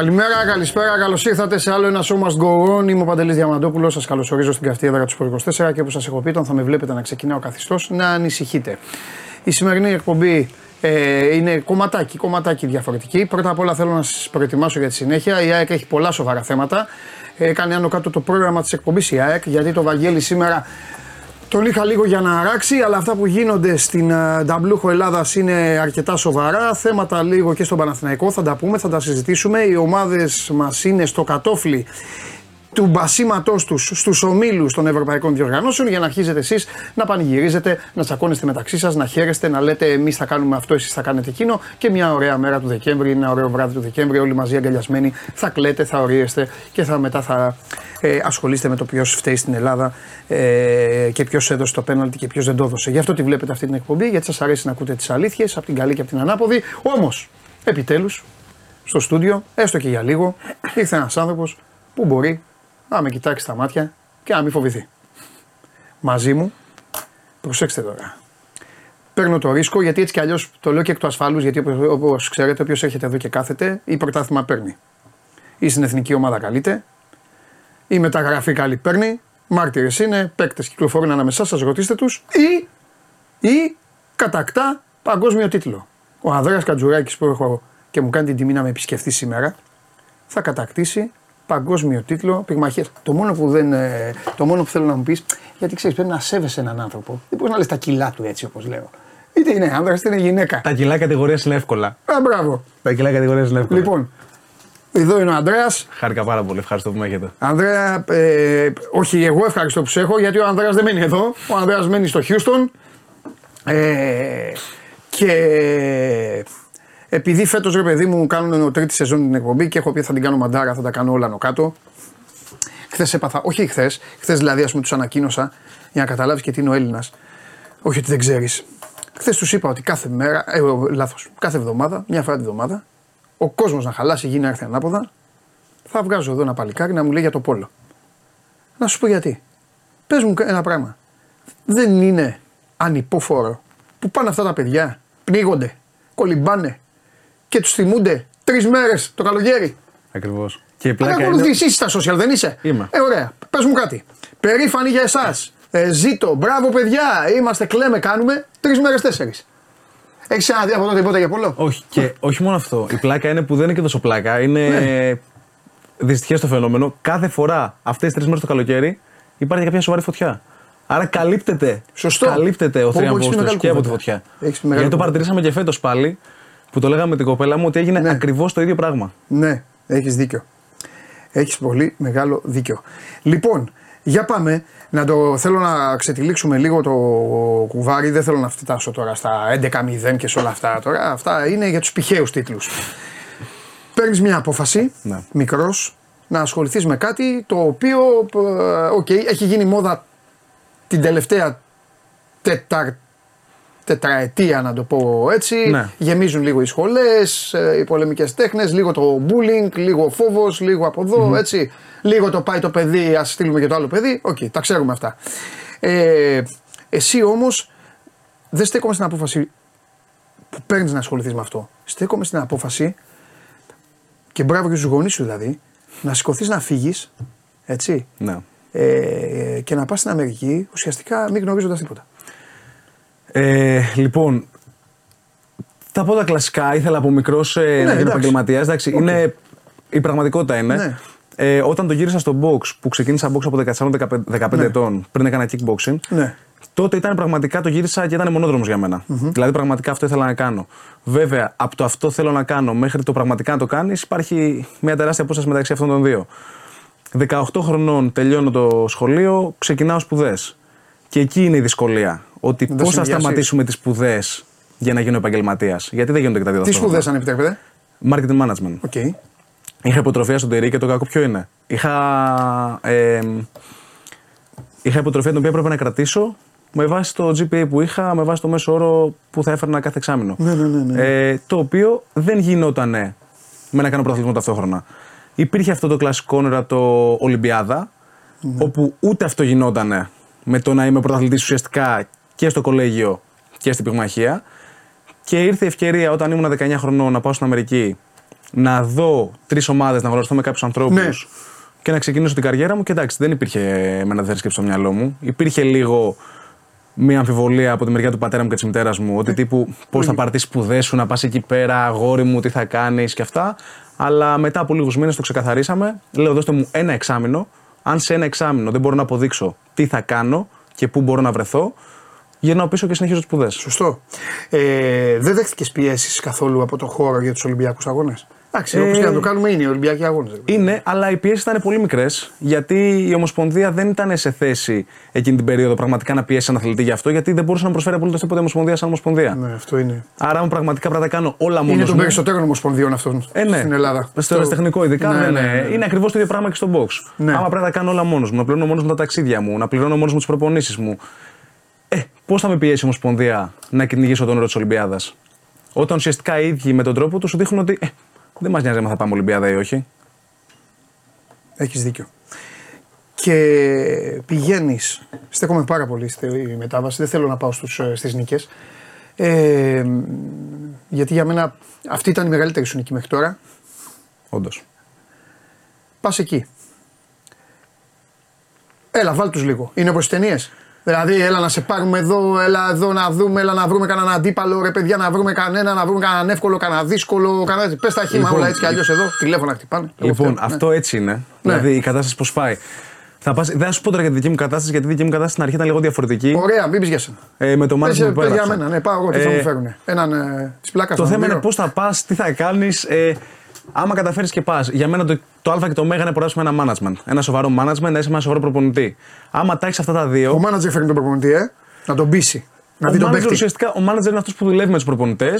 Καλημέρα, καλησπέρα, καλώς ήρθατε σε άλλο ένα show must go on. Είμαι ο Παντελής Διαμαντόπουλος. Σας καλωσορίζω στην καυτή έδρα του 24 και όπως σας έχω πει, όταν θα με βλέπετε να ξεκινάω καθιστός, να ανησυχείτε. Η σημερινή εκπομπή ε, είναι κομματάκι, κομματάκι διαφορετική. Πρώτα απ' όλα θέλω να σας προετοιμάσω για τη συνέχεια. Η ΑΕΚ έχει πολλά σοβαρά θέματα. Έκανε άνω κάτω το πρόγραμμα της εκπομπής η ΑΕΚ, γιατί το Βαγγέλη σήμερα τον είχα λίγο για να αράξει, αλλά αυτά που γίνονται στην uh, Νταμπλούχο Ελλάδας είναι αρκετά σοβαρά. Θέματα λίγο και στον Παναθηναϊκό θα τα πούμε, θα τα συζητήσουμε. Οι ομάδες μας είναι στο κατόφλι του μπασίματός τους στους ομίλους των Ευρωπαϊκών Διοργανώσεων για να αρχίζετε εσείς να πανηγυρίζετε, να τσακώνεστε μεταξύ σας, να χαίρεστε, να λέτε εμείς θα κάνουμε αυτό, εσείς θα κάνετε εκείνο και μια ωραία μέρα του Δεκέμβρη, ένα ωραίο βράδυ του Δεκέμβρη, όλοι μαζί αγκαλιασμένοι θα κλαίτε, θα ορίεστε και θα μετά θα ε, ασχολείστε με το ποιος φταίει στην Ελλάδα ε, και ποιος έδωσε το πέναλτι και ποιος δεν το έδωσε. Γι' αυτό τη βλέπετε αυτή την εκπομπή, γιατί σας αρέσει να ακούτε τις αλήθειες από την καλή και από την ανάποδη. Όμως, επιτέλους, στο στούντιο, έστω και για λίγο, ήρθε ένας άνθρωπος που μπορεί να με κοιτάξει στα μάτια και να μην φοβηθεί. Μαζί μου, προσέξτε τώρα. Παίρνω το ρίσκο γιατί έτσι κι αλλιώς το λέω και εκ του ασφάλους, γιατί όπως ξέρετε, όποιος έρχεται εδώ και κάθεται, η πρωτάθλημα παίρνει. Ή στην εθνική ομάδα καλείται, η μεταγραφή καλή παίρνει, μάρτυρες είναι, παίκτες κυκλοφορούν ανάμεσά σας, ρωτήστε τους, ή, ή κατακτά παγκόσμιο τίτλο. Ο Ανδρέας Κατζουράκης που έχω και μου κάνει την τιμή να με επισκεφθεί σήμερα, θα κατακτήσει παγκόσμιο τίτλο πυγμαχία. Το μόνο που, δεν, ε, το μόνο που θέλω να μου πεις, γιατί ξέρεις, πρέπει να σέβεσαι έναν άνθρωπο. Δεν μπορείς να λες τα κιλά του έτσι όπως λέω. Είτε είναι άνδρας είτε είναι γυναίκα. Τα κιλά κατηγορία είναι εύκολα. Α, μπράβο. Τα κιλά κατηγορία είναι εύκολα. Λοιπόν, εδώ είναι ο Ανδρέας. Χάρηκα πάρα πολύ. Ευχαριστώ που με έχετε. Ανδρέα, ε, όχι εγώ ευχαριστώ που σε έχω γιατί ο Ανδρέας δεν μένει εδώ. Ο Ανδρέας μένει στο Χιούστον. Ε, και επειδή φέτος ρε παιδί μου κάνουν τρίτη σεζόν την εκπομπή και έχω πει θα την κάνω μαντάρα, θα τα κάνω όλα κάτω. Χθες έπαθα, όχι χθες, χθες δηλαδή ας πούμε τους ανακοίνωσα για να καταλάβεις και τι είναι ο Έλληνας. Όχι ότι δεν ξέρεις. Χθες τους είπα ότι κάθε μέρα, ε, λάθος, κάθε εβδομάδα, μια φορά τη εβδομάδα, ο κόσμος να χαλάσει γη να έρθει ανάποδα, θα βγάζω εδώ ένα παλικάρι να μου λέει για το πόλο. Να σου πω γιατί. Πες μου ένα πράγμα. Δεν είναι ανυπόφορο που πάνε αυτά τα παιδιά, πνίγονται, κολυμπάνε, και τους θυμούνται τρεις μέρες το καλοκαίρι. Ακριβώς. Και η πλάκα είναι... εσύ στα social, δεν είσαι; Είμαι. Ε, ωραία. Πες μου κάτι. Περήφανοι για εσάς. Ε, ζήτω, μπράβο παιδιά. Είμαστε, κλέμε, κάνουμε. Τρεις μέρες, τέσσερις. Έχεις ξαναδεί από τότε τίποτα για πολλό; Όχι, και όχι μόνο αυτό. Η πλάκα είναι που δεν είναι και τόσο πλάκα. Είναι ναι. δυστυχές το φαινόμενο. Κάθε φορά αυτές τις τρεις μέρες το καλοκαίρι υπάρχει κάποια σοβαρή φωτιά. Άρα καλύπτεται, Σωστό. καλύπτεται ο θρίαμβο και από τη φωτιά. Γιατί το παρατηρήσαμε και φέτος πάλι που το λέγαμε με την κοπέλα μου ότι έγινε ναι. ακριβώς το ίδιο πράγμα. Ναι, έχεις δίκιο. Έχεις πολύ μεγάλο δίκιο. Λοιπόν, για πάμε. Να το, θέλω να ξετυλίξουμε λίγο το κουβάρι. Δεν θέλω να φτάσω τώρα στα 11-0 και σε όλα αυτά. Τώρα. Αυτά είναι για τους πηχαίους τίτλους. Παίρνεις μια απόφαση, ναι. μικρός, να ασχοληθείς με κάτι το οποίο okay, ε, έχει γίνει μόδα την τελευταία τετάρτη τετραετία να το πω έτσι. Ναι. Γεμίζουν λίγο οι σχολές, ε, οι πολεμικές τέχνες, λίγο το bullying, λίγο φόβος, λίγο από εδώ, έτσι. Λίγο το πάει το παιδί, ας στείλουμε και το άλλο παιδί. OK, okay, τα ξέρουμε αυτά. Ε, εσύ όμως δεν στέκομαι στην απόφαση που παίρνεις να ασχοληθείς με αυτό. Στέκομαι στην απόφαση και μπράβο και στους γονείς σου δηλαδή, να σηκωθείς να φύγεις. Έτσι. Ναι. Ε, και να πας στην Αμερική ουσιαστικά μην γνωρίζοντας τίποτα. Ε, λοιπόν, θα πω τα κλασικά. Ήθελα από μικρός ε, να γίνω επαγγελματίας. Okay. Είναι, η πραγματικότητα είναι. Ναι. Ε, όταν το γύρισα στο box που ξεκίνησα box από 14-15 ναι. ετών πριν έκανα kickboxing, ναι. τότε ήταν πραγματικά το γύρισα και ήταν μονόδρομος για μένα. Mm-hmm. Δηλαδή πραγματικά αυτό ήθελα να κάνω. Βέβαια, από το αυτό θέλω να κάνω μέχρι το πραγματικά να το κάνεις, υπάρχει μια τεράστια απόσταση μεταξύ αυτών των δύο. 18 χρονών τελειώνω το σχολείο, ξεκινάω σπουδές. Και εκεί είναι η δυσκολία. Ότι πώς θα σταματήσουμε τις σπουδές για να γίνω επαγγελματίας; Γιατί δεν γίνονται και τα δύο Τι σπουδές, αν επιτρέπετε; Marketing management. Okay. Είχα υποτροφία στον Τερή και το κακό ποιο είναι; Είχα, ε, είχα υποτροφία την οποία έπρεπε να κρατήσω με βάση το GPA που είχα, με βάση το μέσο όρο που θα έφερνα κάθε εξάμεινο. Ναι, ναι, ναι, ναι. Ε, το οποίο δεν γινόταν με να κάνω πρωταθλητισμό ταυτόχρονα. Υπήρχε αυτό το κλασικό όνειρο το Ολυμπιάδα, ναι. όπου ούτε αυτό γινόταν με το να είμαι πρωταθλητής ουσιαστικά και στο κολέγιο και στην πυγμαχία. Και ήρθε η ευκαιρία όταν ήμουν 19 χρονών να πάω στην Αμερική να δω τρεις ομάδες, να γνωριστώ με κάποιους ανθρώπους Ναι. και να ξεκινήσω την καριέρα μου. Και εντάξει, δεν υπήρχε εμένα δεύτερη σκέψη στο μυαλό μου. Υπήρχε λίγο μία αμφιβολία από τη μεριά του πατέρα μου και της μητέρας μου. Ότι τύπου πώς θα πάρεις τις σπουδές σου, να πας εκεί πέρα, αγόρι μου, τι θα κάνεις και αυτά. Αλλά μετά από λίγους μήνες το ξεκαθαρίσαμε. Λέω, δώστε μου ένα εξάμεινο. Αν σε ένα εξάμεινο δεν μπορώ να αποδείξω τι θα κάνω και πού μπορώ να βρεθώ, γυρνάω πίσω και συνεχίζω τις σπουδές. Σωστό. Ε, δεν δέχτηκες πιέσεις καθόλου από το χώρο για τους Ολυμπιακούς Αγώνες; Εντάξει, Ε, όπως και να το κάνουμε είναι οι Ολυμπιακοί Αγώνες. Είναι, αλλά οι πιέσεις ήταν πολύ μικρές, γιατί η Ομοσπονδία δεν ήταν σε θέση εκείνη την περίοδο πραγματικά να πιέσει έναν αθλητή γι' αυτό, γιατί δεν μπορούσε να προσφέρει απολύτω τίποτα η Ομοσπονδία σαν Ομοσπονδία. Ναι, αυτό είναι. Άρα, μου πραγματικά πρέπει να τα κάνω όλα μόνος Είναι των μου. περισσότερων ομοσπονδιών αυτών Ε, ναι. στην Ελλάδα. Στο Αυτό- αεραστεχνικό, ειδικά. Ναι, Ναι, ναι, ναι, ναι, ναι. Είναι ακριβώς το ίδιο πράγμα και στο box. Ναι. Άμα πρέπει να τα κάνω όλα μόνος μου, να πληρώνω μόνος μου τα ταξίδια μου, να πληρώνω μόνος μου τις προπονήσεις μου. Ε, πώς θα με πιέσει η Ομοσπονδία να κυνηγήσω τον όρο της Ολυμπιάδας; Όταν ουσιαστικά οι ίδιοι με τον τρόπο τους σου δείχνουν ότι ε, δεν μας νοιάζει αν θα πάμε Ολυμπιάδα ή όχι. Έχεις δίκιο. Και πηγαίνεις. Στέκομαι πάρα πολύ στη μετάβαση. Δεν θέλω να πάω στους, ε, στις νίκες. Ε, μ, γιατί για μένα αυτή ήταν η μεγαλύτερη σου νίκη μέχρι τώρα. Όντως. Πας εκεί. Έλα, βάλ τους λίγο. Είναι όπως τι ταινίες. Δηλαδή, έλα να σε πάρουμε εδώ, έλα εδώ να δούμε, έλα να βρούμε κανέναν αντίπαλο, ρε παιδιά, να βρούμε κανένα, να βρούμε κανέναν εύκολο, κανένα δύσκολο. Κανένα... Πες τα χήμα Λοιπόν, όλα έτσι κι αλλιώς εδώ. Τηλέφωνα χτυπάνε. Εγώ Λοιπόν, φταίω, ναι. αυτό έτσι είναι. Δηλαδή η κατάσταση πώς πάει. Θα πας, δεν θα σου πω τώρα για τη δική μου κατάσταση, γιατί η δική μου κατάσταση στην αρχή ήταν λίγο διαφορετική. Ωραία, μην πεις για σένα. Ε, με το Πες, μάτι που πες για πέρασα. μένα, ναι, πάω εγώ τι θα Ε, μου φέρουν. Έναν ε, της πλάκας Το θέμα είναι πώς θα πας, τι θα κάνεις. Ε, άμα καταφέρεις και πας. Για μένα το, το Α και το Ω είναι να περάσουμε ένα management. Ένα σοβαρό management, να είσαι με ένα σοβαρό προπονητή. Άμα τα έχεις αυτά τα δύο. Ο μάνατζερ φέρνει τον προπονητή, ε, να τον πείσει. Να ο δει τον manager παίχτη. ουσιαστικά ο manager είναι αυτός που δουλεύει με τους προπονητε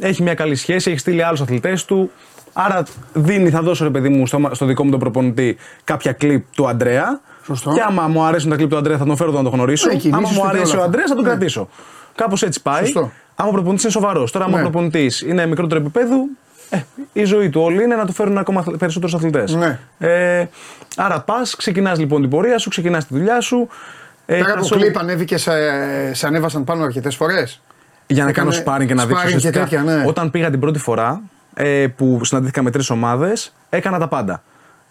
Έχει μια καλή σχέση, έχει στείλει άλλους αθλητές του. Άρα δίνει, θα δώσω ρε παιδί μου στο, στο δικό μου τον προπονητή κάποια κλειπ του Αντρέα. Σωστό. Και άμα μου αρέσουν τα κλειπ του Αντρέα θα τον φέρω να τον γνωρίσω. Ναι, κινήσεις άμα μου του και αρέσει όλα ο αυτά. Αντρέας θα τον Ναι. κρατήσω. Κάπως έτσι πάει. Σωστό. Άμα ο προπονητής είναι σοβαρός. Τώρα, άμα Ναι. ο προπονητής είναι μικρότερο επίπεδου, ε, η ζωή του όλη είναι να του φέρουν ακόμα περισσότερους αθλητές. Ναι. Ε, άρα πας, ξεκινάς λοιπόν την πορεία σου, ξεκινάς τη δουλειά σου. Ε, Πέρα θα από σου- κλειπ ανέβηκε, σε, σε ανέβασαν πάνω αρκετές φορές. για να Έκανε κάνω sparring και να δείξω. sparring και ουσιαστικά, τέτοια, ναι. Όταν πήγα την πρώτη φορά ε, που συναντήθηκα με τρεις ομάδες, έκανα τα πάντα.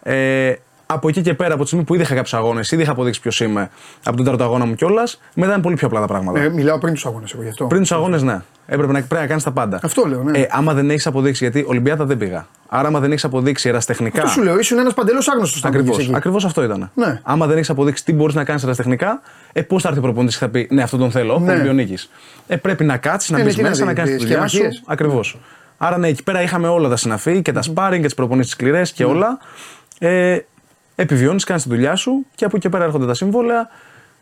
Ε, από εκεί και πέρα, από τη στιγμή που ήδη είχα κάποιους αγώνες, ήδη είχα αποδείξει ποιος είμαι από τον τέταρτο αγώνα μου κιόλας, μετά είναι πολύ πιο απλά τα πράγματα. Ε, μιλάω πριν τους αγώνες εγώ γι' αυτό. Πριν τους αγώνες, ναι. Έπρεπε να, πρέπει να κάνεις τα πάντα. Αυτό λέω, ναι. Ε, άμα δεν έχεις αποδείξει, γιατί Ολυμπιάδα δεν πήγα. Άρα, άμα δεν έχεις αποδείξει εραστεχνικά. Αυτό σου λέω, ήσουν ένας παντελώς άγνωστος. Ακριβώς ακριβώς αυτό ήταν. Ναι. Άμα δεν έχεις αποδείξει τι μπορείς να κάνεις εραστεχνικά, ε, πώς θα έρθει ο προπονητής και θα πει Ναι, αυτό τον θέλω, Ναι. ναι. νίκη. Ε, πρέπει να κάτσεις, να Ε, μπεις ναι, τι να μέσα, δεις, να κάνεις τη τις δουλειά σου. σχεμαχίες. Ακριβώς. Άρα, ναι, εκεί πέρα είχαμε όλα τα συναφή και τα sparring και τις προπονήσεις σκληρές και όλα. Ε, Επιβιώνεις, κάνεις τη δουλειά σου και από εκεί και πέρα έρχονται τα σύμβολα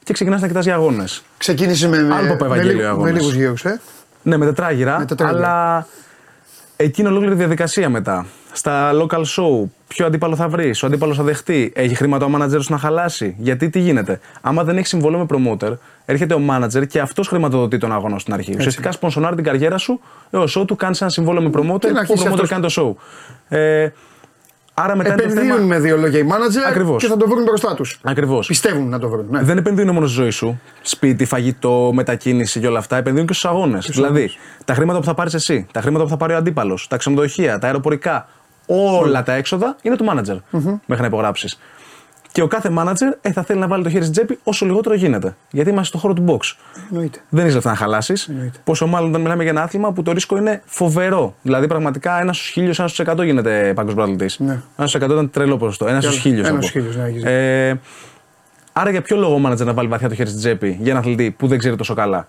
και ξεκινάς να κοιτάζει αγώνες. Ξεκίνησε με, με, Άλλο Παπα με, Ευαγγέλιο με αγώνες. λίγους γύρους. Ε. Ναι, με τετράγυρα, Με τετράγυρα. αλλά εκείνη ολόκληρη διαδικασία μετά. Στα local show, ποιο αντίπαλο θα βρεις, ο αντίπαλος θα δεχτεί, έχει χρήματα ο manager σου να χαλάσει. Γιατί τι γίνεται. Άμα δεν έχεις συμβόλαιο με promoter, έρχεται ο manager και αυτός χρηματοδοτεί τον αγώνα στην αρχή. Ουσιαστικά σπονσονάρει την καριέρα σου, έως ότου κάνεις ένα συμβόλαιο με promoter, Και να που ο αρχίσει promoter αυτός- κάνει το show. Ε, άρα μετά είναι το Επενδύουν θέμα. με δύο λόγια οι μάνατζερ Ακριβώς. και θα το βρουν μπροστά τους. Ακριβώς. Πιστεύουν να το βρουν. Ναι. Δεν επενδύουν μόνο στη ζωή σου, σπίτι, φαγητό, μετακίνηση και όλα αυτά. Επενδύουν και στους αγώνες. Δηλαδή, τα χρήματα που θα πάρεις εσύ, τα χρήματα που θα πάρει ο αντίπαλος, τα ξενοδοχεία, τα αεροπορικά, όλα τα έξοδα είναι του manager μέχρι να υπογράψεις. Και ο κάθε manager ε, θα θέλει να βάλει το χέρι στην τσέπη όσο λιγότερο γίνεται. Γιατί είμαστε στο χώρο του box. Εννοείται. Δεν έχει λεφτά να χαλάσεις. Εννοείται. Πόσο μάλλον όταν μιλάμε για ένα άθλημα που το ρίσκο είναι φοβερό. Δηλαδή, πραγματικά ένας στους χίλιους, ένας στους εκατό γίνεται παγκόσμιος πρωταθλητής. Ναι. Ένας στους εκατό ήταν τρελό ποσοστό. Ένας στους άλλο. χίλιους. Ένας στους χίλιους, ναι, έχεις δίκιο. Ε, άρα, για ποιο λόγο ο manager να βάλει βαθιά το χέρι στην τσέπη για ένα αθλητή που δεν ξέρει τόσο καλά;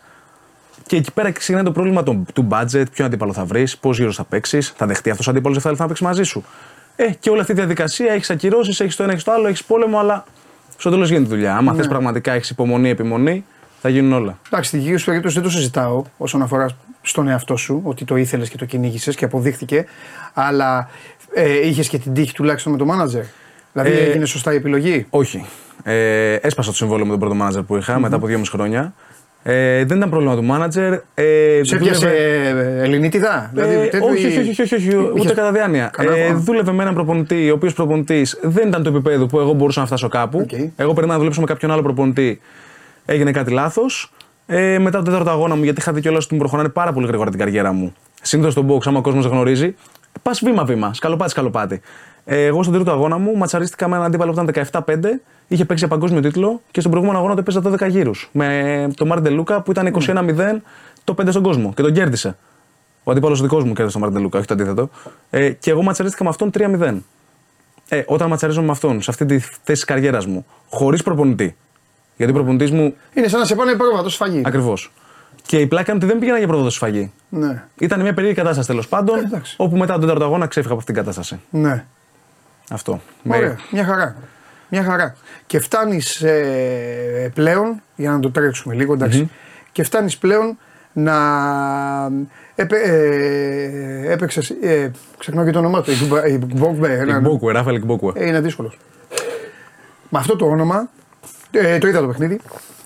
Και εκεί πέρα ξεκινάει το πρόβλημα του, του budget, ποιον αντίπαλο θα βρεις, πώς γύρω θα παίξεις, θα δεχτεί αυτός ο αντίπαλος δεν θα θέλει να παίξει μαζί σου. Ε, και όλη αυτή η διαδικασία έχεις ακυρώσεις, έχεις το ένα, έχεις το άλλο, έχεις πόλεμο, αλλά στο τέλος γίνεται δουλειά. Άμα Ναι. θες πραγματικά έχεις υπομονή, επιμονή, θα γίνουν όλα. Εντάξει, στη δική σου περίπτωση δεν το συζητάω όσον αφορά στον εαυτό σου, ότι το ήθελες και το κυνήγησες και αποδείχθηκε. Αλλά ε, είχες και την τύχη τουλάχιστον με το μάνατζερ. Δηλαδή Ε, έγινε σωστά η επιλογή; Όχι. Ε, έσπασα το συμβόλαιο με τον πρώτο manager που είχα μετά από 2,5 χρόνια. Ε, δεν ήταν πρόβλημα του manager. Ε, Σε δούλευε- πιάσε ε, ελληνίτιδα, δηλαδή Ε, τέτοιο όχι, ή- όχι, όχι, όχι, όχι, ούτε Είχες- κατά διάνοια. Κανένα Ε, πρόβλημα; δούλευε με έναν προπονητή, ο οποίος προπονητής δεν ήταν του επίπεδου που εγώ μπορούσα να φτάσω κάπου. Οκ. Εγώ περίμενα να δουλέψω με κάποιον άλλο προπονητή. Έγινε κάτι λάθος. Ε, μετά τον τέταρτο αγώνα μου, γιατί είχα δει κιόλας ότι μου προχωράνε πάρα πολύ γρήγορα την καριέρα μου. Συνήθως στον box, άμα ο κόσμος γνωρίζει, πας βήμα-βήμα, σκαλοπάτι-σκαλοπάτι. Ε, εγώ στον τρίτο αγώνα μου ματσαρίστηκα με έναν αντίπαλο που ήταν 17-5, είχε παίξει για παγκόσμιο τίτλο και στον προηγούμενο αγώνα το έπαιζε 12 γύρους. Με τον Μάρτιν Λούκα που ήταν 21-0 το 5 στον κόσμο και τον κέρδισε. Ο αντίπαλος δικός μου κέρδισε τον Μάρτιν Λούκα, όχι το αντίθετο. Ε, και εγώ ματσαρίστηκα με αυτόν 3-0. Ε, όταν ματσαρίζομαι με αυτόν, σε αυτή τη θέση της καριέρας μου, χωρίς προπονητή. Γιατί ο προπονητής μου. Είναι σαν να σε πάνε πρόβατο σφαγή. Ακριβώς. Και η πλάκα είναι ότι δεν πήγαινα για πρόβατο σφαγή. Ναι. Ήταν μια περίεργη κατάσταση τέλος πάντων, Ε, όπου μετά τον τέταρτο αγώνα ξέφυγα από αυτήν την κατάσταση. Ναι. Αυτό. Ωραία. Μια χαρά. Μια χαρά. Και φτάνεις ε, πλέον, για να το τρέξουμε λίγο, εντάξει, και φτάνεις πλέον να. Έπαι, ε, έπαιξες. Ε, ξεχνάω και το όνομά του. Η Γκμπόκβε. Γκμπόκουε, Ράφαλ Γκμπόκουε. Ε, είναι δύσκολος. Με αυτό το όνομα. Ε, το είδα το παιχνίδι.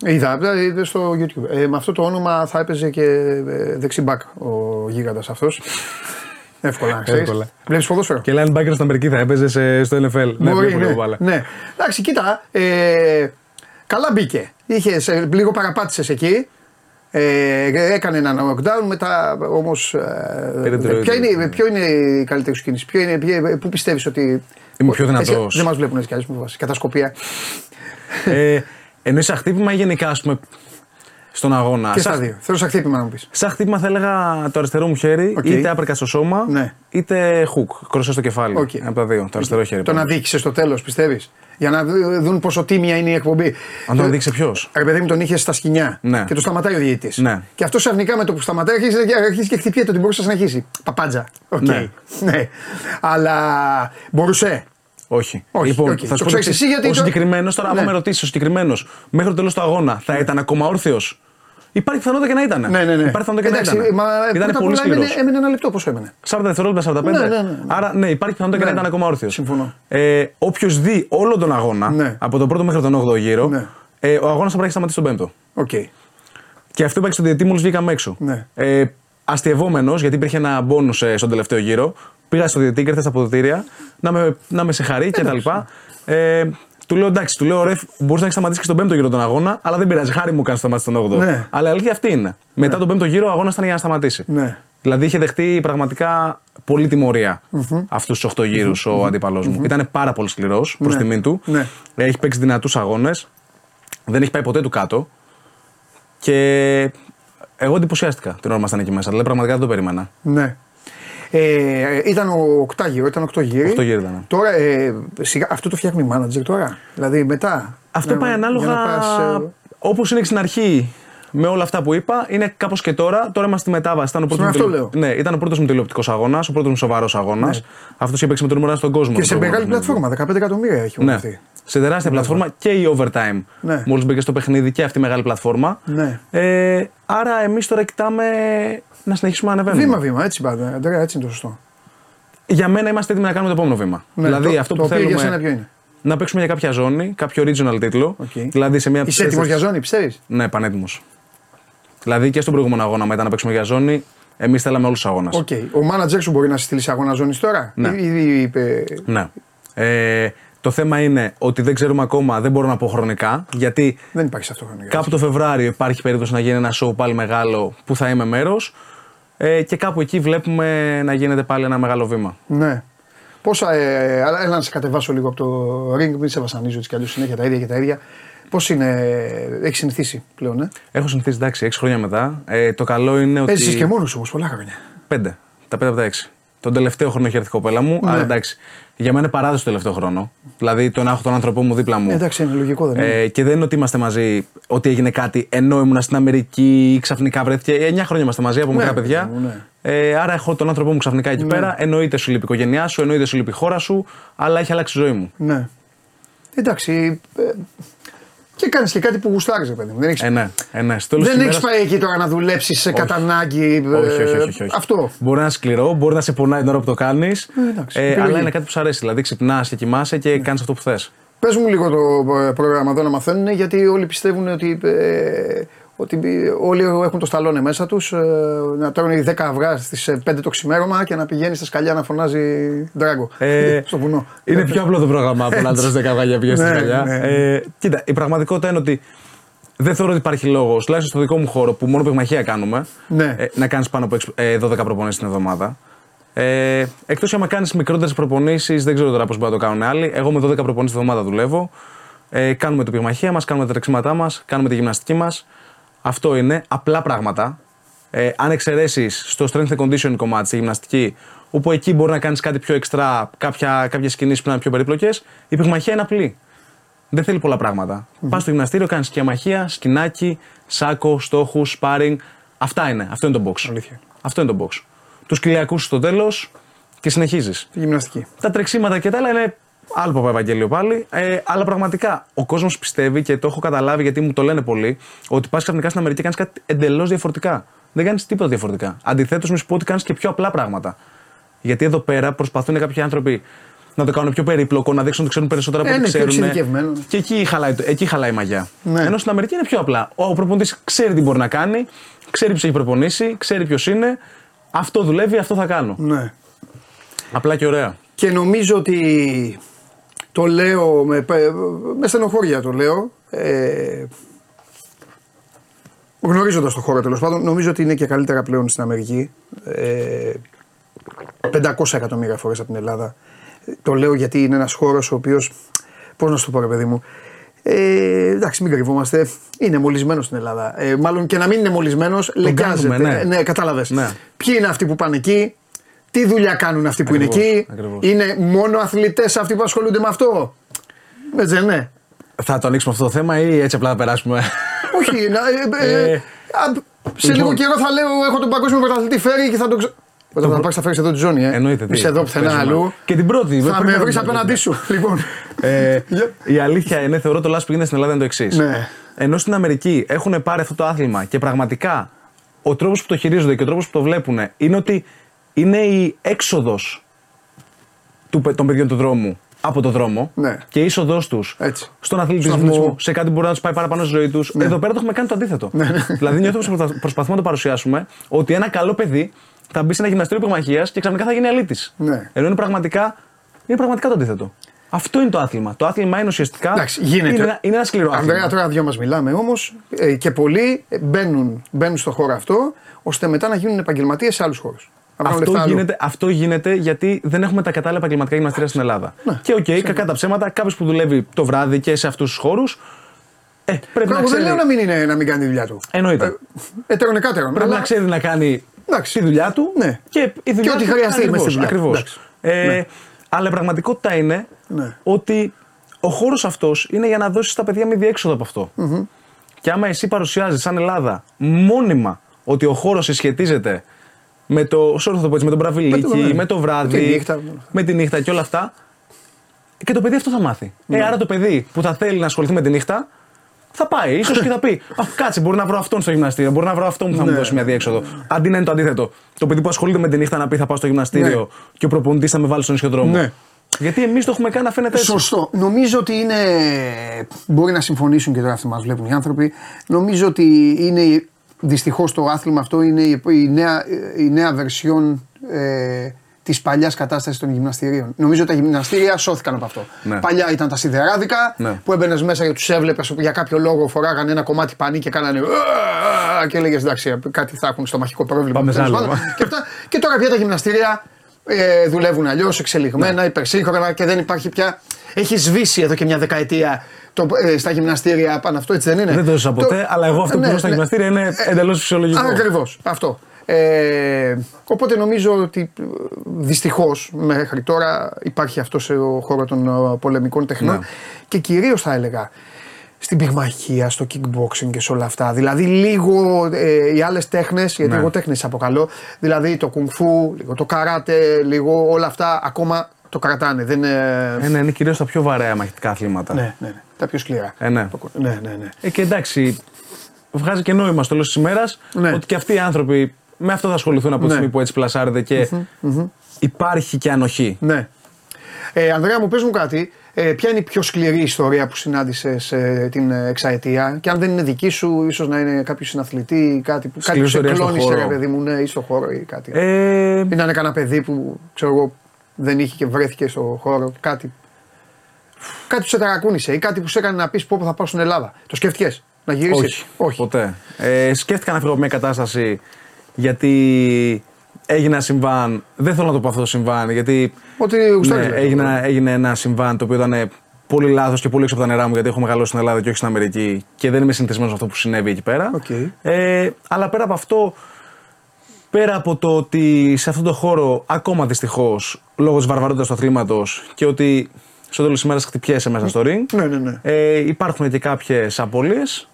Είδα ε, στο YouTube. Ε, με αυτό το όνομα θα έπαιζε και ε, δεξιμπάκ ο γίγαντας αυτός. Εύκολα να ξέρεις. Βλέπεις ποδόσφαιρο. Και linebacker στην Αμερική θα έπαιζε στο NFL. Μπορεί, ναι, ναι, ναι. Εντάξει, κοίτα. Ε, καλά μπήκε. Είχες, ε, λίγο παραπάτησες εκεί. Ε, έκανε ένα knockdown, μετά όμως. Ε, ποια είναι, ποιο είναι η καλύτερη σου κίνηση, ποιο είναι, ποιο, πού πιστεύεις ότι. Είμαι πιο δυνατός. Δεν μας βλέπουν έτσι κι αλλιώ μου βάζει. Κατασκοπία. ε, Εννοεί σαν χτύπημα ή γενικά, ας πούμε, στον αγώνα. Και στα δύο. Θέλω σαν χτύπημα να μου πεις. Σαν χτύπημα θα έλεγα το αριστερό μου χέρι, okay. είτε άπερκα στο σώμα, ναι. είτε hook, κροσέ στο κεφάλι. Okay. Από τα δύο, το αριστερό χέρι. Το να δείξεις στο τέλος, πιστεύεις; Για να δουν πόσο τίμια είναι η εκπομπή. Αν τον δείξει ποιος. Ρε παιδί μου τον είχε στα σκηνιά ναι. και το σταματάει ο διαιτητής. Ναι. Και αυτός ξαφνικά με το που σταματάει αρχίζει και χτυπιέται ότι μπορούσε να συνεχίσει. Παπάντζα. Okay. Ναι. ναι. Αλλά μπορούσε. Όχι. Όχι. Λοιπόν, okay. θα σου πω εσύ γιατί. Ο συγκεκριμένος, τώρα, ναι. άμα με ρωτήσεις, ο συγκεκριμένος μέχρι το τέλος του αγώνα θα ήταν ακόμα όρθιος; Υπάρχει πιθανότητα και να ήταν. Ναι, ναι, ναι. Υπάρχει πιθανότητα και Εντάξει, να ήταν. Μα, ήταν πολύ σκληρό. Έμεινε, έμεινε ένα λεπτό, πόσο έμενε. 40 δευτερόλεπτα, 45. Ναι, ναι, ναι, ναι. Άρα, ναι, υπάρχει πιθανότητα και να ήταν ακόμα όρθιος. Συμφωνώ. Ε, Όποιος δει όλο τον αγώνα, ναι. από τον πρώτο μέχρι τον 8ο γύρο, ναι. ε, ο αγώνας θα πρέπει να σταματήσει τον πέμπτο. Okay. Και αυτό είπα και στο διαιτή μόλις βγήκαμε έξω. Ναι. Ε, Αστειευόμενος, γιατί υπήρχε ένα μπόνους ε, στον τελευταίο γύρο, πήγα στο διαιτή και ήρθε στα αποδητήρια να με, να με σε χαρεί κτλ. Ε, του λέω εντάξει, του λέω ρε, μπορείς να έχεις σταματήσει και στον πέμπτο γύρο τον αγώνα, αλλά δεν πειράζει. Χάρη μου κάνεις σταματήσει τον 8ο. Ναι. Αλλά η αλήθεια αυτή είναι. Ναι. Μετά τον πέμπτο γύρο ο αγώνας ήταν για να σταματήσει. Ναι. Δηλαδή είχε δεχτεί πραγματικά πολύ τιμωρία mm-hmm. αυτούς τους 8 γύρους mm-hmm. ο αντίπαλό μου. Mm-hmm. Ήταν πάρα πολύ σκληρός προς ναι. τιμήν του. Ναι. Έχει παίξει δυνατούς αγώνες. Δεν έχει πάει ποτέ του κάτω. Και εγώ εντυπωσιάστηκα την ώρα που ήμασταν εκεί μέσα. Δηλαδή πραγματικά δεν το περίμενα. Ναι. Ε, ήταν ο οκτάγυρο, ήταν οκτώ γύρι. Οκτώ γύρι ήταν. Τώρα, ε, σιγά, αυτό το φτιάχνει manager τώρα. Δηλαδή μετά. Αυτό πάει ανάλογα. Ε... Όπως είναι και στην αρχή με όλα αυτά που είπα, είναι κάπως και τώρα. Τώρα είμαστε στη μετάβαση. Ήταν ο πρώτος αυτό μου, λέω. Ναι, ήταν ο πρώτος μου τηλεοπτικό αγώνας, ο πρώτος μου σοβαρός αγώνας. Ναι. Αυτός είχε παίξει με το νούμερο στον κόσμο. Και σε μεγάλη πλατφόρμα, 15 εκατομμύρια έχει ναι. Σε τεράστια πλατφόρμα και η overtime. Ναι. Μόλις μπήκε στο παιχνίδι και αυτή η μεγάλη πλατφόρμα. Ναι. Ε, άρα εμείς τώρα κοιτάμε να συνεχίσουμε να ανεβαίνουμε. Βήμα-βήμα, έτσι πάντα. Έτσι είναι το σωστό. Για μένα είμαστε έτοιμοι να κάνουμε το επόμενο βήμα. Ναι, δηλαδή το, αυτό το που θέλουμε. Για σένα ποιο είναι; Να παίξουμε για κάποια ζώνη, κάποιο original τίτλο. Okay. Δηλαδή σε μια Είσαι έτοιμος για ζώνη, πιστεύεις; Ναι, πανέτοιμος. Δηλαδή και στον προηγούμενο αγώνα μετά να παίξουμε για ζώνη, εμείς θέλαμε όλους τους αγώνες. Okay. Ο μάνατζερ σου μπορεί να στείλει αγώνα ζώνης τώρα; Ναι. Ήδη είπε... ναι. Ε, το θέμα είναι ότι δεν ξέρουμε ακόμα, δεν μπορώ να πω χρονικά. Γιατί δεν υπάρχει αυτό χρονικά. Κάπου το Φεβράριο υπάρχει περίπτωση να γίνει ένα show πάλι μεγάλο που θα είμαι μέρος. Ε, και κάπου εκεί βλέπουμε να γίνεται πάλι ένα μεγάλο βήμα. Ναι. Πόσα. Ε, έλα να σε κατεβάσω λίγο από το ring, μην σε βασανίζω έτσι κι αλλιώς συνέχεια τα ίδια και τα ίδια. Πώς είναι, έχεις συνηθίσει πλέον, ε; Έχω συνηθίσει, εντάξει, 6 χρόνια μετά. Ε, το καλό είναι ότι. Έζησε και μόνος όμως πολλά χρόνια. 5. Τα 5 από τα 6. Τον τελευταίο χρόνο έχει έρθει η κοπέλα μου, ναι. αλλά εντάξει. Για μένα είναι παράδοση το τελευταίο χρόνο. Δηλαδή το να έχω τον άνθρωπό μου δίπλα μου. Ε, εντάξει, είναι λογικό δεν είναι. Ε, και δεν είναι ότι είμαστε μαζί, ότι έγινε κάτι ενώ ήμουν στην Αμερική ή ξαφνικά βρέθηκε. 9 χρόνια είμαστε μαζί από μικρά ναι, παιδιά. Ναι. Ε, άρα έχω τον άνθρωπό μου ξαφνικά εκεί ναι. πέρα. Εννοείται σου λείπει η οικογένειά σου, εννοείται σου λείπει η χώρα σου, αλλά έχει αλλάξει η ζωή μου. Ναι. Εντάξει. Ε, και κάνεις και κάτι που γουστάρεις, παιδί μου. Δεν έχει ε, ναι, ε, ναι. δεν έχεις πάει εκεί τώρα να δουλέψεις σε κατά ανάγκη. Όχι, όχι, όχι, όχι, Αυτό. Μπορεί να είναι σκληρό, μπορεί να σε πονάει την ώρα που το κάνεις. Ε, ε, αλλά είναι κάτι που σου αρέσει. Δηλαδή ξυπνάς και κοιμάσαι και ναι. κάνεις αυτό που θες. Πες μου λίγο το πρόγραμμα εδώ να μαθαίνουν, γιατί όλοι πιστεύουν ότι, ε, ότι όλοι έχουν το σταλόνε μέσα τους. Ε, να τρώνε 10 αυγά στις 5 το ξημέρωμα και να πηγαίνει στα σκαλιά να φωνάζει Ντράγκο. Ε, στο βουνό. Είναι πιο απλό το πρόγραμμα από να τρώσει 10 αυγά για να πηγαίνει στα Ναι, σκαλιά. ναι. Ε, κοίτα, η πραγματικότητα είναι ότι δεν θεωρώ ότι υπάρχει λόγος, τουλάχιστον στο δικό μου χώρο που μόνο πυγμαχία κάνουμε, Ναι. ε, να κάνεις πάνω από 12 προπονήσεις την εβδομάδα. Ε, Εκτός άμα κάνεις μικρότερες προπονήσεις, δεν ξέρω τώρα πώς μπορεί να το κάνουν άλλοι. Εγώ με 12 προπονήσεις τη εβδομάδα δουλεύω. Ε, κάνουμε το πυγμαχία μας, κάνουμε τα τρεξίματά μας, κάνουμε τη γυμναστική μας. Αυτό είναι απλά πράγματα. Ε, αν εξαιρέσεις στο strength and conditioning κομμάτι, στη γυμναστική, όπου εκεί μπορεί να κάνεις κάτι πιο εξτρά, κάποιες κινήσεις που είναι πιο περίπλοκες, η πυγμαχία είναι απλή. Δεν θέλει πολλά πράγματα. Mm-hmm. Πας στο γυμναστήριο, κάνεις σκιαμαχία, σκινάκι, σάκο, στόχους, sparring. Αυτά είναι. Αυτό είναι το box. Αλήθεια. Αυτό είναι το box. Τους κυλιακού στο τέλος και συνεχίζεις. Γυμναστική. Τα τρεξίματα και τα άλλα είναι άλλο παπά Ευαγγέλιο πάλι. Ε, αλλά πραγματικά ο κόσμος πιστεύει και το έχω καταλάβει γιατί μου το λένε πολλοί ότι πας ξαφνικά στην Αμερική κάνεις κάτι εντελώς διαφορετικά. Δεν κάνεις τίποτα διαφορετικά. Αντιθέτως, μες σου πω ότι κάνεις και πιο απλά πράγματα. Γιατί εδώ πέρα προσπαθούν κάποιοι άνθρωποι να το κάνουν πιο περίπλοκο, να δείξουν ότι ξέρουν περισσότερα από ό,τι ξέρουν. Και εκεί χαλάει, εκεί χαλάει η μαγιά. Ναι. Ενώ στην Αμερική είναι πιο απλά. Ο προπονητής ξέρει τι μπορεί να κάνει, ξέρει ποιος έχει προπονήσει, ξέρει ποιος είναι. Αυτό δουλεύει, αυτό θα κάνω. Ναι. Απλά και ωραία. Και νομίζω ότι το λέω με, με στενοχώρια το λέω. Ε, Γνωρίζοντας το χώρο τέλος πάντων, νομίζω ότι είναι και καλύτερα πλέον στην Αμερική. Ε, 500 εκατομμύρια φορές από την Ελλάδα. Το λέω γιατί είναι ένας χώρος ο οποίος. Πώς να σου το πω, ρε παιδί μου. Ε, εντάξει, μην κρυβόμαστε. Είναι μολυσμένος στην Ελλάδα. Ε, μάλλον και να μην είναι μολυσμένος, λεκιάζεται. Ναι, ναι κατάλαβες. Ναι. Ποιοι είναι αυτοί που πάνε εκεί, τι δουλειά κάνουν αυτοί που ακριβώς, είναι εκεί, ακριβώς. Είναι μόνο αθλητές αυτοί που ασχολούνται με αυτό; Έτσι, ναι. Θα το ανοίξουμε αυτό το θέμα ή έτσι απλά θα περάσουμε; Όχι. Να, ε, ε, ε, σε λίγο λοιπόν. καιρό θα λέω: Έχω τον παγκόσμιο πρωταθλητή φέρει και θα το ξέρω. Όταν θα πάρεις θα φέρεις εδώ τη ζώνη, ε. Εννοείται. Είσαι εδώ πουθενά αλλού. Και την πρώτη. Θα με βρεις απέναντί σου. λοιπόν. ε, η αλήθεια είναι, θεωρώ το λάθο που γίνεται στην Ελλάδα είναι το εξής. Ναι. Ενώ στην Αμερική έχουν πάρει αυτό το άθλημα και πραγματικά ο τρόπος που το χειρίζονται και ο τρόπος που το βλέπουν είναι ότι είναι η έξοδος των παιδιών του δρόμου από το δρόμο ναι. και η είσοδός τους στον αθλητισμό, σε κάτι που μπορεί να τους πάει παραπάνω στη ζωή τους. Ναι. Εδώ πέρα το έχουμε κάνει το αντίθετο. Ναι, ναι. δηλαδή, νιώθουμε προσπαθούμε να το παρουσιάσουμε ότι ένα καλό παιδί θα μπει σε ένα γυμναστήριο πυγμαχία και ξαφνικά θα γίνει αλήτης. Ναι. Ενώ είναι πραγματικά, είναι πραγματικά το αντίθετο. Αυτό είναι το άθλημα. Το άθλημα είναι ουσιαστικά. Εντάξει, γίνεται. Είναι, είναι ένα σκληρό άθλημα. Ανδρέα, τώρα δυο μας μιλάμε όμως ε, και πολλοί μπαίνουν, μπαίνουν στο χώρο αυτό ώστε μετά να γίνουν επαγγελματίες σε άλλους χώρους. Αυτό γίνεται, αυτό γίνεται γιατί δεν έχουμε τα κατάλληλα επαγγελματικά γυμναστήρια στην Ελλάδα. Ναι. Και OK, okay, κακά τα ψέματα, κάποιος που δουλεύει το βράδυ και σε αυτούς τους χώρους. Ε, πρέπει να ξέρει... δεν λέω να μην, είναι, να μην κάνει τη δουλειά του. Εννοείται. Ε, έτερον εκάτερον. Πρέπει αλλά... να ξέρει να κάνει Εντάξει. τη δουλειά του ναι. και η δουλειά και ό,τι χρειαστεί Ακριβώς. Ε, ναι. Αλλά η πραγματικότητα είναι ναι. ότι ο χώρος αυτός είναι για να δώσεις στα παιδιά μη διέξοδο από αυτό. Mm-hmm. Και άμα εσύ παρουσιάζεις σαν Ελλάδα μόνιμα ότι ο χώρος συσχετίζεται με το, sorry, θα το πω έτσι, με τον μπραβιλίκι, με, με, το βράδυ, με τη, νύχτα. με τη νύχτα και όλα αυτά. Και το παιδί αυτό θα μάθει. Ε, ναι. άρα το παιδί που θα θέλει να ασχοληθεί με τη νύχτα θα πάει, ίσως και θα πει: Α, κάτσε, μπορεί να βρω αυτόν στο γυμναστήριο, μπορεί να βρω αυτόν που θα μου ναι. δώσει μια διέξοδο. Αντί να είναι το αντίθετο. Το παιδί που ασχολείται με τη νύχτα να πει: Θα πάω στο γυμναστήριο ναι. και ο προπονητής θα με βάλει στον ισχυοδρόμο. Ναι. Γιατί εμείς το έχουμε κάνει να φαίνεται έτσι. Σωστό. Νομίζω ότι είναι. Μπορεί να συμφωνήσουν και τώρα αυτοί μας βλέπουν οι άνθρωποι. Νομίζω ότι είναι Δυστυχώς το άθλημα αυτό είναι η νέα, η νέα βερσιόν ε, της παλιάς κατάστασης των γυμναστηρίων. Νομίζω ότι τα γυμναστήρια σώθηκαν από αυτό. Ναι. Παλιά ήταν τα σιδεράδικα ναι. που έμπαινες μέσα και τους έβλεπες που για κάποιο λόγο φοράγανε ένα κομμάτι πανί και κάνανε. και έλεγες εντάξει, κάτι θα έχουν στο μαχικό πρόβλημα. Πάμε και, αυτά. και τώρα πια τα γυμναστήρια ε, δουλεύουν αλλιώς, εξελιγμένα, ναι. υπερσύγχρονα και δεν υπάρχει πια. Έχει σβήσει εδώ και μια δεκαετία το, ε, στα γυμναστήρια πάνω αυτό, έτσι δεν είναι; Δεν το ζούσα ποτέ, αλλά εγώ αυτό που ναι, στα ναι. γυμναστήρια είναι ε, εντελώς φυσιολογικό. Ακριβώς. Αυτό. Ε, οπότε νομίζω ότι ε, δυστυχώς μέχρι τώρα υπάρχει αυτό σε χώρο των ε, πολεμικών τεχνών ναι. και κυρίως θα έλεγα στην πυγμαχία, στο kickboxing και σε όλα αυτά. Δηλαδή λίγο ε, οι άλλες τέχνες, γιατί ναι. εγώ τέχνες αποκαλώ, δηλαδή το κουνφού, λίγο το καράτε, λίγο όλα αυτά ακόμα το κρατάνε. Δεν, ε, ναι, είναι κυρίως τα πιο βαρέα μαχητικά αθλήματα. Ναι, ναι, ναι. Τα πιο σκληρά. Ε, ναι. ναι, ναι, ναι. Ε, και εντάξει, βγάζει και νόημα στο τέλο της ημέρας ναι. ότι και αυτοί οι άνθρωποι με αυτό θα ασχοληθούν από τη ναι. στιγμή που έτσι πλασάρεται και mm-hmm, υπάρχει και ανοχή. Ναι. Ε, Ανδρέα μου πες μου κάτι, ε, ποια είναι η πιο σκληρή ιστορία που συνάντησες ε, την εξαετία; Και αν δεν είναι δική σου, ίσως να είναι κάποιο συναθλητή, κάτι που, κάτι που σε κλώνησε, ρε παιδί μου, ναι, ή στο χώρο ή κάτι. Ε... Ή να είναι κανένα παιδί που ξέρω εγώ δεν είχε και βρέθηκε στο χώρο, κάτι. Κάτι που σε ταρακούνησε ή κάτι που σε έκανε να πεις πω θα πάω στην Ελλάδα. Το σκέφτηκες να γυρίσεις; Όχι, Όχι. Ποτέ. Ε, σκέφτηκα να φύγω από μια κατάσταση γιατί έγινε ένα συμβάν. Δεν θέλω να το πω αυτό το συμβάν, γιατί. Ότι ναι, έγινε, έγινε ένα συμβάν το οποίο ήταν πολύ λάθος και πολύ έξω από τα νερά μου, γιατί έχω μεγαλώσει στην Ελλάδα και όχι στην Αμερική και δεν είμαι συνηθισμένος με αυτό που συνέβη εκεί πέρα. Okay. Ε, αλλά πέρα από αυτό, πέρα από το ότι σε αυτόν τον χώρο, ακόμα δυστυχώς, λόγω τη βαρβαρότητας του αθλήματος και ότι στο τέλο τη ημέρα χτυπιέσαι μέσα στο ring, ναι, ναι, ναι. Ε, υπάρχουν και κάποιες απώλειες.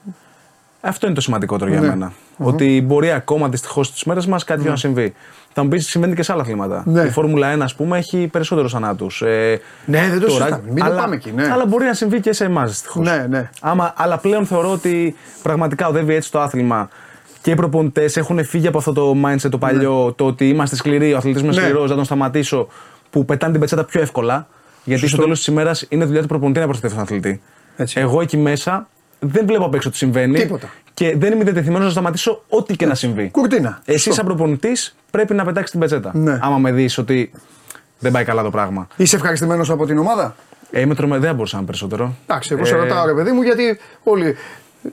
Αυτό είναι το σημαντικότερο για Ναι. μένα. Ότι μπορεί ακόμα δυστυχώς στις μέρες μας κάτι να συμβεί. Θα μου πεις συμβαίνει και σε άλλα αθλήματα. Ναι. Η Φόρμουλα 1, ας πούμε, έχει περισσότερους θανάτους. Ε, Ναι, δεν το τώρα, συζητάμε. Μην το αλλά, πάμε εκεί. Ναι, αλλά μπορεί να συμβεί και σε εμάς δυστυχώς. ναι. ναι. Άμα, αλλά πλέον θεωρώ ότι πραγματικά οδεύει έτσι το άθλημα και οι προπονητές έχουν φύγει από αυτό το mindset το παλιό, το ότι είμαστε σκληροί, ο αθλητή είναι Ναι. σκληρός, να τον σταματήσω, που πετάνε την πετσέτα πιο εύκολα. Γιατί στο τέλος της ημέρας είναι δουλειά του προπονητή να προστατεύει τον αθλητή. Έτσι. Εγώ εκεί μέσα δεν βλέπω απ' έξω τι συμβαίνει. Τίποτα. Και δεν είμαι διατεθειμένος να σταματήσω ό,τι και να συμβεί. Κουρτίνα. Εσύ, Σωστό. σαν προπονητής, πρέπει να πετάξεις την πετσέτα. Ναι. Άμα με δεις ότι δεν πάει καλά το πράγμα. Είσαι ευχαριστημένος από την ομάδα; Ε, είμαι τρομε... Δεν μπορούσα να είμαι περισσότερο. Εντάξει, εγώ σε Ε, ρωτάω ρε παιδί μου γιατί όλοι.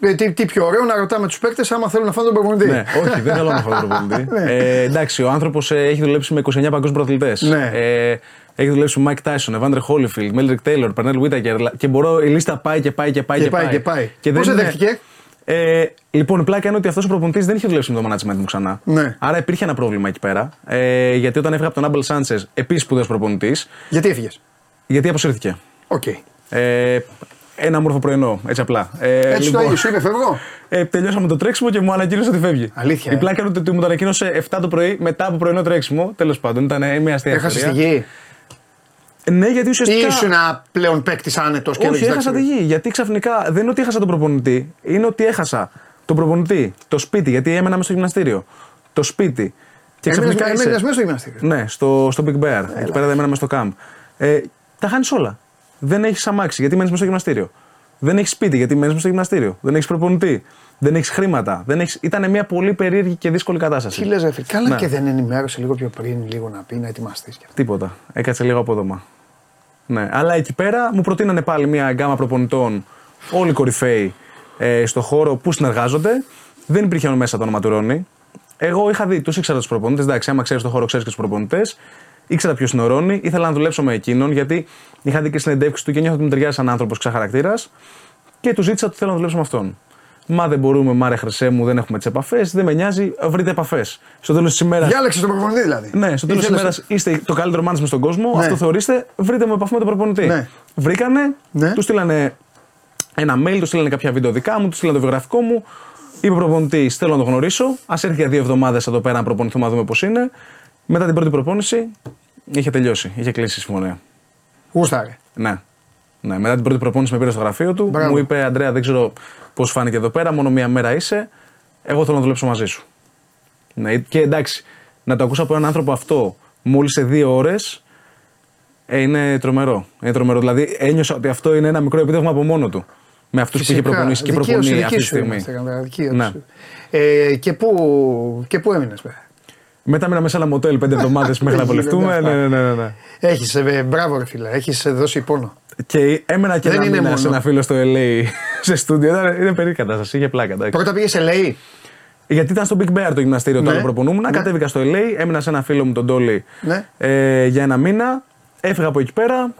Ε, Τι, τι πιο ωραίο να ρωτάμε τους παίκτες άμα θέλουν να φάνε τον προπονητή. Ναι, όχι, δεν θέλω να φάω τον προπονητή. Ναι. ε, εντάξει, ο άνθρωπος έχει δουλέψει με 29 παγκόσμιους πρωταθλητές. Ναι. Ε, έχει δουλέψει με Mike Tyson, Evander Holyfield, Meldrick Taylor, Pernell Whitaker και μπορώ, η λίστα πάει και πάει και πάει Και και, πάει και πάει. δεν Πώς είναι- δέχτηκε; Ε, λοιπόν, η πλάκα είναι ότι αυτός ο προπονητής δεν είχε δουλέψει με το management μου ξανά. Ναι. Άρα υπήρχε ένα πρόβλημα εκεί πέρα. Ε, γιατί όταν έφυγα από τον Άμπελ Σάντσες, επίσης σπουδαίος προπονητής, Γιατί έφυγες; γιατί αποσύρθηκε. Οκ. Ε, ένα όμορφο πρωινό, έτσι απλά. Ε, Έτσι το ίδιο, σου είπε φεύγω. ε, τελειώσαμε το τρέξιμο και μου ανακοίνωσε ότι φεύγει. Αλήθεια, Η ε. πλάκα είναι ότι μου το ανακοίνωσε 7 το πρωί μετά από πρωινό τρέξιμο. Τέλος πάντων, ήταν ε, μια αστεία Έχασες τη ιστορία. γη. Ναι, γιατί Ή ουσιαστικά. ήσουν ένα πλέον παίκτη άνετος και Όχι, έλεγες, έχασα τη εντάξει, γη. Γιατί ξαφνικά δεν είναι ότι έχασα τον προπονητή, είναι ότι έχασα τον προπονητή, το σπίτι, γιατί έμενα μέσα στο γυμναστήριο. Το σπίτι. Και Έμεινες- ξαφνικά. είσαι- έμεινες μέσα στο γυμναστήριο. Ναι, στο, στο Big Bear. Εκεί πέρα δεν έμενα μέσα στο camp. Ε, τα χάνεις όλα. Δεν έχεις αμάξι γιατί μένεις μέσα στο γυμναστήριο. Δεν έχεις σπίτι γιατί μένεις μέσα στο γυμναστήριο. Δεν έχεις προπονητή. Δεν έχεις χρήματα. Δεν έχεις... Ήταν μια πολύ περίεργη και δύσκολη κατάσταση. Τι λες, ρε φίλε; Καλά Ναι. και δεν ενημέρωσε λίγο πιο πριν, λίγο να πει να ετοιμαστείς. Τίποτα. Έκατσε λίγο απόδομα. Ναι. Αλλά εκεί πέρα μου προτείνανε πάλι μια γκάμα προπονητών, όλοι κορυφαίοι ε, στο χώρο που συνεργάζονται. Δεν υπήρχε μέσα το όνομα του Ρόνι. Εγώ είχα δει, τους ήξερα τους προπονητές. Εντάξει, άμα ξέρεις το χώρο, ξέρεις και τους προπονητές. Ήξερα ποιος είναι ο Ρόνι. Ήθελα να δουλέψω με εκείνον γιατί είχα δει και συνεντεύξει του και νιώθω ότι μου ταιριάζει σαν άνθρωπος ξαχαρακτήρα. Και του ζήτησα ότι θέλω να δουλέψω με αυτόν. Μα δεν μπορούμε, μάρε χρυσέ μου, δεν έχουμε τις επαφές. Δεν με νοιάζει, βρείτε επαφές. Στο τέλος της ημέρα. Διάλεξε τον προπονητή δηλαδή. Ναι, στο τέλος της Ήθελες- ημέρας είστε το καλύτερο management στον κόσμο. Ναι. Αυτό θεωρείστε, βρείτε μου επαφή με τον προπονητή. Ναι. Βρήκανε, Ναι. του στείλανε ένα mail, του στείλανε κάποια βίντεο δικά μου, του στείλανε το βιογραφικό μου. Είπε ο προπονητής: Θέλω να το γνωρίσω. Α έρθει για δύο εβδομάδες εδώ πέρα να προπονηθούμε να δούμε πώς είναι. Μετά την πρώτη προπόνηση είχε τελειώσει, είχε κλείσει η συμφωνία. Γούσταρε. Ναι. ναι. Μετά την πρώτη προπόνηση με πήρε στο γραφείο του. Μπράβο. Μου είπε: Αντρέα, δεν ξέρω πώς φάνηκε εδώ πέρα, μόνο μία μέρα είσαι. Εγώ θέλω να δουλέψω μαζί σου. Ναι, και εντάξει, να το ακούσω από έναν άνθρωπο αυτό μόλις σε δύο ώρες. Ε, είναι τρομερό. Είναι τρομερό. Δηλαδή ένιωσα ότι αυτό είναι ένα μικρό επίτευγμα από μόνο του. Με αυτούς που είχε Φυσικά. προπονήσει και Δικαίωση προπονεί δική αυτή τη σου στιγμή. είμαστε, καλά, δικαίωση. Ναι. Ε, και πού, και πού έμεινες, βέβαια. Μετά μείναμε σε ένα μοτέλ πέντε εβδομάδες μέχρι να Δεν γίνονται βολευτούμε. αυτά. Ναι, ναι, ναι, ναι. Έχεις, ε, μπράβο, ρε φίλε, έχεις δώσει πόνο. Και έμενα και Δεν ένα είναι μήνα μόνο. σε ένα φίλο στο LA σε στούντιο. Ήταν- Είναι περίεργη κατάσταση. Είχε πλάκα. εντάξει. Πρώτα πήγες σε ΛΕΗ. Γιατί ήταν στο Big Bear το γυμναστήριο Ναι. τώρα που προπονούμουν. Ναι. Κατέβηκα στο LA, έμεινα σε ένα φίλο μου τον Τόλι Ναι. ε, για ένα μήνα. Έφυγα από εκεί πέρα,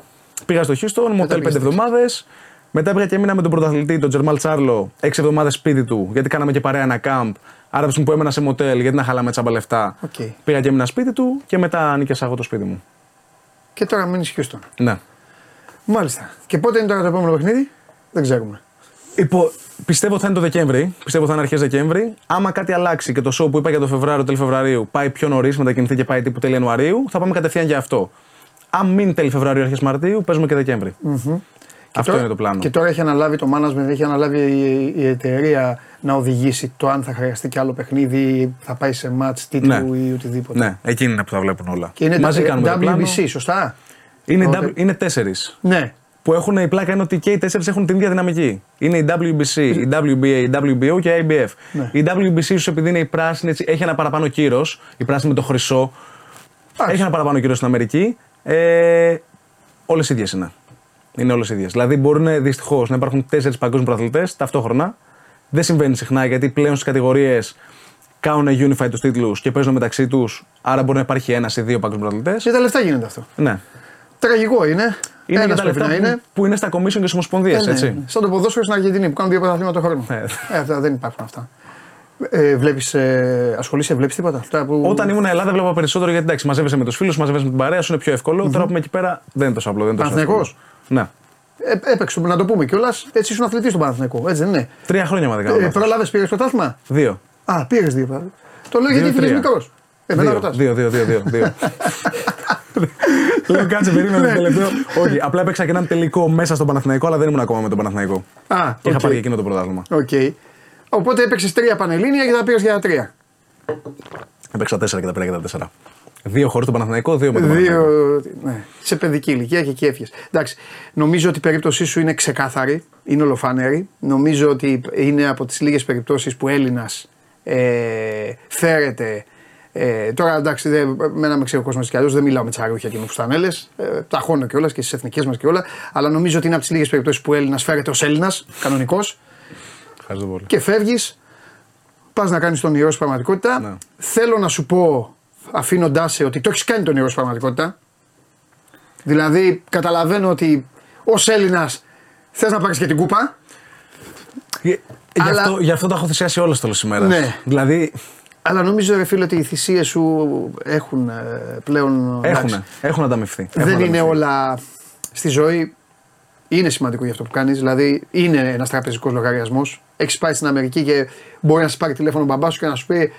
πήγα στο Houston, μοτέλ πήγες πέντε στο εβδομάδες. Μετά πήγα και έμεινα με τον πρωταθλητή, τον Τζερμάλ Τσάρλο, έξι εβδομάδες σπίτι του, γιατί κάναμε και παρέα ένα camp. Άρα που έμενα σε μοτέλ, γιατί να χαλάμε τσάμπα λεφτά. Οκ. Πήγα και έμεινα σπίτι του και μετά νοίκιασα εγώ το σπίτι μου. Και τώρα μένεις Houston. Ναι. Μάλιστα. Και πότε είναι τώρα το επόμενο παιχνίδι, δεν ξέρουμε. Υπό, πιστεύω θα είναι το Δεκέμβρη. Πιστεύω θα είναι αρχές Δεκέμβρη. Άμα κάτι αλλάξει και το show που είπα για το Φεβράριο, τέλη Φεβρουαρίου, πάει πιο νωρίς, μετακινηθεί και πάει τύπου τέλη Ιανουαρίου, θα πάμε κατευθείαν για αυτό. Αν μην τέλη Φεβρουαρίου, αρχές Μαρτίου, παίζουμε και δεκεμβρη Αυτό τώρα- είναι το πλάνο. Και τώρα έχει αναλάβει το management, έχει αναλάβει η, η εταιρεία να οδηγήσει το αν θα χρειαστεί και άλλο παιχνίδι, θα πάει σε match τίτλου Ναι. ή οτιδήποτε. Ναι, εκείνη είναι που θα βλέπουν όλα. Και είναι Μαζί τα- κάνουμε το πλάνο. WBC, σωστά; Είναι, Οπότε- W- είναι τέσσερις. Ναι. Που έχουν, η πλάκα είναι ότι και οι τέσσερις έχουν την ίδια δυναμική. Είναι η WBC, η WBA, η WBO και η IBF. Ναι. Η WBC ίσως επειδή είναι η πράσινη, έτσι, έχει ένα παραπάνω κύρος. Η πράσινη με το χρυσό. Εντάξει. Έχει ένα παραπάνω κύριο στην Αμερική. Ε, Όλες ίδιες είναι. Είναι όλες ίδιες. Δηλαδή μπορούν δυστυχώς να υπάρχουν τέσσερις παγκόσμιοι πρωταθλητές ταυτόχρονα. Δεν συμβαίνει συχνά γιατί πλέον στις κατηγορίες κάνουν unified τους τίτλους και παίζουν μεταξύ τους. Άρα μπορεί να υπάρχει ένας ή δύο παγκόσμιους πρωταθλητές. Για τα λεφτά γίνεται αυτό. Ναι. Τραγικό είναι. Είναι Ένας για τα πρέπει λεφτά να που, είναι. που είναι στα commission και στις ομοσπονδίες, Ε, ναι. έτσι. Σαν το ποδόσφαιρο στην Αργεντινή που κάνουν δύο πρωταθλήματα το χρόνο. Ε. Ε, αυτά δεν υπάρχουν αυτά. Ε, βλέπεις, ε, ασχολείσαι, βλέπεις τίποτα; Αυτά που... Όταν ήμουν Ελλάδα, έβλεπα περισσότερο γιατί εντάξει, μαζεύεσαι με τους φίλους, μαζεύεσαι με την παρέα, σου είναι πιο εύκολο. Τώρα που είμαι εκεί πέρα δεν είναι τόσο απλό. Δεν είναι τόσο Παναθηναϊκός; εύκολο. Ναι. Ε, έπαιξε, να το πούμε κιόλας. Έτσι ήσουν αθλητής στον Παναθηναϊκό. Έτσι δεν είναι. Τρία χρόνια αν δεν κάνω. Ε, λάθος. Πρόλαβε, πήρες πρωτάθλημα. Δύο. Α, πήρες δύο. πράγμα. Το λέω γιατί Δύο, φίλε τρία. μικρός. Εμένα Δύο, ρωτάς. δύο, δύο, δύο, δύο, δύο. Λέω κάτσε περίμενε το τελευταίο. Όχι, απλά έπαιξα και έναν τελικό μέσα στον Παναθηναϊκό, αλλά δεν ήμουν ακόμα με τον Παναθηναϊκό. Α, Και είχα οκ. πάρει και εκείνο το πρωτάθλημα. Οκ. Οπότε έπαιξες τρία πανελλήνια και θα πήρες για τρία. Έπαιξα τέσσερα και τα πήρα και τα τέσσερα. Δύο χωρίς τον Παναθηναϊκό, δύο με τον Δύο. Παναθηναϊκό. Ναι, σε παιδική ηλικία και εκεί έφυγες. Εντάξει. Νομίζω ότι η περίπτωσή σου είναι ξεκάθαρη, είναι ολοφάνερη. Νομίζω ότι είναι από τις λίγες περιπτώσεις που Έλληνας ε, φέρεται. Ε, τώρα εντάξει, δε, μένα με ξέρει ο κόσμος κι αλλιώς, δεν μιλάω με τσαρούχια και με φουστανέλες. Ε, τα χώνω κιόλας και στις εθνικές μας και όλα. Αλλά νομίζω ότι είναι από τις λίγες περιπτώσεις που Έλληνας φέρεται ως Έλληνας, κανονικός, Ευχαριστώ πολύ. και φεύγεις. Πας να κάνεις τον ιερό στην πραγματικότητα. Ναι. Θέλω να σου πω, αφήνοντάς σε, ότι το έχεις κάνει τον ιερό στην πραγματικότητα. Δηλαδή, καταλαβαίνω ότι ως Έλληνας θες να πάρεις και την κούπα. Γι' Αλλά- αυτό, γι' αυτό τα έχω θυσιάσει όλα στο τέλο ημέρα. Ναι. Δηλαδή Αλλά νομίζω, ρε φίλε, ότι οι θυσίες σου έχουν ε, πλέον. εντάξει, έχουν, έχουν ανταμυφθεί. Δεν Έχουν είναι ανταμυφθεί. όλα στη ζωή. Είναι σημαντικό για αυτό που κάνεις. Δηλαδή, είναι ένας τραπεζικός λογαριασμός. Έχεις πάει στην Αμερική και μπορεί να σε πάρει τηλέφωνο ο μπαμπάς σου και να σου πει.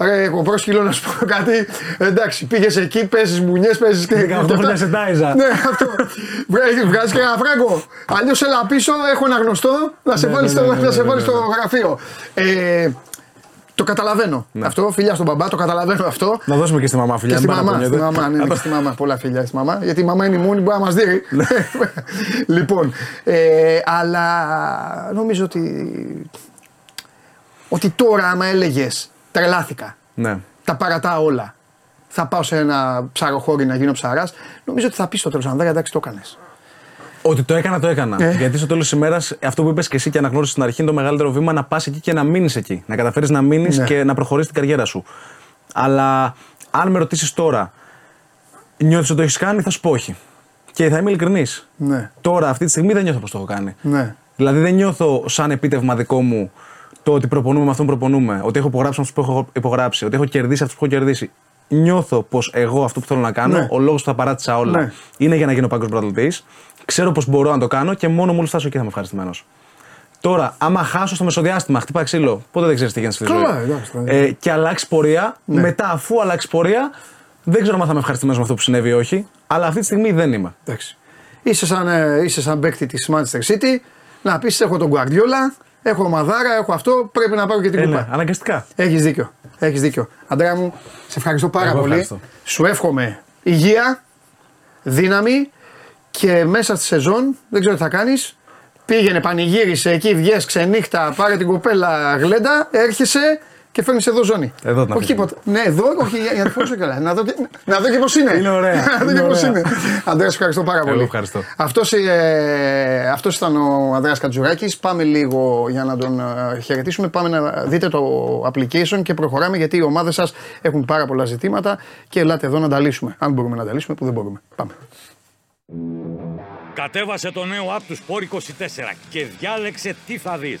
Ρε, έχω πρόσκυλο να σου πω κάτι. Εντάξει, πήγες εκεί, παίζεις μπουνιές, παίζεις και. 18 χρόνια σε τάιζα. Ναι, αυτό. Βγάζεις και ένα φράγκο. Αλλιώς έλα πίσω, έχω ένα γνωστό να σε Ναι, βάλεις ναι, στο, ναι, ναι, να σε ναι, βάλεις ναι, στο ναι. γραφείο. Ε, το καταλαβαίνω αυτό. Φιλιά στον μπαμπά, το καταλαβαίνω αυτό. Να δώσουμε και στη μαμά φιλιά. Και στη μην μαμά, στη παραπονιέται. μαμά, ναι, ναι, και στη μαμά. Πολλά φιλιά στη μαμά. Γιατί η μαμά είναι η μόνη που μπορεί να μας δει. Ναι. λοιπόν, ε, αλλά νομίζω ότι. Ότι τώρα, άμα έλεγες τρελάθηκα, Ναι. τα παρατάω όλα. Θα πάω σε ένα ψαροχώρι να γίνω ψαράς. Νομίζω ότι θα πεις στο τέλος, Ανδρέα, εντάξει, το έκανες. Ότι το έκανα, το έκανα. Ε. Γιατί στο τέλος της ημέρας, αυτό που είπες και εσύ και αναγνώρισες στην αρχή, είναι το μεγαλύτερο βήμα να πας εκεί και να μείνεις εκεί. Να καταφέρεις να μείνεις Ναι. και να προχωρήσεις την καριέρα σου. Αλλά αν με ρωτήσεις τώρα, νιώθεις ότι το έχεις κάνει, θα σου πω όχι. Και θα είμαι ειλικρινής. Ναι, Τώρα, αυτή τη στιγμή δεν νιώθω πως το έχω κάνει. ναι. Δηλαδή δεν νιώθω σαν επίτευγμα δικό μου το ότι προπονούμε με αυτόν που προπονούμε, ότι έχω υπογράψει αυτούς που έχω υπογράψει, ότι έχω κερδίσει αυτούς που έχω κερδίσει. Νιώθω πως εγώ αυτό που θέλω να κάνω, Ναι. ο λόγος που θα παράτησα όλα, Ναι. είναι για να γίνω παγκόσμιο πρωταθλητής. Ξέρω πως μπορώ να το κάνω και μόνο μόλις φτάσω εκεί θα είμαι ευχαριστημένος. Τώρα, άμα χάσω στο μεσοδιάστημα, χτύπα ξύλο, ποτέ δεν ξέρεις τι γίνεται στη ζωή. Καλά, εντάξει, τώρα. Ε, και αλλάξει πορεία, Ναι. μετά αφού αλλάξει πορεία, δεν ξέρω αν θα είμαι ευχαριστημένος με αυτό που συνέβη ή όχι, αλλά αυτή τη στιγμή δεν είμαι. Εντάξει. Είσαι σαν, ε, είσαι σαν παίκτη της Manchester City να πεις: Έχω τον Guardiola, έχω ομαδάρα, έχω αυτό, πρέπει να πάρω και την Ε, κούπα. ναι, αναγκαστικά. Έχεις δίκιο. Έχεις δίκιο. Αντρέα μου, σε ευχαριστώ πάρα Εγώ πολύ. ευχαριστώ. Σου εύχομαι υγεία, δύναμη και μέσα στη σεζόν, δεν ξέρω τι θα κάνεις. Πήγαινε, πανηγύρισε εκεί, βγες ξενύχτα, πάρε την κοπέλα γλέντα, έρχεσαι και φέρνεις εδώ ζώνη. Εδώ την όχι αφήνω. τίποτα. Ναι, εδώ, όχι για, για να φορήσω κιόλα. Να δω, και- να δω και πώς είναι. Είναι ωραία, να δω είναι και πώς ωραία. είναι. Αντρέα, ευχαριστώ πάρα Εγώ πολύ. ευχαριστώ. Αυτός, ε, αυτός ήταν ο Ανδρέας Κατζουράκης. Πάμε λίγο για να τον ε, χαιρετήσουμε. Πάμε να δείτε το application και προχωράμε γιατί οι ομάδες σας έχουν πάρα πολλά ζητήματα και ελάτε εδώ να τα λύσουμε. Αν μπορούμε να τα λύσουμε που δεν μπορούμε. Πάμε. Κατέβασε το νέο app του Sport 24 και διάλεξε τι θα δεις.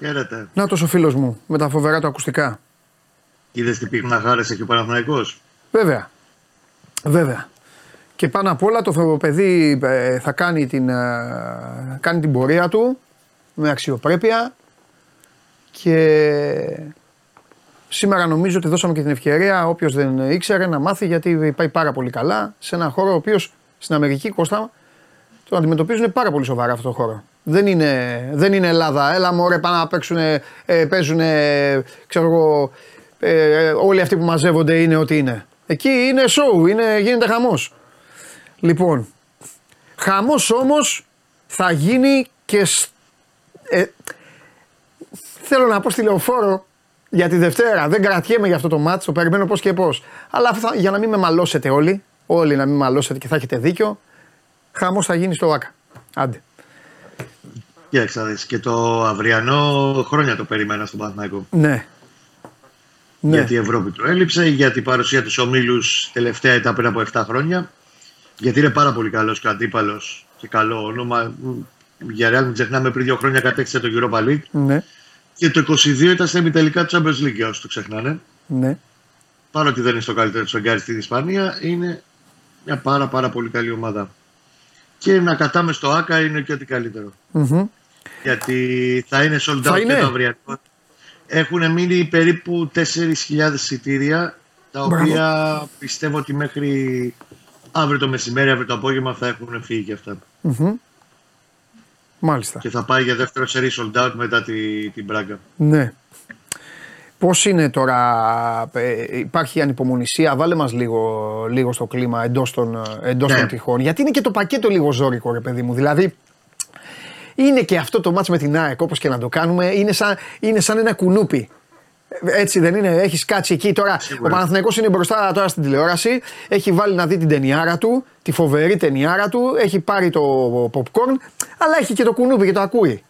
Χαίρετε. Να ο φίλος μου με τα φοβερά του ακουστικά. Είδες τι πυγμαχάρεσε και ο Παναθηναϊκός; Βέβαια. Βέβαια. Και πάνω απ' όλα το παιδί ε, θα κάνει την, ε, κάνει την πορεία του με αξιοπρέπεια και σήμερα νομίζω ότι δώσαμε και την ευκαιρία όποιος δεν ήξερε να μάθει γιατί πάει πάρα πολύ καλά σε ένα χώρο ο οποίος στην Αμερική Κώστα τον αντιμετωπίζουν πάρα πολύ σοβαρά αυτό το χώρο. Δεν είναι, δεν είναι Ελλάδα. Έλα μωρέ πάνε να παίξουν, ε, παίζουν, ξέρω εγώ, ε, όλοι αυτοί που μαζεύονται είναι ό,τι είναι. Εκεί είναι show, είναι, γίνεται χαμός. Λοιπόν, χαμός όμως θα γίνει και... Ε, θέλω να πω στη λεωφόρο για τη Δευτέρα. Δεν κρατιέμαι για αυτό το μάτσο, το περιμένω πώς και πώς. Αλλά για να μην με μαλώσετε όλοι, όλοι να μην μαλώσετε και θα έχετε δίκιο, χαμός θα γίνει στο ΆΚΑ. Άντε. Κοίταξε, και το αυριανό χρόνια το περιμένα στον Παναθηναϊκό. Ναι. ναι. Γιατί η Ευρώπη του έλειψε, γιατί η παρουσία του ομίλους τελευταία ήταν πριν από 7 χρόνια. Γιατί είναι πάρα πολύ καλός και αντίπαλος και καλό όνομα. Για Real, μην ξεχνάμε, πριν δύο χρόνια κατέκτησε το Europa League. Ναι. Και το 22 ήταν στα τελικά του Champions League, όσοι το ξεχνάνε. Ναι. Παρότι δεν είναι στο καλύτερο του Αγκάρι στην Ισπανία, είναι μια πάρα πάρα πολύ καλή ομάδα. Και να κατάμε στο ΑΚΑ είναι και ό,τι καλύτερο. Mm-hmm. Γιατί θα είναι sold out και το αυριανό. Έχουν μείνει περίπου 4.000 εισιτήρια, τα οποία πιστεύω ότι μέχρι αύριο το μεσημέρι, αύριο το απόγευμα θα έχουν φύγει και αυτά. Mm-hmm. Μάλιστα. Και θα πάει για δεύτερο σερί sold out μετά τη, την Μπράγκα. Ναι. Πώς είναι τώρα, ε, υπάρχει ανυπομονησία, βάλε μας λίγο, λίγο στο κλίμα εντός των, εντός ναι. των τυχών. Γιατί είναι και το πακέτο λίγο ζώρικο, ρε παιδί μου. Δηλαδή, είναι και αυτό το μάτς με την ΑΕΚ, όπως και να το κάνουμε, είναι σαν, είναι σαν ένα κουνούπι. Έτσι δεν είναι, έχεις κάτσει εκεί τώρα. Σίγουρα. Ο Παναθηναϊκός είναι μπροστά τώρα στην τηλεόραση. Έχει βάλει να δει την ταινιάρα του, τη φοβερή ταινιάρα του. Έχει πάρει το popcorn, αλλά έχει και το κουνούπι και το ακούει.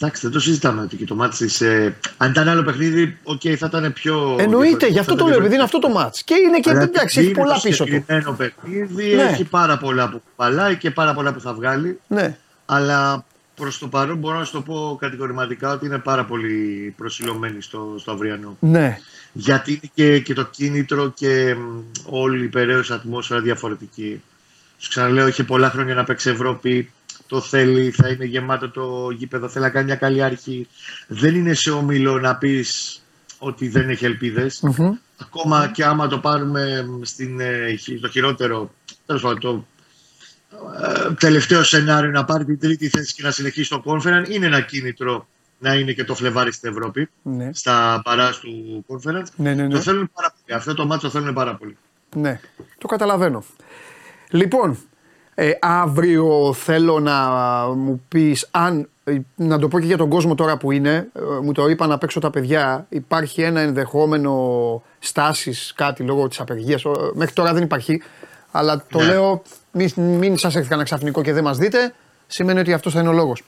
Εντάξει, δεν το συζητάμε ότι και το ματς της. Ε, αν ήταν άλλο παιχνίδι, OK, okay, θα ήταν πιο. Εννοείται, γι' αυτό το λέω, επειδή είναι αυτό το ματς. Και είναι και εντάξει, έχει πολλά πίσω του. Είναι παιχνίδι, ναι. έχει πάρα πολλά που παλάει και πάρα πολλά που θα βγάλει. Ναι. Αλλά προς το παρόν μπορώ να σου το πω κατηγορηματικά ότι είναι πάρα πολύ προσηλωμένοι στο, στο αυριανό. Ναι. Γιατί είναι και, και το κίνητρο και όλη η περιρρέουσα ατμόσφαιρα διαφορετική. Σου ξαναλέω, είχε πολλά χρόνια να παίξει Ευρώπη το θέλει, θα είναι γεμάτο το γήπεδο, θέλει να κάνει μια καλή αρχή. Δεν είναι σε όμιλο να πεις ότι δεν έχει Ακόμα και άμα το πάρουμε στην, ε, το χειρότερο, τέλος πάντων, το ε, τελευταίο σενάριο να πάρει την τρίτη θέση και να συνεχίσει το conference, είναι ένα κίνητρο να είναι και το Φλεβάρι στην Ευρώπη, ναι. στα παράς του conference. Ναι, ναι, ναι. Το θέλουν πάρα πολύ. Αυτό το μάτσο το θέλουν πάρα πολύ. Ναι, το καταλαβαίνω. Λοιπόν, ε, αύριο θέλω να μου πεις αν, ε, να το πω και για τον κόσμο τώρα που είναι, ε, μου το είπα να παίξω τα παιδιά, υπάρχει ένα ενδεχόμενο στάσεις, κάτι λόγω της απεργίας, μέχρι τώρα δεν υπάρχει, αλλά το ναι. λέω μην, μην σας έρθει κανένα ξαφνικό και δεν μας δείτε, σημαίνει ότι αυτός θα είναι ο λόγος.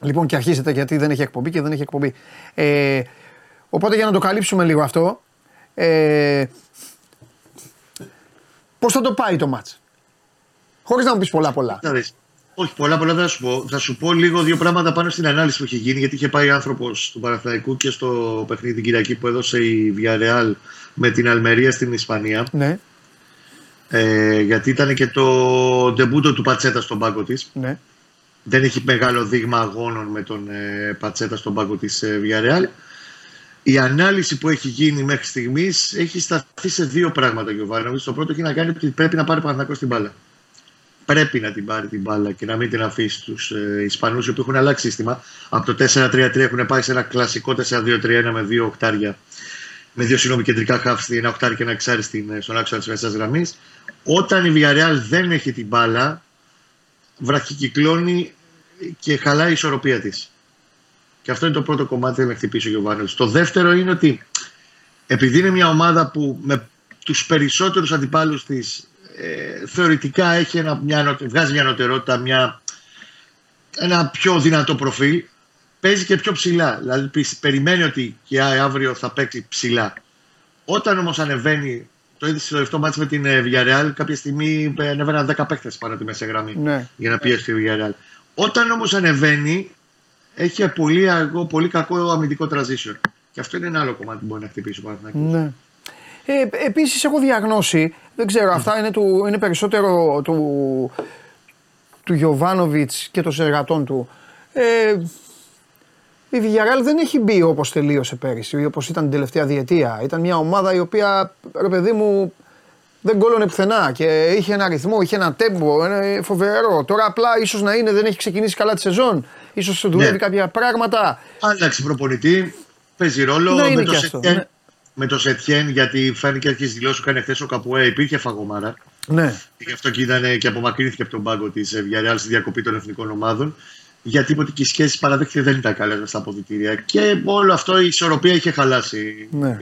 Λοιπόν και αρχίζετε γιατί δεν έχει εκπομπή και δεν έχει εκπομπή. Ε, οπότε για να το καλύψουμε λίγο αυτό, ε, πώς θα το πάει το μάτς; Χωρίς να μου πεις πολλά πολλά. Όχι, πολλά πολλά δεν θα σου πω. Θα σου πω λίγο δύο πράγματα πάνω στην ανάλυση που είχε γίνει. Γιατί είχε πάει άνθρωπος του Παναθηναϊκού και στο παιχνίδι την Κυριακή που έδωσε η Villarreal με την Αλμερία στην Ισπανία. Ναι. Ε, γιατί ήταν και το ντεμπούτο του Πατσέτα στον πάγκο της. Ναι. Δεν έχει μεγάλο δείγμα αγώνων με τον ε, Πατσέτα στον πάγκο της ε, Villarreal. Η ανάλυση που έχει γίνει μέχρι στιγμής έχει σταθεί σε δύο πράγματα, Γιωβάνο. Το πρώτο έχει να κάνει ότι πρέπει να πάρει Παναθηναϊκός στην μπάλα πρέπει να την πάρει την μπάλα και να μην την αφήσει στου ε, Ισπανούς που έχουν αλλάξει σύστημα. Από το 4-3-3 έχουν πάει σε ένα κλασικό 4-2-3-1 με δύο οκτάρια. Με δύο συγγνώμη κεντρικά χάφη, ένα οκτάρι και ένα εξάρι στον άξονα της μέσα γραμμής. Όταν η Villarreal δεν έχει την μπάλα, βραχικυκλώνει και χαλάει η ισορροπία της. Και αυτό είναι το πρώτο κομμάτι που να χτυπήσει ο Γιωβάνο. Το δεύτερο είναι ότι επειδή είναι μια ομάδα που με τους περισσότερους αντιπάλους της ε, θεωρητικά έχει ένα, μια, βγάζει μια νοτερότητα, μια, ένα πιο δυνατό προφίλ. Παίζει και πιο ψηλά. Δηλαδή περιμένει ότι και αύριο θα παίξει ψηλά. Όταν όμως ανεβαίνει, το είδες στο τελευταίο μάτι με την ε, Villarreal, κάποια στιγμή ανεβαίναν 10 παίχτε πάνω τη μέση γραμμή ναι. για να πιέσει τη Villarreal. Όταν όμως ανεβαίνει, έχει πολύ, πολύ κακό αμυντικό transition. Και αυτό είναι ένα άλλο κομμάτι που μπορεί να χτυπήσει ο Παναθηναϊκός. Ναι. Ε, Επίσης, έχω διαγνώσει, δεν ξέρω, αυτά είναι, του, είναι περισσότερο του, του Γιωβάνοβιτς και των συνεργατών του. Ε, η Villarreal δεν έχει μπει όπως τελείωσε πέρυσι, όπως ήταν την τελευταία διετία. Ήταν μια ομάδα η οποία, ρε παιδί μου, Δεν κόλωνε πουθενά και είχε ένα ρυθμό, είχε ένα τέμπο ένα φοβερό. Τώρα απλά ίσως να είναι, δεν έχει ξεκινήσει καλά τη σεζόν. σω δουλεύει ναι. κάποια πράγματα. Άλλαξε προπονητή, παίζει ρόλο. Ναι, με, το αυτό, ναι. με το Σετιέν, γιατί φάνηκε αρχέ δηλώσεις που έκανε χθες ο Καπουέ, υπήρχε φαγωμάρα. Ναι. Και γι' αυτό και, ήταν, και απομακρύνθηκε από τον πάγκο της Βιαρεάλ στη διακοπή των εθνικών ομάδων. Γιατί είπε ότι και οι σχέσει παραδέχτηκε δεν ήταν καλέ στα αποδητήρια. Και όλο αυτό η ισορροπία είχε χαλάσει ναι.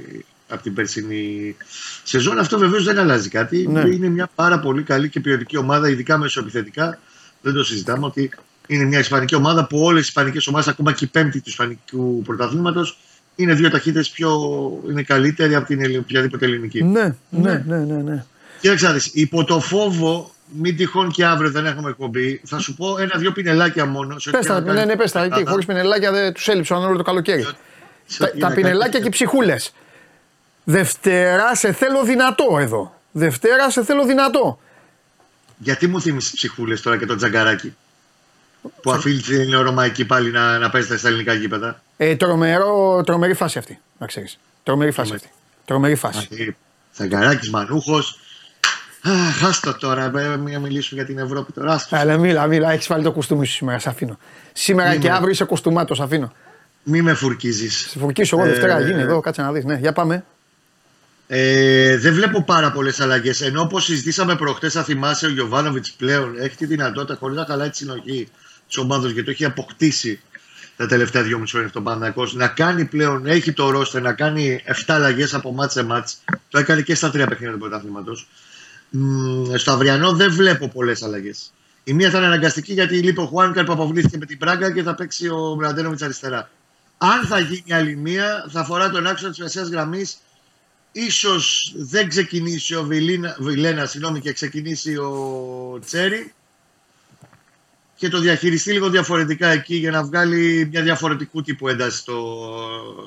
από την περσινή σεζόν. Αυτό βεβαίως δεν αλλάζει κάτι. Ναι. Είναι μια πάρα πολύ καλή και ποιοτική ομάδα, ειδικά μεσοεπιθετικά. Δεν το συζητάμε ότι είναι μια Ισπανική ομάδα που όλες οι Ισπανικές ομάδες, ακόμα και η πέμπτη του Ισπανικού πρωταθλήματος, είναι δύο ταχύτητες πιο είναι καλύτεροι από την οποιαδήποτε ελληνική. Ναι, ναι, ναι, ναι. ναι. Κοίταξε, υπό το φόβο, μην τυχόν και αύριο δεν έχουμε εκπομπή, θα σου πω ένα-δυο πινελάκια μόνο. Πες τα, ναι, ναι, πες τα, εκεί, χωρίς πινελάκια δεν τους έλειψαν όλο το καλοκαίρι. Τα, τα πινελάκια και οι ψυχούλες. Δευτέρα σε θέλω δυνατό εδώ. Δευτέρα σε θέλω δυνατό. Γιατί μου θύμισες ψυχούλες τώρα και το τζαγκαράκι. Που αφήνει την Ρωμαϊκή πάλι να, να παίζει στα ελληνικά γήπεδα; Ε, τρομερό, τρομερή φάση αυτή. Να ξέρεις. Τρομερή φάση αυτή. Τρομερή φάση. Τζαγκαράκι, μανούχος. Χάστο τώρα, μην μιλήσουμε για την Ευρώπη τώρα. Άστο. Αλλά μίλα, μίλα, έχεις βάλει το κουστούμι σου σήμερα, σε αφήνω. Σήμερα και αύριο είσαι κουστούμάτος, σε αφήνω. Μη με φουρκίζεις. Σε φουρκίσω εγώ Δευτέρα, ε, γίνει εδώ, κάτσε να δεις. Ναι, για πάμε. Ε, δεν βλέπω πάρα πολλές αλλαγές. Ενώ όπως συζητήσαμε προχτές, θα θυμάσαι, ο Γιωβάνοβιτς πλέον έχει τη δυνατότητα χωρίς να χαλάει τη συνοχή της ομάδας γιατί το έχει αποκτήσει τα τελευταία δύο μισή χρόνια τον να κάνει πλέον, έχει το ρόστε να κάνει 7 αλλαγές από μάτς σε μάτς. Το έκανε και στα τρία παιχνίδια του πρωτάθληματο. Στο αυριανό δεν βλέπω πολλές αλλαγές. Η μία θα είναι αναγκαστική γιατί λείπει ο Χουάνκαρ που αποβλήθηκε με την πράγκα και θα παίξει ο Μπραντένοβιτς αριστερά. Αν θα γίνει άλλη μία, θα αφορά τον άξονα της μεσαίας γραμμής ίσως δεν ξεκινήσει ο Βιλίνα, Βιλένα συγγνώμη, και ξεκινήσει ο Τσέρι και το διαχειριστεί λίγο διαφορετικά εκεί για να βγάλει μια διαφορετικού τύπου ένταση στο,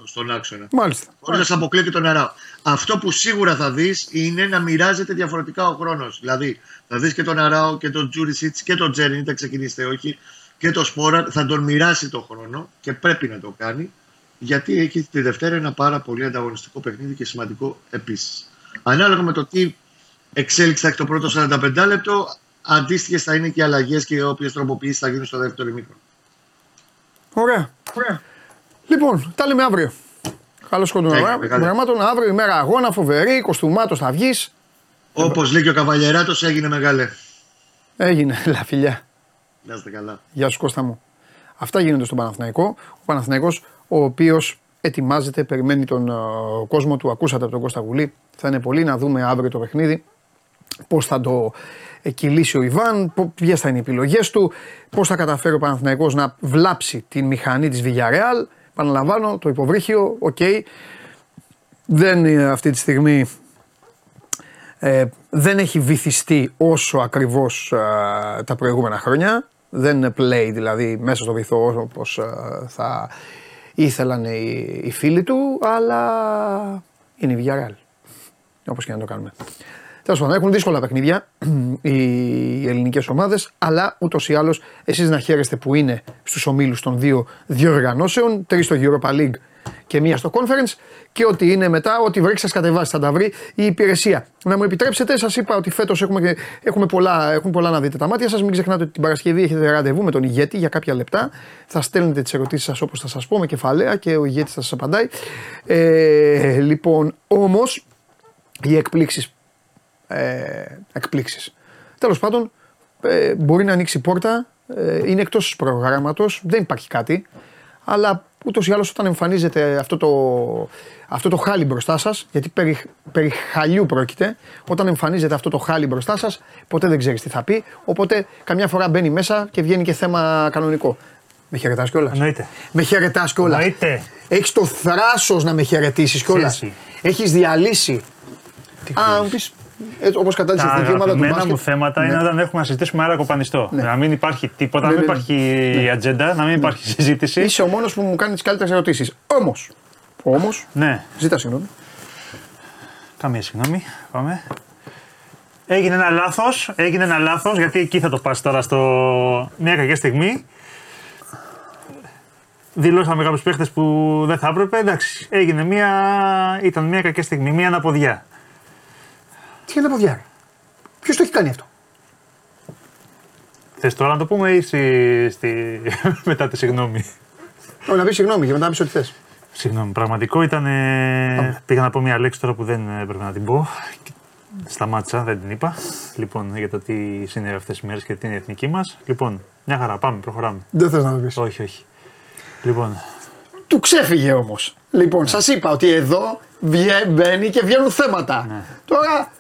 στον άξονα. Μάλιστα. Χωρίς να σε αποκλείει και τον νερά. Αυτό που σίγουρα θα δεις είναι να μοιράζεται διαφορετικά ο χρόνος. Δηλαδή θα δεις και τον Αράο και τον Τζούρισιτς και τον Τζέρι, είτε ξεκινήσετε όχι, και τον Σπόρα. Θα τον μοιράσει το χρόνο και πρέπει να το κάνει γιατί έχει τη Δευτέρα ένα πάρα πολύ ανταγωνιστικό παιχνίδι και σημαντικό επίσης. Ανάλογα με το τι εξέλιξη θα έχει το πρώτο 45 λεπτό, αντίστοιχες θα είναι και οι αλλαγές και οι όποιε τροποποιήσεις θα γίνουν στο δεύτερο ημίχρονο. Ωραία. Ωραία. Λοιπόν, τα λέμε αύριο. Καλώ κοντινό. αύριο ημέρα αγώνα, φοβερή, κοστούμάτος θα βγεις. Όπως λέει και ο Καβαλιεράτος, έγινε μεγάλε. Έγινε, πολλά φιλιά. Να είστε καλά. Γεια σου Κώστα μου. Αυτά γίνονται στον Παναθηναϊκό. Ο Παναθηναϊκός ο οποίος ετοιμάζεται, περιμένει τον ε, κόσμο του. Ακούσατε από τον Κώστα Γουλή. Θα είναι πολύ να δούμε αύριο το παιχνίδι. Πώς θα το κυλήσει ο Ιβάν, ποιες θα είναι οι επιλογές του, πώς θα καταφέρει ο Παναθηναϊκός να βλάψει τη μηχανή της Villarreal. Επαναλαμβάνω, το υποβρύχιο, OK. Okay. Δεν είναι αυτή τη στιγμή ε, δεν έχει βυθιστεί όσο ακριβώς ε, τα προηγούμενα χρόνια. Δεν είναι play δηλαδή μέσα στο βυθό όπως ε, θα ήθελαν οι, οι φίλοι του, αλλά είναι η Villarreal. Όπως και να το κάνουμε. Τέλος πάντων, έχουν δύσκολα παιχνίδια οι ελληνικές ομάδες, αλλά ούτως ή άλλως εσείς να χαίρεστε που είναι στους ομίλους των δύο διοργανώσεων, τρεις στο Europa League και μία στο conference και ό,τι είναι μετά, ό,τι βρέξει σας κατεβάσει, θα τα βρει η υπηρεσία. Να μου επιτρέψετε, σας είπα ότι φέτος έχουμε, έχουμε, πολλά, έχουμε πολλά να δείτε τα μάτια σας. Μην ξεχνάτε ότι την Παρασκευή έχετε ραντεβού με τον ηγέτη για κάποια λεπτά. Θα στέλνετε τις ερωτήσεις σας όπως θα σας πω με κεφαλαία και ο ηγέτης θα σας απαντάει. Ε, λοιπόν, όμως οι εκπλήξεις. Ε, εκπλήξεις. Τέλος πάντων, ε, μπορεί να ανοίξει πόρτα. Ε, είναι εκτός προγράμματος, δεν υπάρχει κάτι. Αλλά ούτως ή άλλως όταν εμφανίζεται αυτό το, αυτό το χάλι μπροστά σας, γιατί περί, περί χαλιού πρόκειται, όταν εμφανίζεται αυτό το χάλι μπροστά σας, ποτέ δεν ξέρεις τι θα πει. Οπότε καμιά φορά μπαίνει μέσα και βγαίνει και θέμα κανονικό. Με χαιρετάς κιόλας. Εννοείται. Με χαιρετάς κιόλας. Έχεις το θράσος να με χαιρετήσεις κιόλας. Έχεις διαλύσει. Τι Α, μου πεις ε, Όπως κατάληξε στην ομάδα του μπάσκετ. μου θέματα ναι. είναι όταν έχουμε να συζητήσουμε αέρα κοπανιστό. Ναι. Να μην υπάρχει τίποτα, ναι, να μην ναι, υπάρχει ναι. ατζέντα, να μην υπάρχει συζήτηση. Είσαι ο μόνος που μου κάνει τις καλύτερες ερωτήσεις. Όμως. Όμως. Ναι. Ζήτα συγγνώμη. Καμία συγγνώμη. Πάμε. Έγινε ένα λάθος. Έγινε ένα λάθος γιατί εκεί θα το πας τώρα στο. Μια κακή στιγμή. Δηλώσαμε κάποιους παίχτες που δεν θα έπρεπε. Εντάξει, έγινε μια. ήταν μια κακή στιγμή, μια αναποδιά. Τι είναι τα ποδιά. Ποιος το έχει κάνει αυτό; Θες τώρα να το πούμε ή στη, στη... μετά τη συγγνώμη; Όχι, να πεις συγγνώμη και μετά να πεις ό,τι θες. Συγγνώμη, πραγματικό ήταν. Ε, πήγα να πω μια λέξη τώρα που δεν έπρεπε να την πω. Σταμάτησα, δεν την είπα. Λοιπόν, για το τι συνέβη αυτές τις μέρες και τι είναι η εθνική μας. Λοιπόν, μια χαρά, πάμε, προχωράμε. Δεν θες να το πεις. Όχι, όχι. Λοιπόν, Του ξέφυγε όμως. Λοιπόν, σας είπα ότι εδώ βγε- μπαίνει και βγαίνουν θέματα. Ναι. Τώρα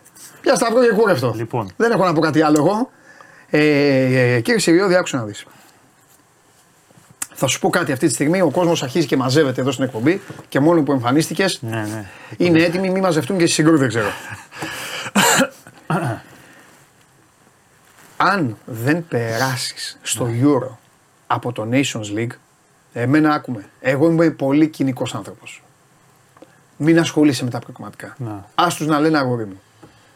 πια σταυρό και κούρευτο. Λοιπόν. Δεν έχω να πω κάτι άλλο εγώ. Ε, ε, κύριε Σιριώδη, άκουσα να δεις. Θα σου πω κάτι αυτή τη στιγμή. Ο κόσμος αρχίζει και μαζεύεται εδώ στην εκπομπή και μόνο που εμφανίστηκες ναι, ναι. είναι έτοιμοι. Μη μαζευτούν και συγκρού, δεν ξέρω. Αν δεν περάσεις στο Euro από το Nations League, εμένα άκουμε. Εγώ είμαι πολύ κοινικός άνθρωπος. Μην ασχολείσαι με τα προγραμματικά. Να. Άστου να λένε αγόρι μου.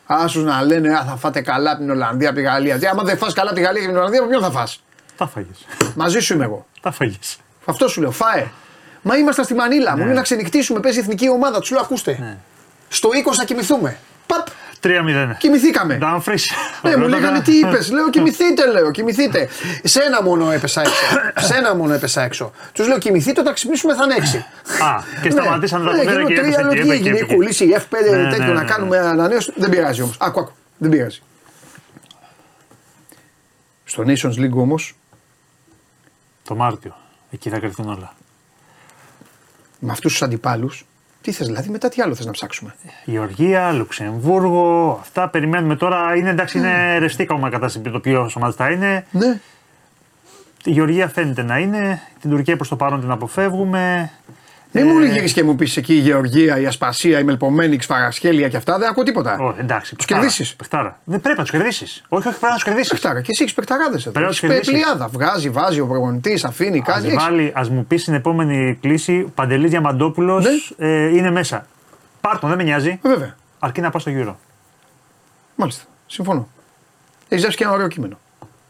Άστου να λένε Α, θα φάτε καλά από την Ολλανδία, από τη Γαλλία. Τι, άμα δεν φας καλά από τη Γαλλία και την Ολλανδία, από ποιον θα φας; Τα φάγες. Μαζί σου είμαι εγώ. Τα φάγες. Αυτό σου λέω, φάε. Μα ήμασταν στη Μανίλα. Μου λέει να ξενυχτήσουμε, παίζει η εθνική ομάδα. Τους λέω, ακούστε. Στο 20 θα κοιμηθούμε. Παπ, 3-0. κοιμηθήκαμε. Ντάμφρις. Ναι, μου λέγανε τι είπες; Λέω κοιμηθείτε, λέω, κοιμηθείτε. Σε ένα μόνο έπεσα έξω. Σε ένα μόνο έπεσα έξω. Τους λέω κοιμηθείτε, όταν ξυπνήσουμε θα είναι έξι. Α, και σταματήσαν τα ναι, κουβέντα γίνω και τρία, έπεσε λέω και τι έπαιξε, έγινε. Έχει έπαιξε. κολλήσει η F5 Ναι, ναι, τέτοιο ναι, να ναι. κάνουμε ανανέωση. Δεν πειράζει όμως. Άκου, άκου. Δεν πειράζει. Στο Nations League όμως, Το Μάρτιο. Εκεί θα κρυφθούν όλα. με αυτούς τους αντιπάλους, τι θες, δηλαδή μετά τι άλλο θες να ψάξουμε; Γεωργία, Λουξεμβούργο, αυτά περιμένουμε τώρα. Είναι εντάξει, Ναι. είναι ρευστή ακόμα κατάσταση το ποιο ομάδε θα είναι. Ναι, Η Γεωργία φαίνεται να είναι. Την Τουρκία προς το παρόν την αποφεύγουμε. Μην μου γυρίσει και μου πεις εκεί η Γεωργία, η Ασπασία, η Μελπομένη, η Ξφαρασχέλια και αυτά. Δεν ακούω τίποτα. Ω, εντάξει, Τους παιχτάρα, κερδίσεις. παιχτάρα. Δεν πρέπει να τους κερδίσεις. Όχι, όχι, πρέπει να τους κερδίσεις. Πεχτάρα. Και εσύ έχεις παιχταράδε εδώ. Πρέπει να Έχεις τους κερδίσεις. πλειάδα. Βγάζει, βάζει ο προπονητής, αφήνει, Α κάνει. έχεις- βάλει, ας μου πεις στην επόμενη κλίση, ο Παντελής Διαμαντόπουλος Ναι. ε, είναι μέσα. Πάρ' τον, δεν με νοιάζει. Ε, Βέβαια. Αρκεί να πας στο γύρο. Μάλιστα. Συμφωνώ. Έχεις γράψει και ένα ωραίο κείμενο.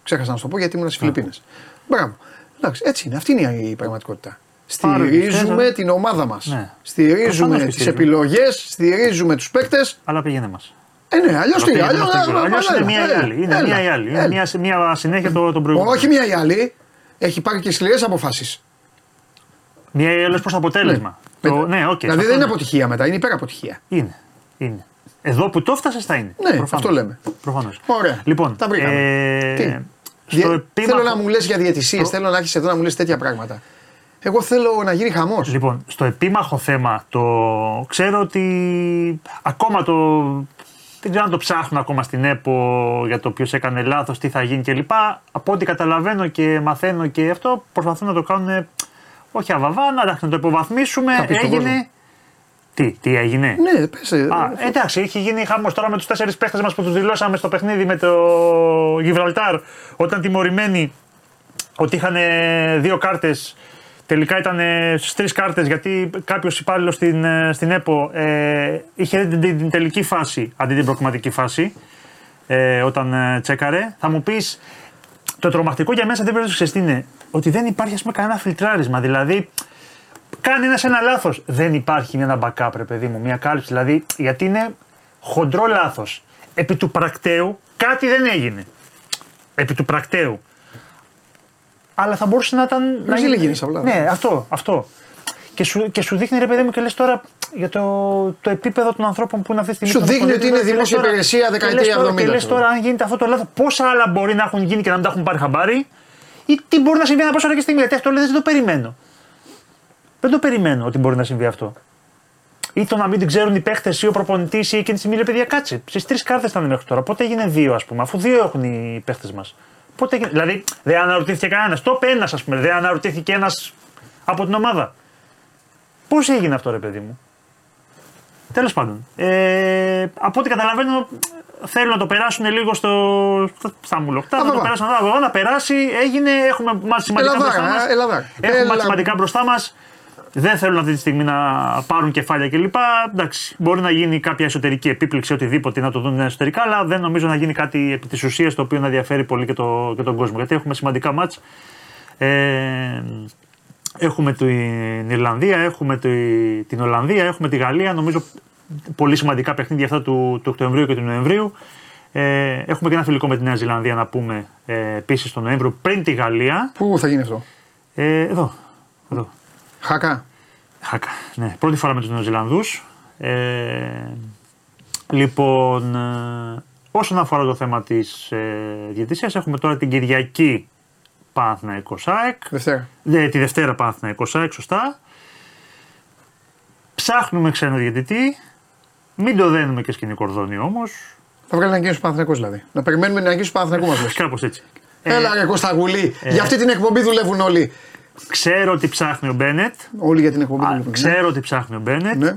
Ξέχασα να σου το πω γιατί ήμουν στις Φιλιππίνες. Μπράβο. Εντάξει, έτσι είναι. Αυτή είναι η πραγματικότητα. Πάρε, Στηρίζουμε πιστεύω. την ομάδα μας. Ναι. Στηρίζουμε Προφανώς και τις στηρίζουμε. επιλογές, στηρίζουμε τους παίκτες. Αλλά πήγαινε μας. Ε, ναι, αλλιώς τι. Αλλιώς Αλλιώς είναι μία ή άλλη. Είναι μία ή άλλη. Είναι μία, μία συνέχεια το, τον προηγούμενο. Όχι μία ή άλλη. Έχει πάρει και σκληρές αποφάσεις. Μία ή άλλη προς αποτέλεσμα. Το, ναι, οκ. δηλαδή αυτό δεν είναι ναι. αποτυχία μετά, είναι υπεραποτυχία. Είναι. είναι. Εδώ που το έφτασες θα είναι. Ναι, αυτό λέμε. Προφανώς. Ωραία. Λοιπόν, Τα βρήκαμε. ε, Τι; στο Διε- επίμαχο- Θέλω να μου λες για διαιτησίες, Το- θέλω να έχεις εδώ να μου λες τέτοια πράγματα. Εγώ θέλω να γίνει χαμός. Λοιπόν, στο επίμαχο θέμα το ξέρω ότι ακόμα το. Δεν ξέρω αν το ψάχνουν ακόμα στην ΕΠΟ για το ποιος έκανε λάθος, τι θα γίνει κλπ. Από ό,τι καταλαβαίνω και μαθαίνω και αυτό, προσπαθούν να το κάνουν όχι αβαβά, να, εντάξει, να το υποβαθμίσουμε. Θα πεις στον κόσμο. Έγινε. Τι, τι έγινε; Ναι, πες, ε, Α, εντάξει, έχει γίνει χαμός τώρα με τους τέσσερις παίχτες μας που τους δηλώσαμε στο παιχνίδι με το Γιβραλτάρ όταν τιμωρημένοι ότι είχαν ε, δύο κάρτες. Τελικά ήταν στι τρεις κάρτες γιατί κάποιος υπάλληλος στην, ε, στην ΕΠΟ ε, είχε την, την, την τελική φάση αντί την προκριματική φάση ε, όταν ε, τσέκαρε. Θα μου πεις, το τρομακτικό για μένα σε αυτή την περίπτωση ξέρεις τι είναι, ότι δεν υπάρχει ας πούμε, κανένα φιλτράρισμα. Δηλαδή, κάνει ένας ένα λάθος. Δεν υπάρχει ένα backup, ρε παιδί μου, μια κάλυψη. Δηλαδή, γιατί είναι χοντρό λάθος. Επί του πρακτέου κάτι δεν έγινε. Επί του πρακτέου. Αλλά θα μπορούσε να ήταν. να Βραζίλη γίνεις απλά. Ναι, αυτό. αυτό. Και σου, και σου δείχνει ρε παιδί μου και λες τώρα για το, το επίπεδο των ανθρώπων που είναι αυτή τη στιγμή. Σου στο δείχνει ότι ποδόσφαιρο είναι και λες δημόσια τώρα- υπηρεσία και λες δεκαετία τώρα- 70, Και λες ξέρω. τώρα, αν γίνεται αυτό το λάθος, πόσα άλλα μπορεί να έχουν γίνει και να μην τα έχουν πάρει χαμπάρι, ή τι μπορεί να συμβεί ένα πόσο ώρα και στιγμή. Γιατί αυτό λέει δεν το περιμένω. Δεν το περιμένω ότι μπορεί να συμβεί αυτό. Ή το να μην την ξέρουν οι παίχτες ή ο προπονητής ή εκείνη τη στιγμή λέει παιδιά κάτσε. Στις τρεις κάρτες ήταν μέχρι τώρα. Πότε έγινε δύο, ας πούμε, αφού δύο έχουν οι παίχτες μας. Πότε έγινε. Δηλαδή δεν αναρωτήθηκε κανένας. Το είπε ένα, ας πούμε. Δεν αναρωτήθηκε ένας από την ομάδα. Πώς έγινε αυτό, ρε παιδί μου; Τέλος πάντων. Ε, από ό,τι καταλαβαίνω, θέλουν να το περάσουν λίγο στο, στα- στα μουλοκτά. Α, Να το βαβά. περάσουν α, βαβά, να περάσει. Έγινε. Έχουμε μάτς σημαντικά Ελαδάρα, μπροστά μας. ε, ελαδάρα. Έχουμε Ελα- μάτς σημαντικά μπροστά μας. Δεν θέλουν αυτή τη στιγμή να πάρουν κεφάλια κλπ. Εντάξει, μπορεί να γίνει κάποια εσωτερική επίπληξη, οτιδήποτε να το δουν εσωτερικά, αλλά δεν νομίζω να γίνει κάτι επί της ουσίας το οποίο να ενδιαφέρει πολύ και, το, και τον κόσμο. Γιατί έχουμε σημαντικά μάτς. Ε, έχουμε την Ιρλανδία, έχουμε τη- την Ολλανδία, έχουμε τη Γαλλία. Νομίζω πολύ σημαντικά παιχνίδια αυτά του, του Οκτωβρίου και του Νοεμβρίου. Ε, έχουμε και ένα φιλικό με τη Νέα Ζηλανδία να πούμε ε, επίσης τον Νοέμβριο πριν τη Γαλλία. Πού θα γίνει αυτό, Ε, εδώ. εδώ. Χάκα. Χάκα. Ναι, πρώτη φορά με τους Νεοζηλανδούς. Ε, λοιπόν, ε, όσον αφορά το θέμα της ε, διαιτησίας, έχουμε τώρα την Κυριακή Παναθηναϊκός ΑΕΚ. Δευτέρα. Ναι, τη Δευτέρα Παναθηναϊκός ΑΕΚ, σωστά. Ψάχνουμε ξένο διαιτητή. Μην το δένουμε και σκηνή κορδόνι όμως. Θα βγάλει ανακοίνωση Παναθηναϊκός δηλαδή. Να περιμένουμε την ανακοίνωση του Παναθηναϊκούς μας λες. Κάπως έτσι. Έλα ρε Κώστα Γουλή. Για αυτή την εκπομπή δουλεύουν όλοι. Ξέρω ότι ψάχνει ο Μπένετ. Όλοι για την εκπομπή Α, δουλεύουν. Ξέρω ότι ψάχνει ο Μπένετ. Ναι.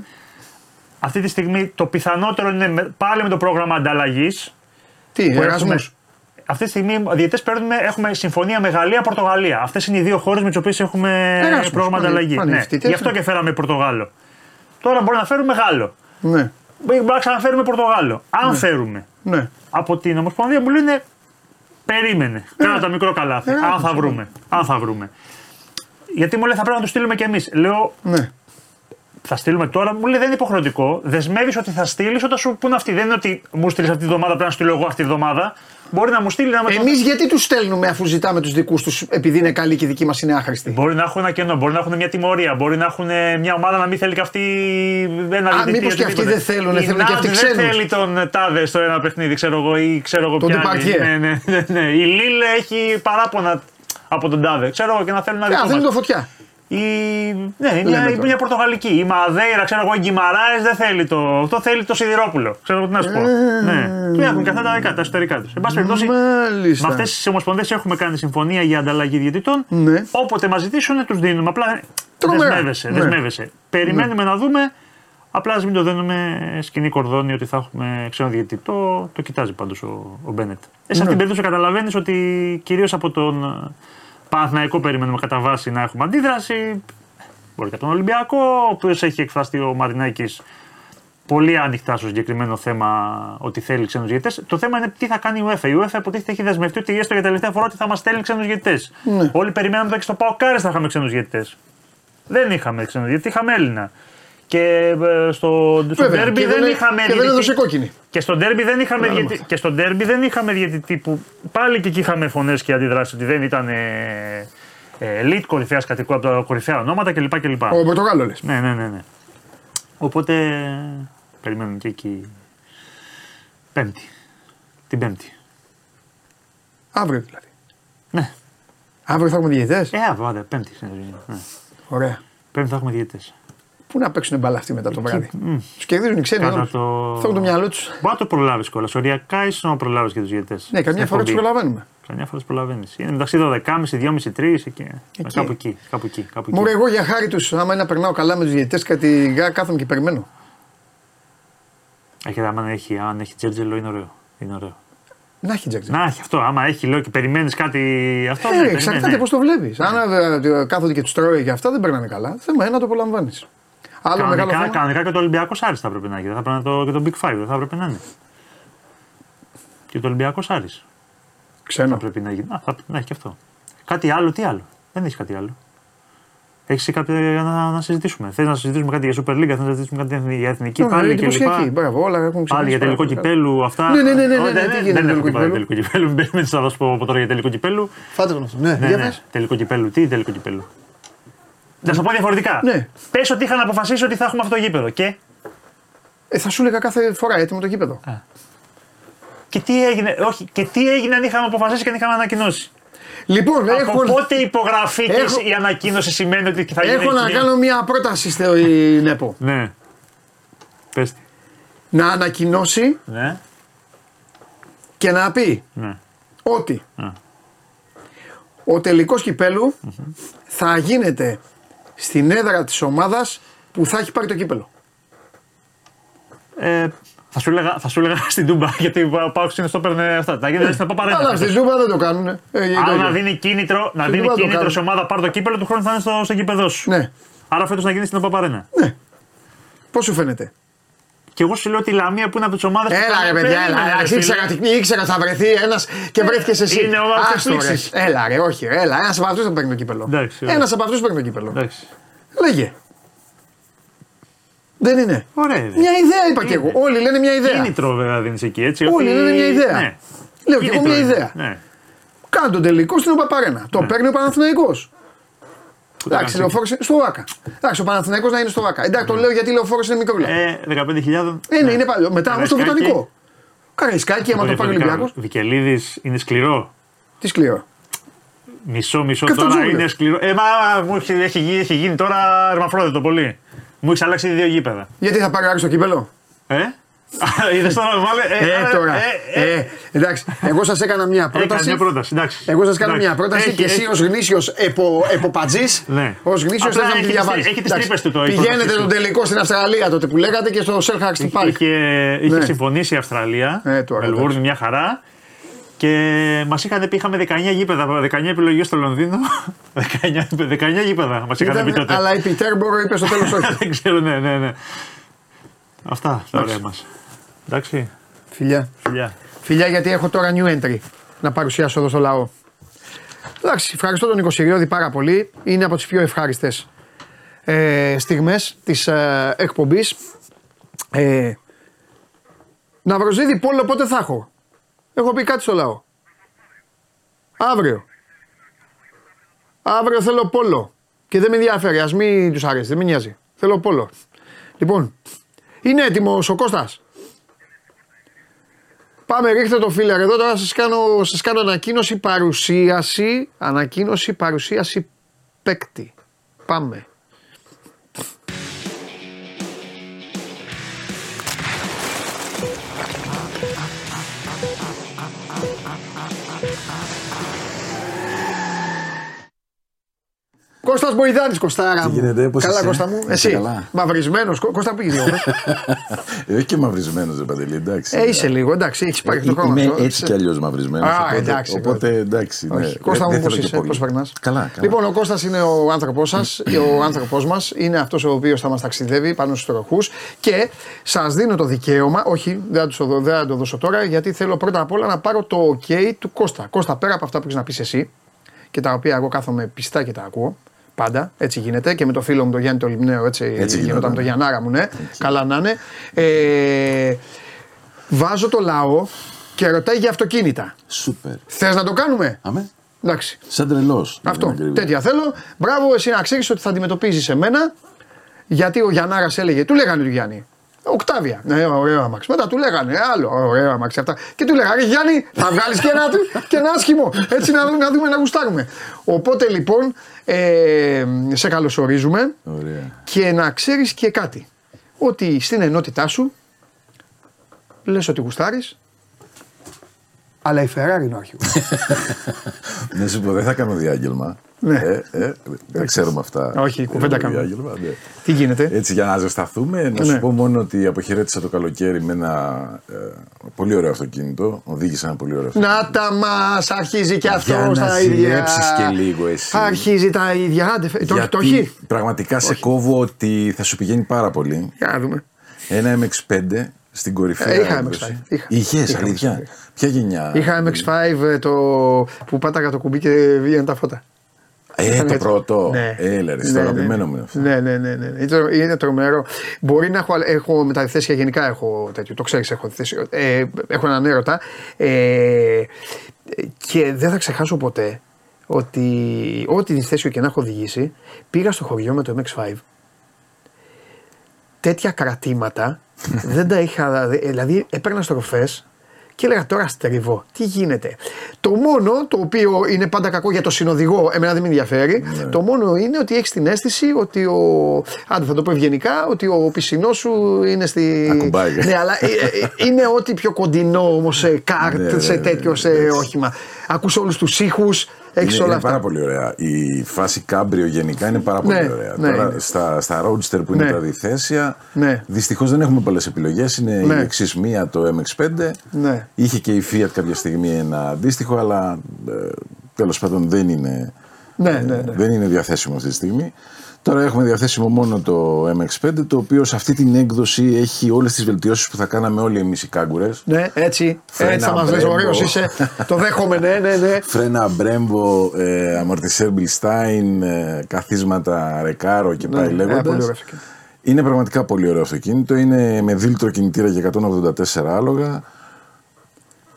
Αυτή τη στιγμή το πιθανότερο είναι με- πάλι με το πρόγραμμα ανταλλαγής. Τι, Εράσμους; Αυτή τη στιγμή οι διαιτέ παίρνουμε, έχουμε συμφωνία με Γαλλία-Πορτογαλία. Αυτές είναι οι δύο χώρες με τις οποίες έχουμε Εράσμους, πρόγραμμα πάνε- ανταλλαγή. πάνε Ναι. αυτοί, τι Γι' αυτό έχουν. και φέραμε Πορτογάλο. Τώρα μπορεί να φέρουμε Γάλλο. Ναι. Μπορεί να ξαναφέρουμε Πορτογάλο. Αν φέρουμε Ναι. από την Ομοσπονδία μου λένε περίμενε. Κάνα τα μικρό καλάθι. Ε, αν θα ε, βρούμε. Αν θα βρούμε. Γιατί μου λέει θα πρέπει να το στείλουμε κι εμείς. Λέω Ναι. θα στείλουμε τώρα. Μου λέει δεν είναι υποχρεωτικό. Δεσμεύεις ότι θα στείλεις όταν σου πούνε αυτοί. Δεν είναι ότι μου στείλεις αυτή τη βδομάδα, πρέπει να στείλω εγώ αυτή τη βδομάδα. Μπορεί να μου στείλει να με Εμείς γιατί τους στέλνουμε αφού ζητάμε τους δικούς τους επειδή είναι καλοί και οι δικοί μας είναι άχρηστοι; Μπορεί να έχουν ένα κενό, μπορεί να έχουν μια τιμωρία, μπορεί να έχουν ε, μια ομάδα να μην θέλει και αυτή ένα Α, διαιτητή, μήπως και αυτοί οτιδήποτε. δεν θέλουν, Η θέλουν και αυτοί Ναντ ξένους. Δεν θέλει τον Τάδε στο ένα παιχνίδι, ξέρω εγώ, ή ξέρω εγώ Τον ποια άλλη. Ντεπαρντιέ. Ναι, ναι, ναι, ναι. Η Λίλε έχει παράπονα από τον Τάδε, ξέρω εγώ και να θέλουν να Α, δει. δεν είναι το φωτιά. Η... Ναι, είναι Λέμε μια, τώρα. μια Πορτογαλική. Η Μαδέιρα, ξέρω εγώ, η Γκυμαράες δεν θέλει το. Αυτό θέλει το Σιδηρόπουλο. Ξέρω εγώ τι να σου πω. Ε. ναι. Του έχουν και αυτά τα δικά τα εσωτερικά τους. Εν πάση περιπτώσει, Μάλιστα. με αυτές τις ομοσπονδίες έχουμε κάνει συμφωνία για ανταλλαγή διαιτητών. Ναι. Όποτε μας ζητήσουν, τους δίνουμε. Απλά Τρομερά. δεσμεύεσαι. Ναι. δεσμεύεσαι. Περιμένουμε να δούμε. Απλά ας μην το δίνουμε σκηνή κορδόνι ότι θα έχουμε ξένο διαιτητή. Το, το κοιτάζει πάντως ο, ο Μπένετ. Ε, σε αυτήν την περίπτωση καταλαβαίνεις ότι κυρίως από τον ε, Παναθηναϊκό περιμένουμε κατά βάση να έχουμε αντίδραση. Μπορεί και από τον Ολυμπιακό, ο οποίος έχει εκφραστεί ο Μαρινάκης πολύ ανοιχτά στο συγκεκριμένο θέμα ότι θέλει ξένους διαιτητέ. Το θέμα είναι τι θα κάνει η UEFA. Η UEFA υποτίθεται έχει δεσμευτεί ότι έστω για τελευταία φορά ότι θα μας στέλνει ξένους διαιτητέ. Ναι. Όλοι περιμέναμε ότι και στο Παοκάρε θα είχαμε ξένους διαιτητέ. Δεν είχαμε ξένους διαιτητέ, είχαμε Έλληνα. Και ε, στο, στο Βέβαια, ντέρμπι και δεν, δεν- είχαμε και δεν διαιτητή. έδωσε κόκκινη. Και στον ντέρμπι δεν είχαμε, Καλά διαιτητή, και στον ντέρμπι δεν είχαμε διαιτητή που πάλι και εκεί είχαμε φωνές και αντιδράσεις ότι δεν ήταν ε, ε, elite κορυφαίας κατοικού από τα κορυφαία ονόματα κλπ. κλπ. Ο Πορτογάλο λες. Ναι, ναι, ναι, ναι. Οπότε περιμένουμε και εκεί. Πέμπτη. Την Πέμπτη. Αύριο δηλαδή. Ναι. Αύριο θα έχουμε διαιτητές; Ε, αύριο, άντε, Πέμπτη. Ναι. Ωραία. Πέμπτη θα έχουμε διαιτητές. Πού να παίξουν μπαλά αυτοί μετά το βράδυ; Τους κερδίζουν οι ξένοι. Κατά όλους. το- Θα έχουν το μυαλό τους. Μπορεί να το προλάβεις κιόλας. Οριακά ίσω να προλάβεις και τους διαιτητές. Ναι, καμιά φορά τους προλαβαίνουμε. Καμιά φορά τους προλαβαίνεις. Είναι μεταξύ 12.30, 2.30, 3 εκεί. Κάπου εκεί. Κάπου εκεί. Κάπου εκεί. Μου εγώ για χάρη τους, άμα είναι να περνάω καλά με τους διαιτητές, κάτι γά, κάθομαι και περιμένω. Έχει, άμα έχει, αν έχει τζέρτζελο είναι ωραίο. Είναι ωραίο. Να έχει τζακ. Να έχει αυτό. Άμα έχει λέω και περιμένεις κάτι. Αυτό. ναι, Ε, περιμένεις, εξαρτάται ναι. πώς το βλέπεις. Αν ε, κάθονται και τους τρώει και αυτά δεν περνάνε καλά. Το θέμα είναι να το απολαμβάνεις. Άλλο μεγάλο Κανονικά, θέμα. κανονικά και το Ολυμπιακός Άρης θα έπρεπε να έχει. Δεν θα πρέπει να το, και το Big Five δεν θα έπρεπε να είναι. Και το Ολυμπιακός Άρης θα Ξένο. πρέπει να γίνει. Α, θα πρέπει να έχει και αυτό. Κάτι άλλο, τι άλλο; Δεν έχει κάτι άλλο. Έχεις κάτι να, να συζητήσουμε. Θες να συζητήσουμε κάτι για Super League, θες να συζητήσουμε κάτι για εθνική Ωραία, πάλι και εντυπωσιακή. λοιπά. Μπράβο, όλα έχουν Πάλι ξεκινήσει για τελικό πάρα πολύ. κυπέλου, αυτά. Ναι, ναι, ναι, ναι, Όχι, ναι, τι γίνεται δεν με έχω τελικό πάρει κυπέλου; τελικό κυπέλου. Μην περιμένει να δώσω από τώρα για τελικό κυπέλου. Φάτε γνωστό. Ναι, Ναι, για ναι. πες. Τελικό κυπέλου. Τι τελικό κυπέλου; Να σου το πω διαφορετικά. Ναι. Πες ότι είχαν αποφασίσει ότι θα έχουμε αυτό το γήπεδο. Και, Ε, θα σου έλεγα κάθε φορά έτοιμο το γήπεδο. και τι έγινε, όχι, και τι έγινε αν είχαμε αποφασίσει και αν είχαμε ανακοινώσει; Λοιπόν, Από έχω, πότε η υπογραφή και έχω- η ανακοίνωση σημαίνει ότι θα γίνει. έχω να εκεί. κάνω μια πρόταση στην ΕΠΟ. Ναι. Πες τι. Να ανακοινώσει Ναι. και να πει Ναι. ότι Α. ο τελικός κυπέλου θα γίνεται στην έδρα της ομάδας που θα έχει πάρει το κύπελο. Ε, θα, σου έλεγα, θα σου έλεγα στην Τούμπα γιατί πάω είναι στο παίρνε αυτά. Θα γίνει στην Παπαρένα. Αλλά στην Ζούμπα δεν το κάνουν. Ε, Άρα να δίνει κίνητρο, να Στην δίνει Τούμπα το κίνητρο κάνουν. σε ομάδα πάρει το κύπελο του χρόνου θα είναι στο, στο κήπεδο σου. Ναι, Άρα φέτος να γίνει στην Παπαρένα. ναι. Πώς σου φαίνεται; Και εγώ σου λέω τη Λαμία που είναι από τις ομάδες Έλα ρε παιδιά, έλα, έλα, ήξερα, ήξερα θα βρεθεί ένας και βρέθηκες εσύ. Είναι ομάδα Άστο, ρε. εκπλήξης. Έλα ρε, όχι ρε, έλα, ένας από αυτούς θα παίρνει το κύπελο. Εντάξει, ωραία. Ένας από αυτούς παίρνει το κύπελο. Εντάξει. Λέγε. Δεν είναι. Ωραία. είναι. Μια ιδέα είπα και Είναι. εγώ. Όλοι λένε μια ιδέα. Κίνητρο βέβαια δίνεις εκεί έτσι. Όλοι ότι- λένε μια ιδέα. Ναι. Λέω και εγώ Κίνητρο μια είναι. ιδέα. Ναι. Κάνει τον τελικό στην Οπαπαρένα. Το παίρνει ο Παναθηναϊκός. Πού τα Εντάξει, κάνεις λεωφόρος είναι στο ΒΑΚΑ. Εντάξει, ο Παναθηναϊκός να είναι στο ΒΑΚΑ. Εντάξει, το λέω γιατί λεωφόρος είναι μικρό. εκεί. Ε, 15.000. Ε, ναι, είναι παλιό. Μετά όμως το Καραϊσκάκη. βοτανικό. Καραϊσκάκι, άμα το πάρει ο Ολυμπιακός. Βικελίδης είναι σκληρό. Τι σκληρό. Μισό, μισό Και αυτό τώρα Τζούλιο. είναι σκληρό. Ε, μα μου έχει, έχει, γίνει- έχει γίνει τώρα ερμαφρόδιτο πολύ. Μου έχει αλλάξει δύο γήπεδα. Γιατί θα πάρει το κύπελο; Ε; Είδες τώρα, βάλε. Ε, τώρα. ε, ε, Ε, εντάξει, εγώ σας έκανα μια Έκανε πρόταση. μια πρόταση. Εντάξει. Εγώ σας κάνω Εντάξει. μια πρόταση Έχει- και εσύ έχει- ως γνήσιος επο, εποπατζής. Ναι. Ω γνήσιος Απλά θε να έχεις τη τις- διαβάσει. έχει τις τρύπες του το- η Πηγαίνετε πρότασή τον του. τελικό στην Αυστραλία τότε που λέγατε και στο Selhurst Είχε, Park. είχε, είχε Ναι. συμφωνήσει η Αυστραλία. Ε, τώρα, Μελβούρνη, εντάξει. μια χαρά. Και μας είχαν πει, είχαμε 19 γήπεδα, 19 επιλογές στο Λονδίνο. 19, 19 γήπεδα μας είχαν πει Ήταν, τότε. αλλά η Πιτέρμπορο είπε στο τέλος όχι. Δεν ξέρω, ναι, ναι, ναι. Αυτά τα ωραία μας. Εντάξει, Φιλιά. φιλιά. Φιλιά γιατί έχω τώρα new entry να παρουσιάσω εδώ στο λαό. Εντάξει, ευχαριστώ τον Νικοσυριώδη πάρα πολύ. Είναι από τις πιο ευχάριστες ε, στιγμές της ε, εκπομπής. Ε, Ναυροζίδη πόλο πότε θα έχω; Έχω πει κάτι στο λαό. Αύριο. Αύριο θέλω πόλο. Και δεν με ενδιαφέρει. Α μην τους αρέσει. Δεν με νοιάζει. Θέλω πόλο. Λοιπόν, είναι έτοιμος ο Κώστας; Πάμε, ρίχτε το φίλερ εδώ. Τώρα σας κάνω, σας κάνω ανακοίνωση παρουσίαση. Ανακοίνωση παρουσίαση παίκτη. Πάμε. Κώστας Μποϊδάνης, Κωστάρα μου. γίνεται, πώς καλά είσαι; Κώστα μου, Είσαι εσύ. καλά; Μαυρισμένος, Κώ- Κώστα πήγε διακοπές. Ε, όχι και μαυρισμένος, ρε Παντελή, εντάξει. Ε, είσαι λίγο, εντάξει, έχει πάρει το Ε, χρώμα. Είμαι σου. έτσι κι αλλιώς μαυρισμένος. Α, οπότε, εντάξει, Οπότε εντάξει. Ναι. Όχι. Κώστα Δεν μου, πώς θέλω και είσαι, πολύ. πώς περνάς. Καλά, καλά. Λοιπόν, ο Κώστας είναι ο άνθρωπός σας, ο άνθρωπός μας, είναι αυτός ο οποίος θα μας ταξιδεύει πάνω στους τροχούς και σας δίνω το δικαίωμα, όχι δεν θα, τους το, δω- δεν θα το δώσω τώρα, γιατί θέλω πρώτα απ' όλα να πάρω το ok του Κώστα. Κώστα, πέρα από αυτά που έχεις να πεις εσύ και τα οποία εγώ κάθομαι πιστά και τα ακούω, Πάντα, έτσι γίνεται και με το φίλο μου τον Γιάννη το Λιμνέο, έτσι, Έτσι γινόταν γινόταν. με το Γιαννάρα μου, ναι. Καλά να είναι. Ε, βάζω το λαό και ρωτάει για αυτοκίνητα. Σούπερ. Θες να το κάνουμε; Αμέ. Εντάξει. Σαν τρελός. Αυτό. Τέτοια θέλω. Μπράβο, εσύ να ξέρεις ότι θα αντιμετωπίζεις εμένα. Γιατί ο Γιαννάρας έλεγε, του λέγανε του Γιάννη. Οκτάβια. Ναι, ωραίο αμάξι. Μετά του λέγανε άλλο, ωραίο αμάξι αυτά. Και του λέγανε, Γιάννη, θα βγάλεις και ένα, και ένα άσχημο. Έτσι να, δούμε- να δούμε να γουστάρουμε. Οπότε λοιπόν, ε, σε καλωσορίζουμε Ωραία. και να ξέρεις και κάτι. Ότι στην ενότητά σου λες ότι γουστάρεις αλλά η Ferrari είναι ο αρχηγός. Να σου πω, δεν θα κάνω διάγγελμα. Ναι. Ε, ε, τα ξέρουμε αυτά. Όχι, κουβέντα Δεν κάνουμε. διάγγελμα, ναι. Τι γίνεται; Έτσι για να ζεσταθούμε, να Ναι. σου πω μόνο ότι αποχαιρέτησα το καλοκαίρι με ένα ε, πολύ ωραίο αυτοκίνητο. Οδήγησα ένα πολύ ωραίο αυτοκίνητο. Να τα μας, αρχίζει και αυτό Για να στα ίδια. ζηλέψεις και λίγο εσύ. Αρχίζει τα ίδια. Άντε, φε- το, έχει- το Γιατί έχει. πραγματικά σε κόβω ότι θα σου πηγαίνει πάρα πολύ. Για να δούμε. Ένα MX5 στην κορυφαία Ε, είχα έκδοση. MX5, είχα. Είχες, Είχα αλήθεια. MX5. Ποια γενιά. Είχα MX5 ε, το, που πάταγα το κουμπί και βγαίνουν τα φώτα. Ε, Ήταν το έτσι. πρώτο. Ναι. Έλα, ρε, στο Ναι, αγαπημένο ναι. μου είναι αυτό. Ναι, ναι, ναι. ναι. Είναι, τρο- είναι τρομερό. Μπορεί να έχω, έχω μεταθέσει και γενικά έχω τέτοιο. Το ξέρεις, έχω θέση. Ε, έχω έναν έρωτα. Ε, και δεν θα ξεχάσω ποτέ ότι ό,τι διθέσιο και να έχω οδηγήσει, πήγα στο χωριό με το MX5. Τέτοια κρατήματα δεν τα είχα. Δηλαδή έπαιρνα στροφές και έλεγα τώρα στριβώ. Τι γίνεται; Το μόνο το οποίο είναι πάντα κακό για το συνοδηγό, εμένα δεν με ενδιαφέρει, το μόνο είναι ότι έχεις την αίσθηση ότι ο. Άντε θα το πω ευγενικά, ότι ο πισινός σου είναι στη. Ακουμπάει. Ναι, αλλά ε, ε, είναι ό,τι πιο κοντινό όμως σε κάρτ, Ναι, ναι, σε ναι, τέτοιο, ναι, σε ναι. όχημα. Ακούς όλους τους ήχους, έχεις Είναι, όλα είναι αυτά. πάρα πολύ ωραία. Η φάση κάμπριο γενικά είναι πάρα πολύ Ναι, ωραία. ναι, Τώρα είναι. στα, στα Roadster που είναι Ναι. τα διθέσια, Ναι. δυστυχώς δεν έχουμε πολλές επιλογές. Είναι Ναι. η εξή μία το MX5. Ναι. Είχε και η Fiat κάποια στιγμή ένα αντίστοιχο, αλλά ε, τέλος πάντων δεν είναι, Ναι, ναι, ναι. δεν είναι διαθέσιμο αυτή τη στιγμή. Τώρα έχουμε διαθέσιμο μόνο το MX5, το οποίο σε αυτή την έκδοση έχει όλες τις βελτιώσεις που θα κάναμε όλοι εμείς οι κάγκουρες. Ναι, έτσι. Φρένα, έτσι θα μας λες: μπρέμπο. Ωραίος είσαι. το δέχομαι, ναι, ναι, ναι. Φρένα Μπρέμβο, ε, αμορτισέρ Μπιλστάιν, ε, καθίσματα Ρεκάρο και πάει Ναι, λέγοντας. ε, πολύ ωραίο αυτοκίνητο. Είναι πραγματικά πολύ ωραίο αυτοκίνητο. Είναι με δίλητρο κινητήρα για 184 άλογα.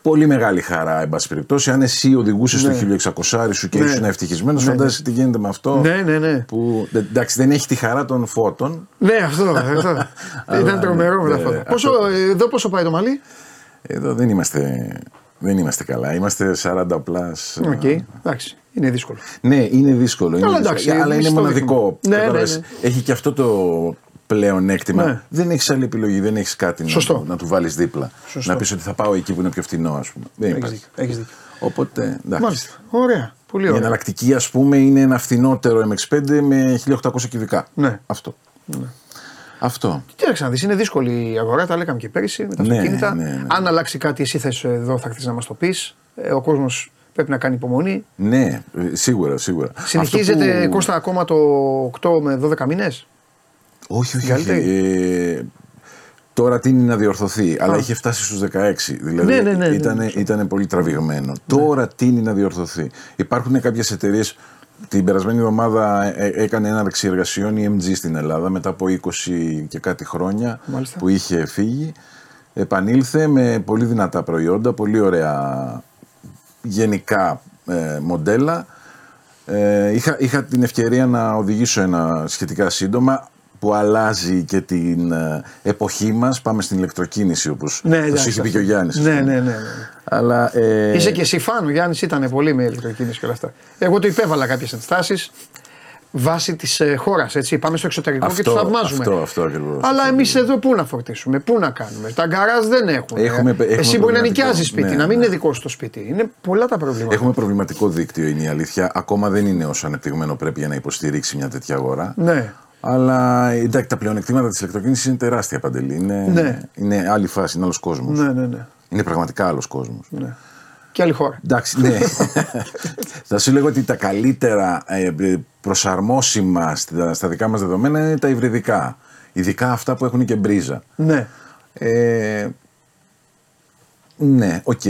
Πολύ μεγάλη χαρά, εν πάση περιπτώσει. Αν εσύ οδηγούσες Ναι. στο 1600 σου και Ναι. ήσουν ευτυχισμένος, Ναι, φαντάζεσαι τι γίνεται με αυτό. Ναι, ναι, ναι. Που εντάξει, δεν έχει τη χαρά των φώτων. Ναι, αυτό. αυτό. Ήταν τρομερό με τα ναι, φώτα. ναι, Πόσο, εδώ πόσο πάει το μαλλί; Εδώ δεν είμαστε, δεν είμαστε καλά. Είμαστε 40 plus. Ok, εντάξει. Είναι δύσκολο. Ναι, είναι δύσκολο. Είναι Καλά, δύσκολο. εντάξει, αλλά εμείς είναι το μοναδικό. δείχνουμε. Ναι, Κατάλαβες, ναι, Έχει και αυτό το πλεονέκτημα. Ναι. Δεν έχεις άλλη επιλογή, δεν έχεις κάτι να, Σωστό. του- να του βάλεις δίπλα. Σωστό. Να πεις ότι θα πάω εκεί που είναι πιο φθηνό, ας πούμε. Δεν Έχεις υπάρχει. δίκιο. Έχεις δίκιο. Οπότε εντάξει. Μάλιστα. Ωραία. Πολύ Η ωραία. εναλλακτική, ας πούμε, είναι ένα φθηνότερο MX5 με 1800 κυβικά. Ναι. Αυτό. Αυτό. Κοίταξε να δεις, είναι δύσκολη η αγορά, τα λέγαμε και πέρυσι με τα Ναι, αυτοκίνητα. ναι, ναι. Αν αλλάξει κάτι, εσύ θες εδώ, θα έρθει να μας το πεις. Ο κόσμος πρέπει να κάνει υπομονή. Ναι, ε, σίγουρα, σίγουρα. Συνεχίζεται Αυτό που- Κώστα ακόμα το 8 με 12 μήνες; Όχι, όχι. Καλύτερη. όχι. Ε, τώρα τίνει να διορθωθεί, αλλά είχε φτάσει στους 16. Δηλαδή Ναι, ναι, ναι, ναι, ήταν, ναι. ήταν πολύ τραβηγμένο. Τώρα τίνει να διορθωθεί. Υπάρχουν κάποιες εταιρείες. Την περασμένη εβδομάδα ε, ε, έκανε έναρξη εργασιών η MG στην Ελλάδα μετά από 20 και κάτι χρόνια Μάλιστα. που είχε φύγει. Επανήλθε με πολύ δυνατά προϊόντα, πολύ ωραία γενικά ε, μοντέλα. Ε, είχα, είχα την ευκαιρία να οδηγήσω ένα σχετικά σύντομα που αλλάζει και την ε, εποχή μας. Πάμε στην ηλεκτροκίνηση όπως Ναι, τους εντάξει, είχε πει και ο αυτό. Γιάννης. ας Ναι, πούμε. ναι, ναι. ναι. Αλλά, ε, Είσαι και εσύ φαν, ο Γιάννης ήταν πολύ με ηλεκτροκίνηση και όλα αυτά. Εγώ το υπέβαλα κάποιες ενστάσεις βάσει της ε, χώρας. Πάμε στο εξωτερικό και Αυτό, του θαυμάζουμε. αυτό, αυτό ακριβώς. Αλλά Αυτό εμείς ακριβώς. εδώ πού να φορτίσουμε, πού να κάνουμε. Τα γκαράζ δεν έχουν. Έχουμε- έχουμε Εσύ μπορεί να προβληματικό. νοικιάζεις σπίτι, Ναι, να μην ναι. είναι δικό σου το σπίτι. Είναι πολλά τα προβλήματα. Έχουμε προβληματικό δίκτυο, είναι η αλήθεια. Ακόμα δεν είναι όσο ανεπτυγμένο πρέπει για να υποστηρίξει μια τέτοια αγορά. Ναι. Αλλά εντάξει, τα πλεονεκτήματα της ηλεκτροκίνηση είναι τεράστια παντελή. Είναι, Ναι. είναι άλλη φάση, είναι άλλος κόσμος. Ναι, ναι, ναι. Είναι πραγματικά άλλος κόσμος. ναι. Και άλλη χώρα. Εντάξει, ναι. Θα σου λέγω ότι τα καλύτερα ε, ε, προσαρμόσιμα στα, στα δικά μας δεδομένα είναι τα υβριδικά. Ειδικά αυτά που έχουν και μπρίζα. Ναι. Ε, ναι, οκ.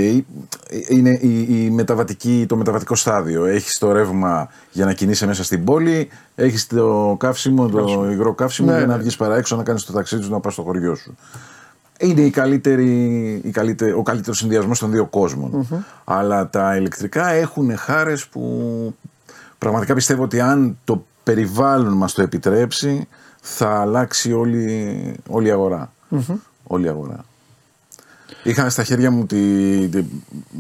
Είναι η, η μεταβατική, το μεταβατικό στάδιο. Έχεις το ρεύμα για να κινείσαι μέσα στην πόλη, έχεις το καύσιμο, το υγρό καύσιμο Ναι, για να ναι. βγεις παρά έξω να κάνεις το ταξίδι σου να πας στο χωριό σου. Είναι η καλύτερη, η καλύτερη, ο καλύτερος συνδυασμός των δύο κόσμων. Αλλά τα ηλεκτρικά έχουν χάρες που πραγματικά πιστεύω ότι αν το περιβάλλον μας το επιτρέψει θα αλλάξει όλη, όλη η αγορα Όλη η αγορά. Είχα στα χέρια μου τη, τη-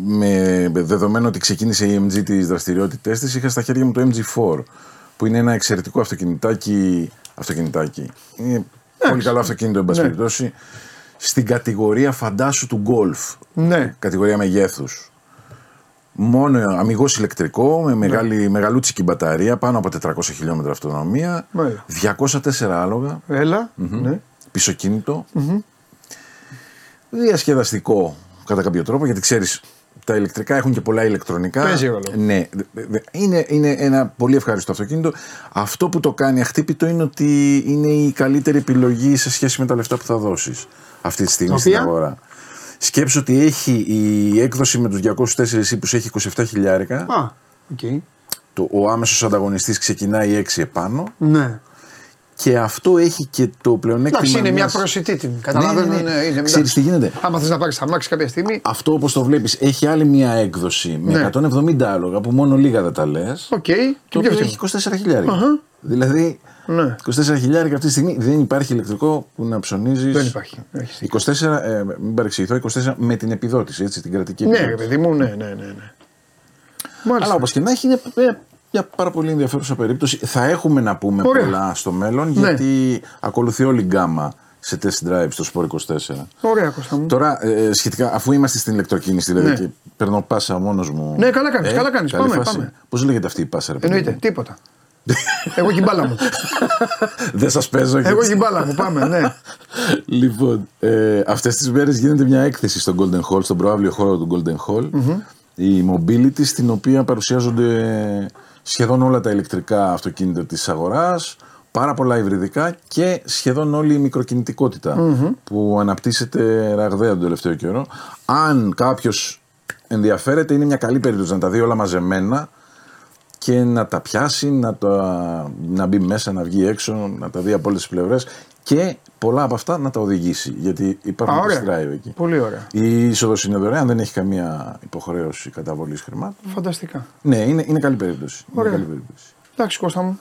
με δεδομένο ότι ξεκίνησε η MG τις δραστηριότητες της, είχα στα χέρια μου το MG4 που είναι ένα εξαιρετικό αυτοκινητάκι, αυτοκινητάκι. Είναι πολύ καλό αυτοκίνητο εν πάση Ναι. περιπτώσει. Στην κατηγορία φαντάσου του Golf. Ναι. Κατηγορία μεγέθους. Μόνο αμυγός ηλεκτρικό, με Ναι. μεγάλη, μεγαλούτσικη μπαταρία, πάνω από 400 χιλιόμετρα αυτονομία, Μάλιστα. 204 άλογα, Έλα. Ναι. πισωκίνητο. Διασκεδαστικό κατά κάποιο τρόπο, γιατί ξέρεις τα ηλεκτρικά έχουν και πολλά ηλεκτρονικά. Παίζει ρόλο. Ναι, δε- δε- είναι, είναι ένα πολύ ευχάριστο αυτοκίνητο. Αυτό που το κάνει αχτύπητο είναι ότι είναι η καλύτερη επιλογή σε σχέση με τα λεφτά που θα δώσεις αυτή τη στιγμή στην Οποία; αγορά. Σκέψου ότι έχει η έκδοση με τους 204 ίππους έχει 27 χιλιάρικα. Α, οκ. Το, ο άμεσος ανταγωνιστής ξεκινάει 6 επάνω. Ναι. Και αυτό έχει και το πλεονέκτημα. Εντάξει, είναι μια μιας- προσιτή τιμή. Καταλαβαίνω. Ναι, ναι, είναι- ναι. είναι- Ξέρεις τι γίνεται; Άμα θες να πάρεις αμάξι κάποια στιγμή. Αυτό όπως το βλέπεις έχει άλλη μια έκδοση με Ναι. 170 άλογα που μόνο λίγα δεν τα λες. Οκ. Το Και πιο οποίο φθηνό. έχει 24 χιλιάρικα. Δηλαδή Ναι. 24 χιλιάρικα αυτή τη στιγμή δεν υπάρχει ηλεκτρικό που να ψωνίζεις. Δεν υπάρχει. Έχεις δίκιο. 24, ε, μην παρεξηγηθώ, 24 με την επιδότηση, έτσι, την κρατική Ναι, ρε επιδότηση. παιδί μου, ναι, ναι, ναι. ναι. Μάλιστα. Αλλά όπως και να έχει είναι ε, μια πάρα πολύ ενδιαφέρουσα περίπτωση. Θα έχουμε να πούμε Ωραία. πολλά στο μέλλον Ναι. γιατί ακολουθεί όλη η γκάμα σε test drive στο Sport 24. Ωραία, Κώστα μου. Τώρα, ε, σχετικά, αφού είμαστε στην ηλεκτροκίνηση, δηλαδή Ναι. και παίρνω πάσα μόνος μου. Ναι, καλά κάνεις, καλά κάνεις. Πάμε, πάμε. Πώς λέγεται αυτή η πάσα, ρε παιδί Εννοείται, μου; τίποτα. Εγώ και η μπάλα μου. Δεν σας παίζω Εγώ και η μπάλα μου, πάμε, ναι. Λοιπόν, ε, αυτές τις μέρες γίνεται μια έκθεση στο Golden Hall, στον προάβλιο χώρο του Golden Hall. Η Mobility, στην οποία παρουσιάζονται σχεδόν όλα τα ηλεκτρικά αυτοκίνητα της αγοράς, πάρα πολλά υβριδικά και σχεδόν όλη η μικροκινητικοτητα που αναπτύσσεται ραγδαία τον τελευταίο καιρό. Αν κάποιος ενδιαφέρεται, είναι μια καλή περίπτωση να τα δει όλα μαζεμένα και να τα πιάσει, να, τα, να μπει μέσα, να βγει έξω, να τα δει από όλες τις πλευρές και πολλά από αυτά να τα οδηγήσει. Γιατί υπάρχουν Α, ωραία. και drive εκεί. Πολύ ωραία. Η είσοδος είναι δωρεάν, δεν έχει καμία υποχρέωση καταβολής χρημάτων. Φανταστικά. Ναι, είναι, είναι καλή περίπτωση. Είναι Ωραία. καλή περίπτωση. Εντάξει, Κώστα μου.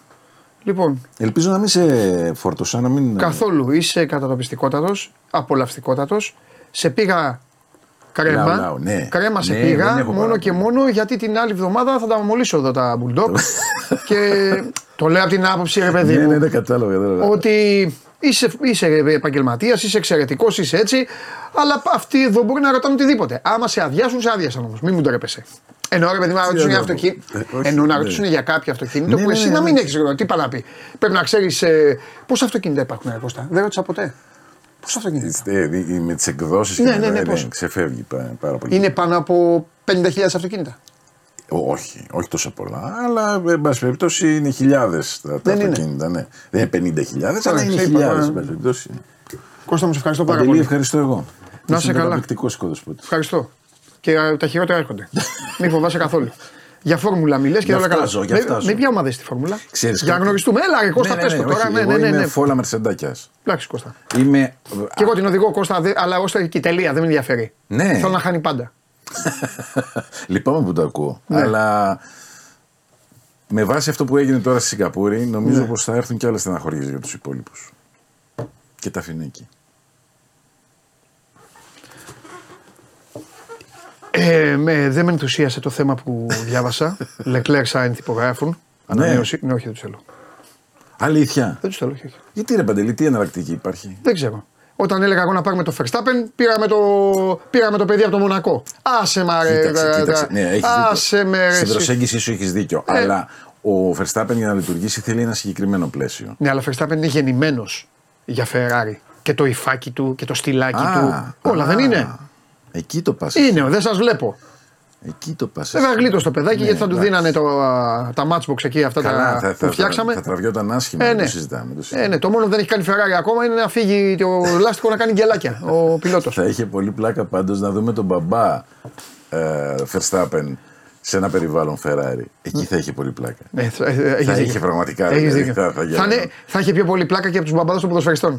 Λοιπόν, Ελπίζω να μην σε φορτωσά, να μην. καθόλου είσαι κατατοπιστικότατος, απολαυστικότατος. Σε πήγα κρέμα. Λαου, λαου, ναι. Κρέμα σε Ναι, πήγα δεν έχω μόνο πάρα και πολύ. μόνο γιατί την άλλη εβδομάδα θα τα μολύσω εδώ τα bulldog. και το λέω από την άποψη, ρε παιδί Ναι, μου. ναι, ναι, κατάλαβα. κατάλαβα. ότι είσαι, είσαι επαγγελματίας, είσαι εξαιρετικός, είσαι έτσι. Αλλά αυτοί εδώ μπορεί να ρωτάνε οτιδήποτε. Άμα σε αδειάσουν, σε άδειασαν όμως. Μην μου ντρέπεσαι. Εννοώ ρε παιδί μου, να ρωτήσουν για να πω. αυτοκίνητο. Ε, όχι, Εννοώ να ναι. ρωτήσουν για κάποιο αυτοκίνητο Ναι, που ναι, εσύ ναι, να ναι. μην έχεις γνώμη. Τι πάει να πει. Πρέπει να ξέρεις ε, πόσα αυτοκίνητα υπάρχουν, ρε Κώστα. Δεν ρώτησα ποτέ. Πόσα αυτοκίνητα. Ε, δι- με τις εκδόσεις Ναι, και ναι, μετά, ναι, ε, πόσο. ξεφεύγει πα- πάρα πολύ. Είναι πάνω από 50.000 αυτοκίνητα. Ό, Όχι, όχι τόσο πολλά, αλλά εν πάση περιπτώσει είναι χιλιάδες τα, τα Δεν είναι. αυτοκίνητα. Ναι. Δεν είναι 50.000, αλλά είναι σε είπα, χιλιάδες. ε. εν πάση περιπτώσει. Κώστα μου, σε ευχαριστώ πάρα Παντελή, πολύ. ευχαριστώ εγώ. Να είσαι καλά. Εκπληκτικό οικοδεσπότη. Ευχαριστώ. Και ε, τα χειρότερα έρχονται. Μην φοβάσαι καθόλου. Για φόρμουλα μιλές και Γι' όλα αυτά καλά. ζω, γι' Με- αυτά ζω. Με ποια ομάδα είσαι στη φόρμουλα; Ξέρεις Για να κάτι; γνωριστούμε. Έλα, ρε Κώστα, πες το τώρα. Ναι, ναι, ναι. Είμαι ναι. φόλα μερσεντάκιας. Εντάξει, Κώστα. Είμαι. Και εγώ την οδηγώ Κώστα, δε- αλλά ω εκεί τελεία, δεν με ενδιαφέρει. Ναι. Θέλω να χάνει πάντα. Λυπάμαι που το ακούω. Ναι. Αλλά με βάση αυτό που έγινε τώρα στη Σιγκαπούρη, νομίζω Ναι. πως θα έρθουν και άλλες στεναχωριές για τους υπόλοιπους. Και τα φινέκη. Ε, με, δεν με ενθουσίασε το θέμα που διάβασα. Leclerc Sainz υπογράφουν. Ανανέωση. Ναι, όχι, δεν τους θέλω. Αλήθεια. Δεν τους θέλω, όχι, όχι. Γιατί ρε Παντελή, τι εναλλακτική υπάρχει; Δεν ξέρω. Όταν έλεγα εγώ να πάρουμε το Verstappen, πήραμε το, πήραμε το παιδί από το Μονακό. Άσε μα ρε. Κοίταξε, ρε, κοίταξε. ρε. Ναι, έχεις Άσε δίκιο. με ρε. Στην εσύ. προσέγγιση σου έχεις δίκιο. Ε. Αλλά ο Verstappen για να λειτουργήσει θέλει ένα συγκεκριμένο πλαίσιο. Ναι, αλλά ο Verstappen είναι γεννημένος για Ferrari. Και το υφάκι του και το στυλάκι του. Όλα α, δεν είναι. Εκεί το πας. Είναι, δεν σας βλέπω. Εκεί το πας. Βέβαια γλίτω το παιδάκι Ναι, γιατί θα τους εντάξει. δίνανε το, α, τα matchbox εκεί αυτά Καλά, τα θα, που θα, φτιάξαμε. θα, θα τραβιόταν άσχημα. Ε, δεν ναι. το συζητάμε. Το συζητάμε. Ε, ναι, το μόνο που δεν έχει κάνει Ferrari ακόμα είναι να φύγει το λάστιχο να κάνει γκελάκια ο πιλότος. Θα είχε πολύ πλάκα πάντως να δούμε τον μπαμπά ε, Verstappen σε ένα περιβάλλον Ferrari. Εκεί θα είχε πολύ πλάκα. Ναι, θα, ε, έχεις Θα δίκιο. είχε πραγματικά, Έχεις δηλαδή, δίκιο. θα- θα θα, γέλαγα. είναι- θα είχε πιο πολύ πλάκα και από τους μπαμπάδες των ποδοσφαιριστών.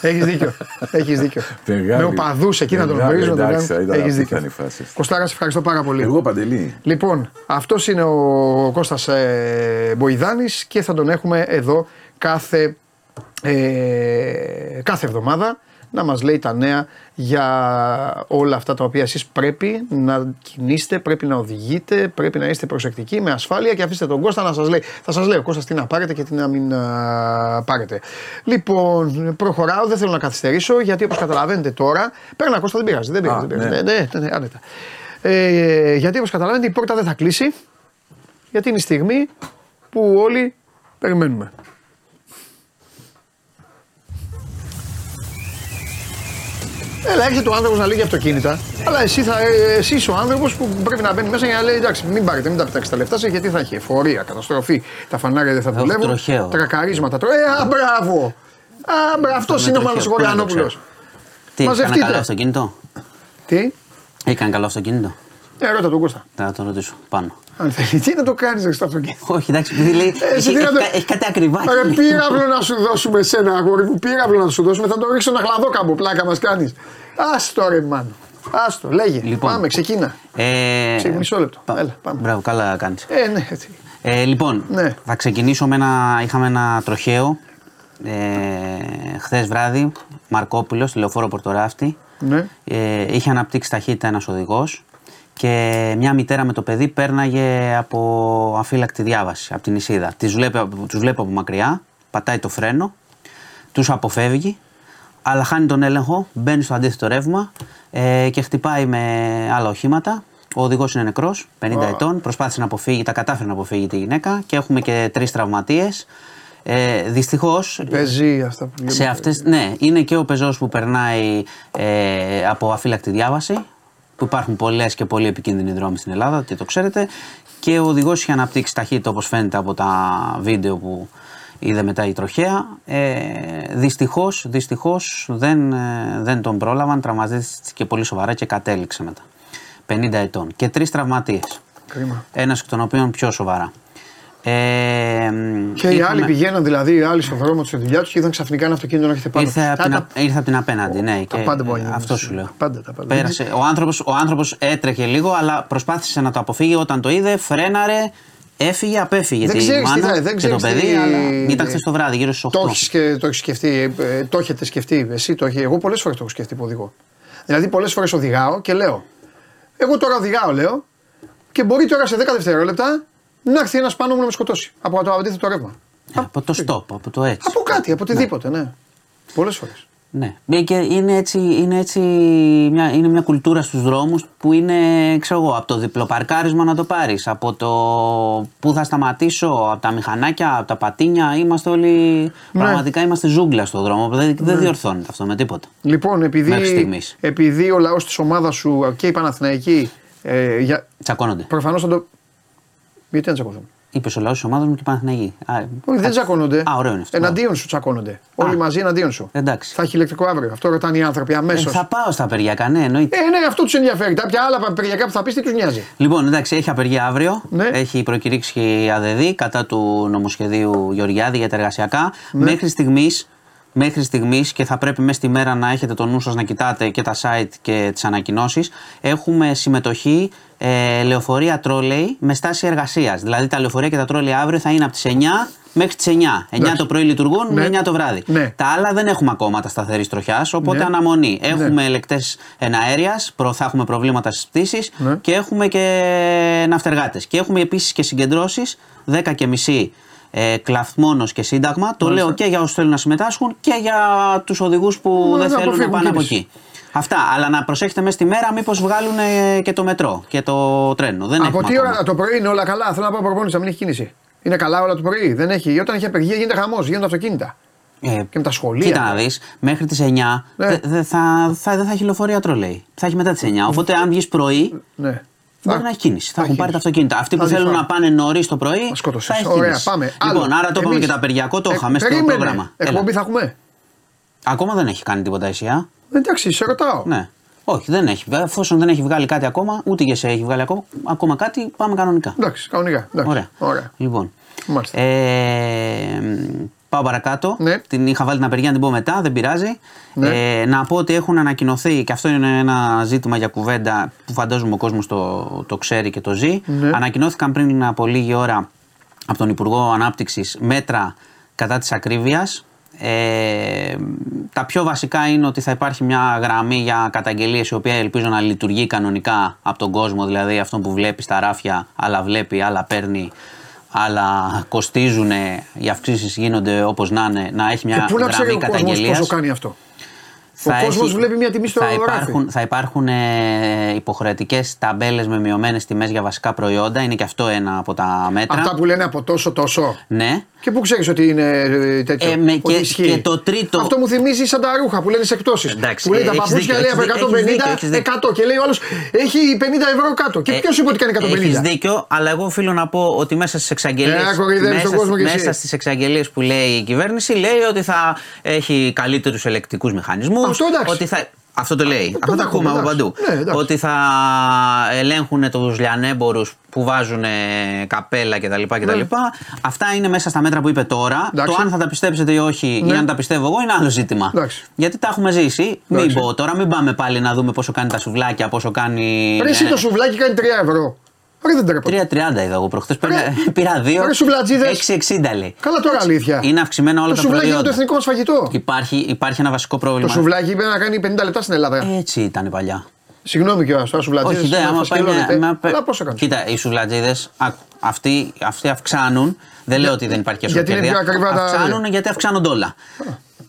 Έχεις δίκιο. Έχεις δίκιο. Μεγάλη- Με οπαδούς εκεί να τον μεγάλη, βρίζουν. να τον εντάξει, κάνουν. ήταν Έχεις απίθανη δίκιο. φάση. Κωστάρα, σε ευχαριστώ πάρα πολύ. Εγώ Παντελή. Λοιπόν, αυτός είναι ο Κώστας ε, Μποϊδάνης και θα τον έχουμε εδώ κάθε, ε, κάθε εβδομάδα να μας λέει τα νέα για όλα αυτά τα οποία εσείς πρέπει να κινήσετε, πρέπει να οδηγείτε, πρέπει να είστε προσεκτικοί με ασφάλεια και αφήστε τον Κώστα να σας λέει. Θα σας λέει ο Κώστας τι να πάρετε και τι να μην α, πάρετε. Λοιπόν, προχωράω, δεν θέλω να καθυστερήσω γιατί όπως καταλαβαίνετε τώρα, παίρνα Κώστα δεν πειράζει, δεν πειράζει, Α, δεν πειράζει. ναι. Ναι, ναι, ναι, ναι, άνετα. Ε, γιατί όπως καταλαβαίνετε η πόρτα δεν θα κλείσει γιατί είναι η στιγμή που όλοι περιμένουμε. Έλα, έρχεται ο άνθρωπος να λέγει αυτοκίνητα, αλλά εσύ, θα, ε, εσύ είσαι ο άνθρωπος που πρέπει να μπαίνει μέσα για να λέει: Εντάξει, μην πάρετε, μην τα πετάξετε τα λεφτά σα, γιατί θα έχει εφορία, καταστροφή. Τα φανάρια δεν θα Έχω δουλεύουν. τροχαίο. Τρακαρίσματα. Τρο... Ε, α, μπράβο! Α, μπράβο, αυτό με είναι ο τροχαίο, Μάνο πού να το Γοριανόπουλο. ξέρω. Τι, Μαζευτείτε. έκανε καλό αυτοκίνητο; Τι, Έκανε καλό αυτοκίνητο; ε, ρώτα τον Κώστα. Θα το ρωτήσω πάνω. Αν θέλεις, τι να το κάνεις στο αυτοκίνητο; Όχι, εντάξει, επειδή λέει. Ε, εσύ έχει, τι να έχει, το- κα- έχει κάτι ακριβά. Ρε πύραυλο να σου δώσουμε εσένα, αγόρι μου. Πύραυλο να σου δώσουμε. Θα το ρίξω ένα χλαδόκαμπο. Πλάκα μας κάνεις. Άστο ρε μάνο. Άστο, λέγε. Λοιπόν. Πάμε, ξεκίνα. Ε, Σε μισό λεπτό. πα- Έλα, πάμε. Μπράβο, καλά κάνεις. Ε, ναι, έτσι. Ε, λοιπόν, Ναι. θα ξεκινήσω με ένα. Είχαμε ένα τροχαίο ε, χθες βράδυ. Μαρκόπουλος, στη λεωφόρο Πορτοράφτη. Ναι. Ε, είχε αναπτύξει ταχύτητα ένας οδηγός και μια μητέρα με το παιδί πέρναγε από αφύλακτη διάβαση από την Ισίδα. Τις βλέπω, τους βλέπω από μακριά, πατάει το φρένο, τους αποφεύγει, αλλά χάνει τον έλεγχο, μπαίνει στο αντίθετο ρεύμα ε, και χτυπάει με άλλα οχήματα. Ο οδηγός είναι νεκρός, 50 ετών. Προσπάθησε να αποφύγει, τα κατάφερε να αποφύγει τη γυναίκα και έχουμε και τρεις τραυματίες. Ε, Δυστυχώς Παίζει αυτά που λέμε. σε αυτές, ναι, είναι και ο πεζός που περνάει ε, από αφύλακτη διάβαση, που υπάρχουν πολλές και πολύ επικίνδυνοι δρόμοι στην Ελλάδα και το ξέρετε. Και ο οδηγός είχε αναπτύξει ταχύτητα όπως φαίνεται από τα βίντεο που είδε μετά η τροχέα. Ε, Δυστυχώς δυστυχώς δεν, ε, δεν τον πρόλαβαν, τραυματίστηκε πολύ σοβαρά και κατέληξε μετά. 50 ετών. Και τρεις τραυματίες. Κρίμα. Ένας εκ των οποίων πιο σοβαρά. Ε, και οι άλλοι πηγαίναν δηλαδή, οι άλλοι στον δρόμο τους στη δουλειά τους και είδαν ξαφνικά ένα αυτοκίνητο να έχετε πάνω. Ήρθε, από την, α- ήρθε από την απέναντι, ναι. Τα και πάντα μπορεί να γίνει. Αυτό σου λέω. Πάντα, τα πάντα. Πέρασε. Ο άνθρωπος, ο άνθρωπος έτρεχε λίγο, αλλά προσπάθησε να το αποφύγει όταν το είδε, φρέναρε, έφυγε, απέφυγε. Δεν τη ξέρεις τι μάνα θα- δεν και το ξέρεις παιδί, τι- αλλά ήταν χθε το βράδυ, γύρω στις 8. Το έχεις και το έχεις σκεφτεί, ε, το έχετε σκεφτεί. Εσύ το έχει. Εγώ πολλές φορές το έχω σκεφτεί που οδηγώ. Δηλαδή, πολλές φορές οδηγάω και λέω. Εγώ τώρα οδηγάω, λέω, και μπορεί τώρα σε 10 δευτερόλεπτα να έρθει ένας πάνω μου να με σκοτώσει από το αντίθετο ρεύμα. από το stop, από το έτσι. Από κάτι, από οτιδήποτε, ναι. Πολλές φορές. Ναι. Ε, Και είναι έτσι, είναι έτσι μια, είναι μια κουλτούρα στους δρόμους που είναι, ξέρω εγώ, από το διπλοπαρκάρισμα να το πάρεις, από το που θα σταματήσω, από τα μηχανάκια, από τα πατίνια, είμαστε όλοι, πραγματικά είμαστε ζούγκλα στο δρόμο, δεν, δεν διορθώνεται αυτό με τίποτα. Λοιπόν, Μέχρι επειδή, στιγμής. επειδή ο λαός της ομάδας σου και η Παναθηναϊκή. Ε, για... Τσακώνονται. Προφανώς θα το. Γιατί να τσακωθούν. Είπες ο λαός της ομάδας μου και Παναθηναϊκή. Α, Όχι, δεν α, τσακώνονται. Α, ωραίο είναι αυτό. Εναντίον σου τσακώνονται. Όλοι μαζί εναντίον σου. Εντάξει. Θα έχει ηλεκτρικό αύριο. Αυτό ρωτάνε οι άνθρωποι Ε, αμέσω. θα πάω στα απεργιακά, ναι, εννοείται. Ε, ναι, αυτό τους ενδιαφέρει. Τα πια άλλα περιοδικά που θα πεις, τι τους νοιάζει. Λοιπόν, εντάξει, έχει απεργία αύριο. Ναι. Έχει προκηρύξει η ΑΔΔ κατά του νομοσχεδίου Γεωργιάδη για τα εργασιακά. Ναι. Μέχρι στιγμής. Μέχρι στιγμής και θα πρέπει μέσα στη μέρα να έχετε το νου σας να κοιτάτε και τα site και τις ανακοινώσεις έχουμε συμμετοχή ε, λεωφορεία τρόλεϊ με στάση εργασίας δηλαδή τα λεωφορεία και τα τρόλεϊ αύριο θα είναι από τις 9 μέχρι τις 9 9 Εντάξει. το πρωί λειτουργούν Ναι. με 9 το βράδυ Ναι. τα άλλα δεν έχουμε ακόμα τα σταθερής τροχιάς, οπότε Ναι. αναμονή. Έχουμε ελεκτές εναέρεια, θα έχουμε προβλήματα στις πτήσεις Ναι. και έχουμε και ναυτεργάτες. Και έχουμε επίσης και συγκεντρώσεις 10 και μισή ε, κλαθμόνο και σύνταγμα. Το λέω και για όσους θέλουν να συμμετάσχουν και για τους οδηγούς που Μα, δεν να θέλουν να αποφύγουν πάνε από κίνηση. εκεί. Αυτά. Αλλά να προσέχετε μέσα στη μέρα, μήπως βγάλουν ε, και το μετρό και το τρένο. Δεν Από έχουμε τι ακόμα. ώρα το πρωί είναι όλα καλά; Θέλω να πάω προπόνηση, να μην έχει κίνηση. Είναι καλά όλα το πρωί; Δεν έχει. Όταν έχει απεργία γίνεται χαμός, γίνονται αυτοκίνητα. Ε, Και με τα σχολεία. Κοίτα να δεις, μέχρι τις 9 Ναι. δε- δε θα, θα, δεν θα έχει λεωφορεία τρολέι. Θα έχει μετά τις 9. Οπότε αν βγεις πρωί, Ναι. Μπορεί Θα- να έχει κίνηση. Θα, έχουν πάρει τα κίνηση. αυτοκίνητα. Αυτοί Θα που τη θέλουν φάω. να πάνε νωρίς το πρωί. Μα σκότωσες. Θα έχει Ωραία, κίνηση. πάμε. Λοιπόν, Άλλο. άρα το είπαμε Εμείς- και τα απεργιακό, το Ε, είχαμε στο περίμενε. πρόγραμμα. Έλα. Εκπομπή θα έχουμε; Ακόμα δεν έχει κάνει τίποτα η ΣΥΑ. Εντάξει, σε ρωτάω. Ναι. Όχι, δεν έχει. Εφόσον δεν έχει βγάλει κάτι ακόμα, ούτε και σε έχει βγάλει ακόμα, ακόμα κάτι, πάμε κανονικά. Εντάξει, κανονικά. Εντάξει. Ωραία. Ωραία. Λοιπόν. Μάλιστα. Ε, μ, πάω παρακάτω. Ναι. Την είχα βάλει την απεργία να την πω μετά, δεν πειράζει. Ναι. Ε, να πω ότι έχουν ανακοινωθεί, και αυτό είναι ένα ζήτημα για κουβέντα που φαντάζομαι ο κόσμος το, το ξέρει και το ζει. Ναι. Ανακοινώθηκαν πριν από λίγη ώρα από τον Υπουργό Ανάπτυξης μέτρα κατά της ακρίβειας. Ε, τα πιο βασικά είναι ότι θα υπάρχει μια γραμμή για καταγγελίες η οποία ελπίζω να λειτουργεί κανονικά από τον κόσμο, δηλαδή αυτό που βλέπεις στα ράφια, άλλα βλέπει, άλλα παίρνει, άλλα κοστίζουν, οι αυξήσεις γίνονται όπως να είναι, να έχει μια Και πού να ξέρει γραμμή ο κόσμος καταγγελίας. πόσο κάνει αυτό; Θα Ο κόσμος βλέπει μια τιμή στο θα ράφι. υπάρχουν, θα υπάρχουν ε, υποχρεωτικές ταμπέλες με μειωμένες τιμές για βασικά προϊόντα, είναι και αυτό ένα από τα μέτρα. Αυτά που λένε από τόσο τόσο. Ναι. Και πού ξέρεις ότι είναι ε, τέτοιο. Ε, με- ότι και- ισχύει. και το τρίτο- Αυτό μου θυμίζει σαν τα ρούχα που λένε σε εκτόσεις. Εντάξει, Που λέει ε, τα έχεις παπούτσια δίκιο, λέει από έχεις 150, δίκιο, έχεις δίκιο, έχεις δίκιο. 100 και λέει ο άλλος έχει 50 ευρώ κάτω. Και Ε, ποιος είπε ότι κάνει 150. Έχεις δίκιο, αλλά εγώ οφείλω να πω ότι μέσα στις εξαγγελίε. Ε, κοροϊδεύεις τον κόσμο κι εσύ. μέσα στις εξαγγελίες που λέει η κυβέρνηση λέει ότι θα έχει καλύτερους ελεκτικούς μηχανισμούς. Αυτό εντάξει. Ότι θα... Αυτό το λέει. Αυτό το δέχομαι, ακούμε από εντάξει. παντού. Ναι, εντάξει. ότι θα ελέγχουν τους λιανέμπορους που βάζουν καπέλα κτλ. κτλ. Αυτά είναι μέσα στα μέτρα που είπε τώρα. Ναι. Εντάξει. Το αν θα τα πιστέψετε ή όχι, Ναι. ή αν τα πιστεύω εγώ, είναι άλλο ζήτημα. Εντάξει. Γιατί τα έχουμε ζήσει. Μην Εντάξει. πω τώρα, μην πάμε πάλι να δούμε πόσο κάνει τα σουβλάκια, πόσο κάνει. Ρε, εσύ ναι. το σουβλάκι κάνει 3 ευρώ. Ρε δεν τρέπονται. 3,30 είδα εγώ προχθές. Ρε, Πήρα δύο. ρε, σουβλατζίδες. 6,60 λέει. Καλά τώρα αλήθεια. Είναι αυξημένα όλα το τα σουβλάκι είναι το προϊόντα. εθνικό μας φαγητό. Υπάρχει, υπάρχει ένα βασικό πρόβλημα. Το σουβλάκι είπε να κάνει 50 λεπτά στην Ελλάδα. Έτσι ήταν παλιά. Συγγνώμη κιόλα τώρα, σουβλατζίδε. Όχι, δεν, άμα πάει μια. μια- Αλλά πόσο κάνει. Κοίτα, οι σουβλατζίδες αυτοί, αυτοί αυξάνουν. Δεν λέω ότι δεν υπάρχει και γιατί είναι εσωτερία. πιο ακριβά τα- Αυξάνουν γιατί αυξάνονται όλα.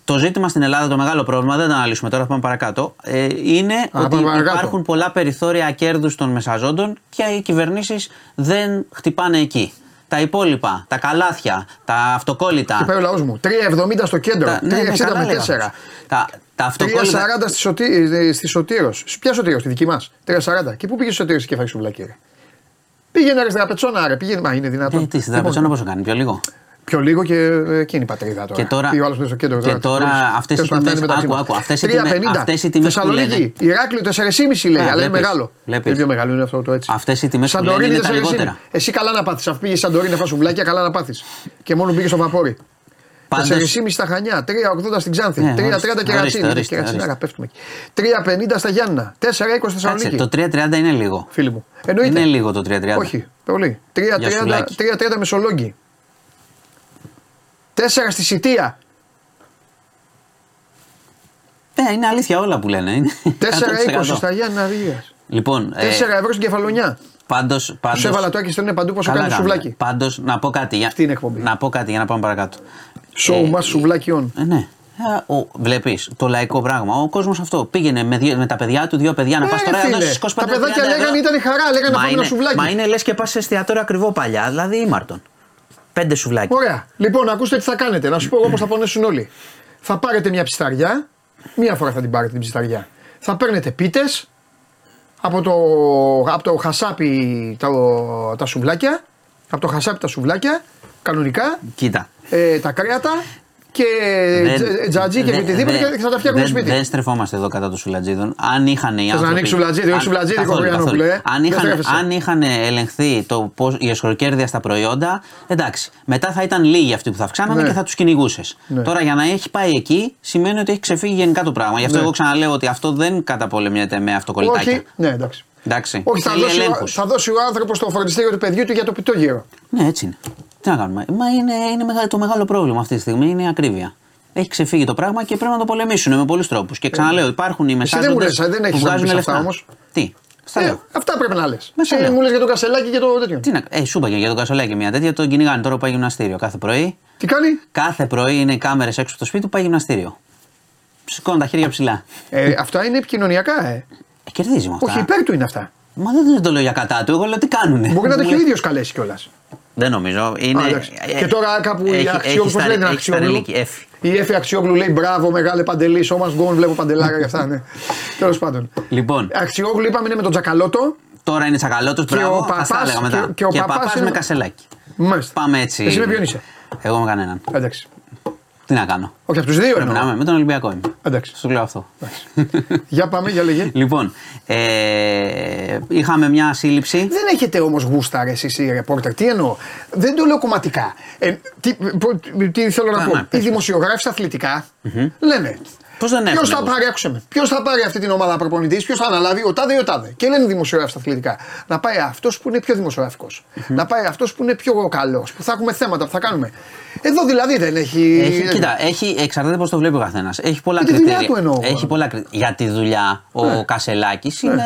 Το ζήτημα στην Ελλάδα, το μεγάλο πρόβλημα, δεν το αναλύσουμε τώρα, θα πάμε παρακάτω, ε, είναι ότι πάμε παρακάτω. υπάρχουν πολλά περιθώρια κέρδους των μεσαζόντων και οι κυβερνήσεις δεν χτυπάνε εκεί. Τα υπόλοιπα, τα καλάθια, τα αυτοκόλλητα. Και πάει ο λαός μου. 3,70 στο κέντρο. τα- ναι, ναι, 3,60 καλά με λέγαμε. 4. Τα, τα αυτοκόλλητα. 3,40 στη, σωτή, ε, στη Σωτήρος. Ποια Σωτήρος, στη δική μας; 3,40. Και πού πήγε στο Σωτήρος και φάει σουβλάκι, ρε. Πήγαινε ρε στην Απετσόνα, ρε. Πήγαινε. Μα είναι δυνατόν. Ε, τι, στην Λοιπόν, τραπεζόνα πόσο κάνει, πιο λίγο. Πιο λίγο και ε, εκείνη η πατρίδα τώρα. Και τώρα, Πήγε ο άλλος μέσα στο κέντρο, και τώρα αυτές οι τιμές, άκου, άκου, αυτές οι τιμές, αυτές οι τιμές που λένε. Θεσσαλονίκη, Ηράκλειο 4,5 λέει, Α, αλλά είναι βλέπεις, μεγάλο. βλέπεις. Είναι πιο μεγάλο είναι αυτό το έτσι. Αυτές οι τιμές που λένε Σαντορίνη είναι τα 4,5. λιγότερα. Εσύ καλά να πάθεις. Αφού πήγες Σαντορίνη να φας σουβλάκια, καλά να πάθεις. Και μόνο πήγε στο βαπόρι. Πάντως- 4,5 στα Χανιά, 3,80 στην Ξάνθη, Ναι, 3,30 και ορίστε, Ρατσίνη. ορίστε, Και Ρατσίνη, ορίστε. πέφτουμε εκεί. 3,50 στα Γιάννα, 4,20 στη Κάτσε, Θεσσαλονίκη. το 3.30 είναι λίγο. Φίλοι μου. Εννοείται. Είναι λίγο το 3.30. Όχι, πολύ. 3,30 σουβλάκι. 3,30 Μεσολόγγι. 4 στη Σιτία. Ναι, είναι αλήθεια όλα που λένε. είναι 4,20 100%. στα Γιάννα Ρίγα. Λοιπόν, 4 ευρώ στην κεφαλονιά. πάντως. Του έβαλα το άκη είναι παντού πόσο κάνει το σουβλάκι. Πάντως, να πω κάτι. Για, Αυτή είναι η εκπομπή. να πω κάτι για να πάμε παρακάτω. Show μας σουβλάκι on. Ε, ναι. Βλέπεις το λαϊκό πράγμα. Ο κόσμος αυτό πήγαινε με, δύο, με τα παιδιά του, δύο παιδιά να Ε, πας τώρα να φίλε, δώσει 25 τα παιδάκια 30 ευρώ. λέγανε ήταν χαρά, λέγανε να Μα φάμε ένα είναι- σουβλάκι. Μα είναι λες και πας σε εστιατόριο ακριβό παλιά, δηλαδή ήμαρτον. Πέντε σουβλάκια. Ωραία. Λοιπόν, ακούστε τι θα κάνετε. Να σου πω εγώ πώς θα πονέσουν όλοι. Θα πάρετε μια ψισταριά. Μία φορά θα την πάρετε την ψισταριά. Θα παίρνετε πίτες από το, από το χασάπι τα, τα σουβλάκια. Από το χασάπι τα σουβλάκια. Κανονικά. Κοίτα. Ε, τα κρέατα. Και Δεν- τζ- τζατζί και δεν- οτιδήποτε δεν- και θα τα φτιάχνουμε δεν- σπίτι. Δεν στρεφόμαστε εδώ κατά των σουλατζίδων. Αν είχαν οι να άνθρωποι. ανοίξει σουλατζίδι, όχι αν- σουλατζίδι, καθόλου, Κοκοριανόπουλε, καθόλου. ε. Αν Δεν είχαν, στρέφεσαι. αν είχαν ελεγχθεί το πώς, η εσχροκέρδεια στα προϊόντα, εντάξει. Μετά θα ήταν λίγοι αυτοί που θα αυξάνανε Ναι. και θα τους κυνηγούσες. Ναι. Τώρα για να έχει πάει εκεί σημαίνει ότι έχει ξεφύγει γενικά το πράγμα. Γι' αυτό Ναι. εγώ ξαναλέω ότι αυτό δεν καταπολεμιέται με αυτοκολλητάκια. Όχι, ναι, εντάξει. Εντάξει. Όχι, θα Θέλει δώσει, ο, ελέγχους. θα δώσει ο άνθρωπος το φροντιστήριο του παιδιού του για το πιτόγυρο. Ναι, έτσι είναι. Τι να κάνουμε. Μα είναι, είναι μεγάλο, το μεγάλο πρόβλημα αυτή τη στιγμή είναι η ακρίβεια. Έχει ξεφύγει το πράγμα και πρέπει να το πολεμήσουν με πολλούς τρόπους. Και ξαναλέω, υπάρχουν οι δεν μου μεσάζοντε λες, ε, δεν που έχεις να βγάζουν πεις αυτά λεφτά. όμως. Τι, στα Ε, λέω. αυτά πρέπει να λες. Με τα Εσύ λέω. μου λες για το κασελάκι και το τέτοιο. Τι να, ε, σου είπα και για τον Κασολάκη μια τέτοια, τον κυνηγάνε τώρα που πάει γυμναστήριο κάθε πρωί. Τι κάνει; Κάθε πρωί είναι οι κάμερες έξω από το σπίτι του, πάει γυμναστήριο. Σηκώνουν τα χέρια ψηλά. Ε, αυτά είναι επικοινωνιακά, ε. Ε, κερδίζει με αυτά. Όχι, υπέρ του είναι αυτά. Μα δεν, δεν το λέω για κατά του, εγώ λέω τι κάνουνε. Μπορεί να το Μου έχει ο λέει- ίδιος καλέσει κιόλας. Δεν νομίζω. Είναι... Α, εντάξει. ε, Και τώρα κάπου η έχει- Αξιόγλου, έχει πώ λένε την σταρε- έχει Αξιόγλου. σταρελίκη, έφη. Η Εφη Αξιόγλου λέει μπράβο, μεγάλε παντελή. Σώμα γκόν, βλέπω παντελάρα και αυτά, ναι. Τέλος πάντων. Λοιπόν, Αξιόγλου είπαμε είναι με τον Τζακαλώτο. τώρα είναι τσακαλώτο, Και μπράβο, ο θα στα παπάς- έλεγα μετά. και- και ο παπάς παπάς είναι- με κασελάκι. Μάλιστα. Πάμε έτσι. Εσύ με ποιον είσαι; Εγώ με κανέναν. Εντάξει. Τι να κάνω; Όχι από τους δύο Πρέπει να εννοώ. είμαι. Με τον Ολυμπιακό είμαι. Εντάξει. Σου λέω αυτό. Για πάμε, για λέγε. λοιπόν, ε, είχαμε μια σύλληψη. Δεν έχετε όμως γούστα ρε εσείς οι ρεπόρτερ. Τι εννοώ; Δεν το λέω κομματικά. Ε, τι, πο- τι θέλω να Α, πω; ναι, Οι πες, δημοσιογράφοι στα αθλητικά λένε. Πώς δεν Ποιος έχουν. θα πάρει, άκουσε με. Ποιος θα πάρει αυτή την ομάδα προπονητής, ποιος θα αναλάβει, ο τάδε ή ο τάδε. Και λένε οι δημοσιογράφοι στα αθλητικά. Να πάει αυτός που είναι πιο δημοσιογραφικός. Να πάει αυτός που είναι πιο καλός. Που θα έχουμε θέματα που θα κάνουμε. Εδώ δηλαδή δεν έχει. Έχει, κοίτα, έχει, εξαρτάται πώς το βλέπει ο καθένας. Έχει πολλά Για τη δουλειά κριτήρια. του εννοώ. Έχει πολλά κρι- Για τη δουλειά, ο Ναι. Κασελάκης είναι.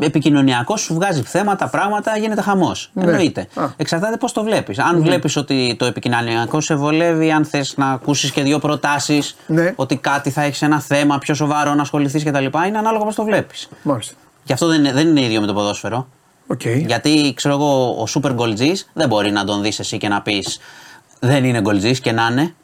Επικοινωνιακός, σου βγάζει θέματα, πράγματα, γίνεται χαμός. Ναι. Εννοείται. Α. Εξαρτάται πώς το βλέπεις. Αν βλέπεις ότι το επικοινωνιακό σε βολεύει, αν θες να ακούσεις και δύο προτάσεις, Ναι. ότι κάτι θα έχεις ένα θέμα πιο σοβαρό να ασχοληθείς κτλ. Είναι ανάλογα πώς το βλέπεις. Μάλιστα. Γι' αυτό δεν είναι, δεν είναι ίδιο με το ποδόσφαιρο. Οκ. Γιατί ξέρω εγώ, ο σούπερ γκολτζής δεν μπορεί να τον δεις εσύ και να πεις δεν είναι γκολτζής και να είναι.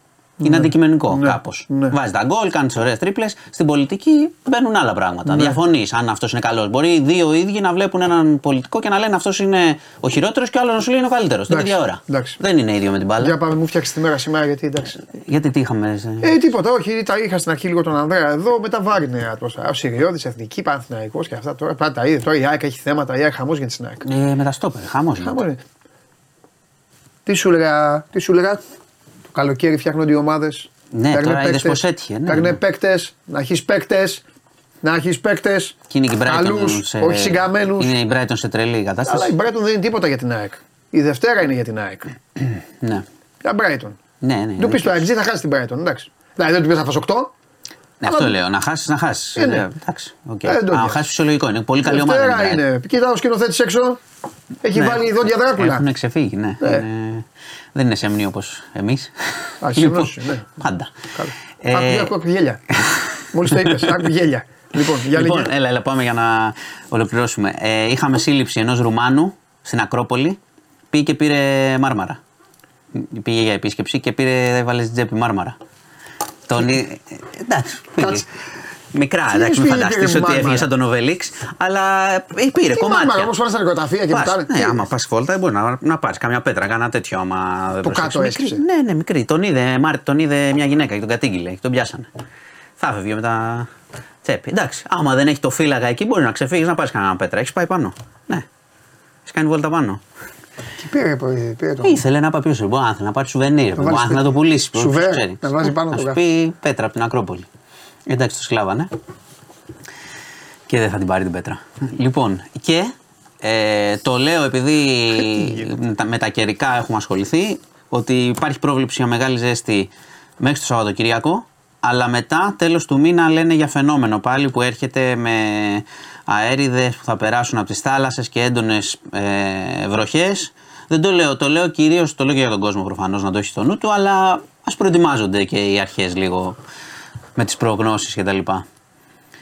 Είναι αντικειμενικό Ναι. κάπως. Ναι. Βάζει τα γκολ, κάνει ωραίες τρίπλες. Στην πολιτική μπαίνουν άλλα πράγματα. Ναι. Διαφωνείς αν αυτός είναι καλός. Μπορεί οι δύο ίδιοι να βλέπουν έναν πολιτικό και να λένε αυτός είναι ο χειρότερος και ο άλλος να σου λέει είναι ο καλύτερος. Την Εντάξει. ίδια ώρα. Εντάξει. Δεν είναι ίδιο με την μπάλα. Για πάμε, μου φτιάξεις τη μέρα σήμερα γιατί εντάξει. Γιατί τι είχαμε. Ε, τίποτα, όχι. Τα είχα στην αρχή λίγο τον Ανδρέα εδώ, μετά βάρυνε ατμόσφαιρα. Ο Σιριώδη, Εθνική, Παναθηναϊκός και αυτά τώρα. Πάντα τα είδε. Τώρα η ΑΕΚ έχει θέματα, η ΑΕΚ χαμός για την ΑΕΚ. Ε, με τα στόπερ. Χαμός. Χαμός είναι. Τι σου λέγα, τι σου λέγα, το καλοκαίρι φτιάχνονται οι ομάδες. Ναι, τώρα είδες πως έτυχε, ναι, Παίρνε ναι. παίκτες, να έχεις παίκτες, να έχεις παίκτες. Και είναι και η Brighton. Καλούς, σε- όχι συγκαμμένους. Είναι η Brighton σε τρελή Αλλά κατάσταση. η Brighton δεν είναι τίποτα για την ΑΕΚ. Η Δευτέρα είναι για την ΑΕΚ. Ναι. Για Brighton. Ναι, ναι. Του πεις το ΑΕΚ θα χάσεις την Brighton, εντάξει. Δηλαδή δεν του πεις θα φας 8. Ναι, αυτό λέω. Να χάσεις, να χάσεις. Ε, ναι. εντάξει. οκ. Ε, δεν το Αν νοιάζει. χάσεις φυσιολογικό είναι. Πολύ καλή ομάδα. Δευτέρα είναι. είναι. Κοίτα ο σκηνοθέτη έξω. Έχει Ναι. βάλει δόντια δράκουλα. Έχουν ξεφύγει, ναι. Ναι. Είναι- Δεν είναι σεμνή όπως εμείς. Α, σεμνός, ναι. Πάντα. Καλά. Ε, Άκου, άκου, άκου γέλια. Μόλις το είπες, άκου γέλια. Λοιπόν, για Λοιπόν, λέγε. έλα, έλα, πάμε για να ολοκληρώσουμε. Ε, είχαμε σύλληψη ενός Ρουμάνου στην Ακρόπολη. Πήγε και πήρε μάρμαρα. Πήγε για επίσκεψη και πήρε, έβαλε στην τσέπη μάρμαρα. Τον... ε, εντάξει, πήγε. Κάτσε. Μικρά, Τι εντάξει, μην πήρε, φανταστείς πήρε ότι μάρμαρα. έφυγε σαν τον Οβελίξ, αλλά ε, πήρε Τι κομμάτια. μάρμαρα, όπως πάνε στα νοικοταφεία και Πας, που κάνουν. Ναι, Τι- άμα πα βόλτα, μπορεί να, να πάρεις καμιά πέτρα, κάνα τέτοιο. Άμα δεν Το προσέξεις. κάτω Μικρή. έσκυψε. Ναι, ναι, μικρή. Τον είδε, Μάρτιν, τον είδε μια γυναίκα και τον κατήγγειλε και τον πιάσανε. Θα φεύγει με τα τσέπη. Εντάξει, άμα δεν έχει το φύλαγα εκεί, μπορεί να ξεφύγεις να πάρεις κανένα πέτρα. Έχεις πάει πάνω. Ναι. Έχεις κάνει βόλτα πάνω. Τι πήρε, πήρε, πήρε το. Ήθελε να πάει πίσω. Μπορεί να θέλει να πάρει σουβενίρ. Μπορεί βάλει να το πουλήσεις. ποιος σουβέρ, ξέρεις. να βάζει πάνω Να το σου κάθε. πει πέτρα από την Ακρόπολη. Εντάξει, το σκλάβανε. Και δεν θα την πάρει την πέτρα. λοιπόν, και ε, το λέω επειδή με τα- με τα καιρικά έχουμε ασχοληθεί, ότι υπάρχει πρόβλεψη για μεγάλη ζέστη μέχρι το Σαββατοκυριακό, αλλά μετά τέλος του μήνα λένε για φαινόμενο πάλι που έρχεται με αέριδες που θα περάσουν από τις θάλασσες και έντονες ε, βροχές. Δεν το λέω, το λέω κυρίως, το λέω και για τον κόσμο προφανώς να το έχει στο νου του, αλλά ας προετοιμάζονται και οι αρχές λίγο με τις προγνώσεις κτλ.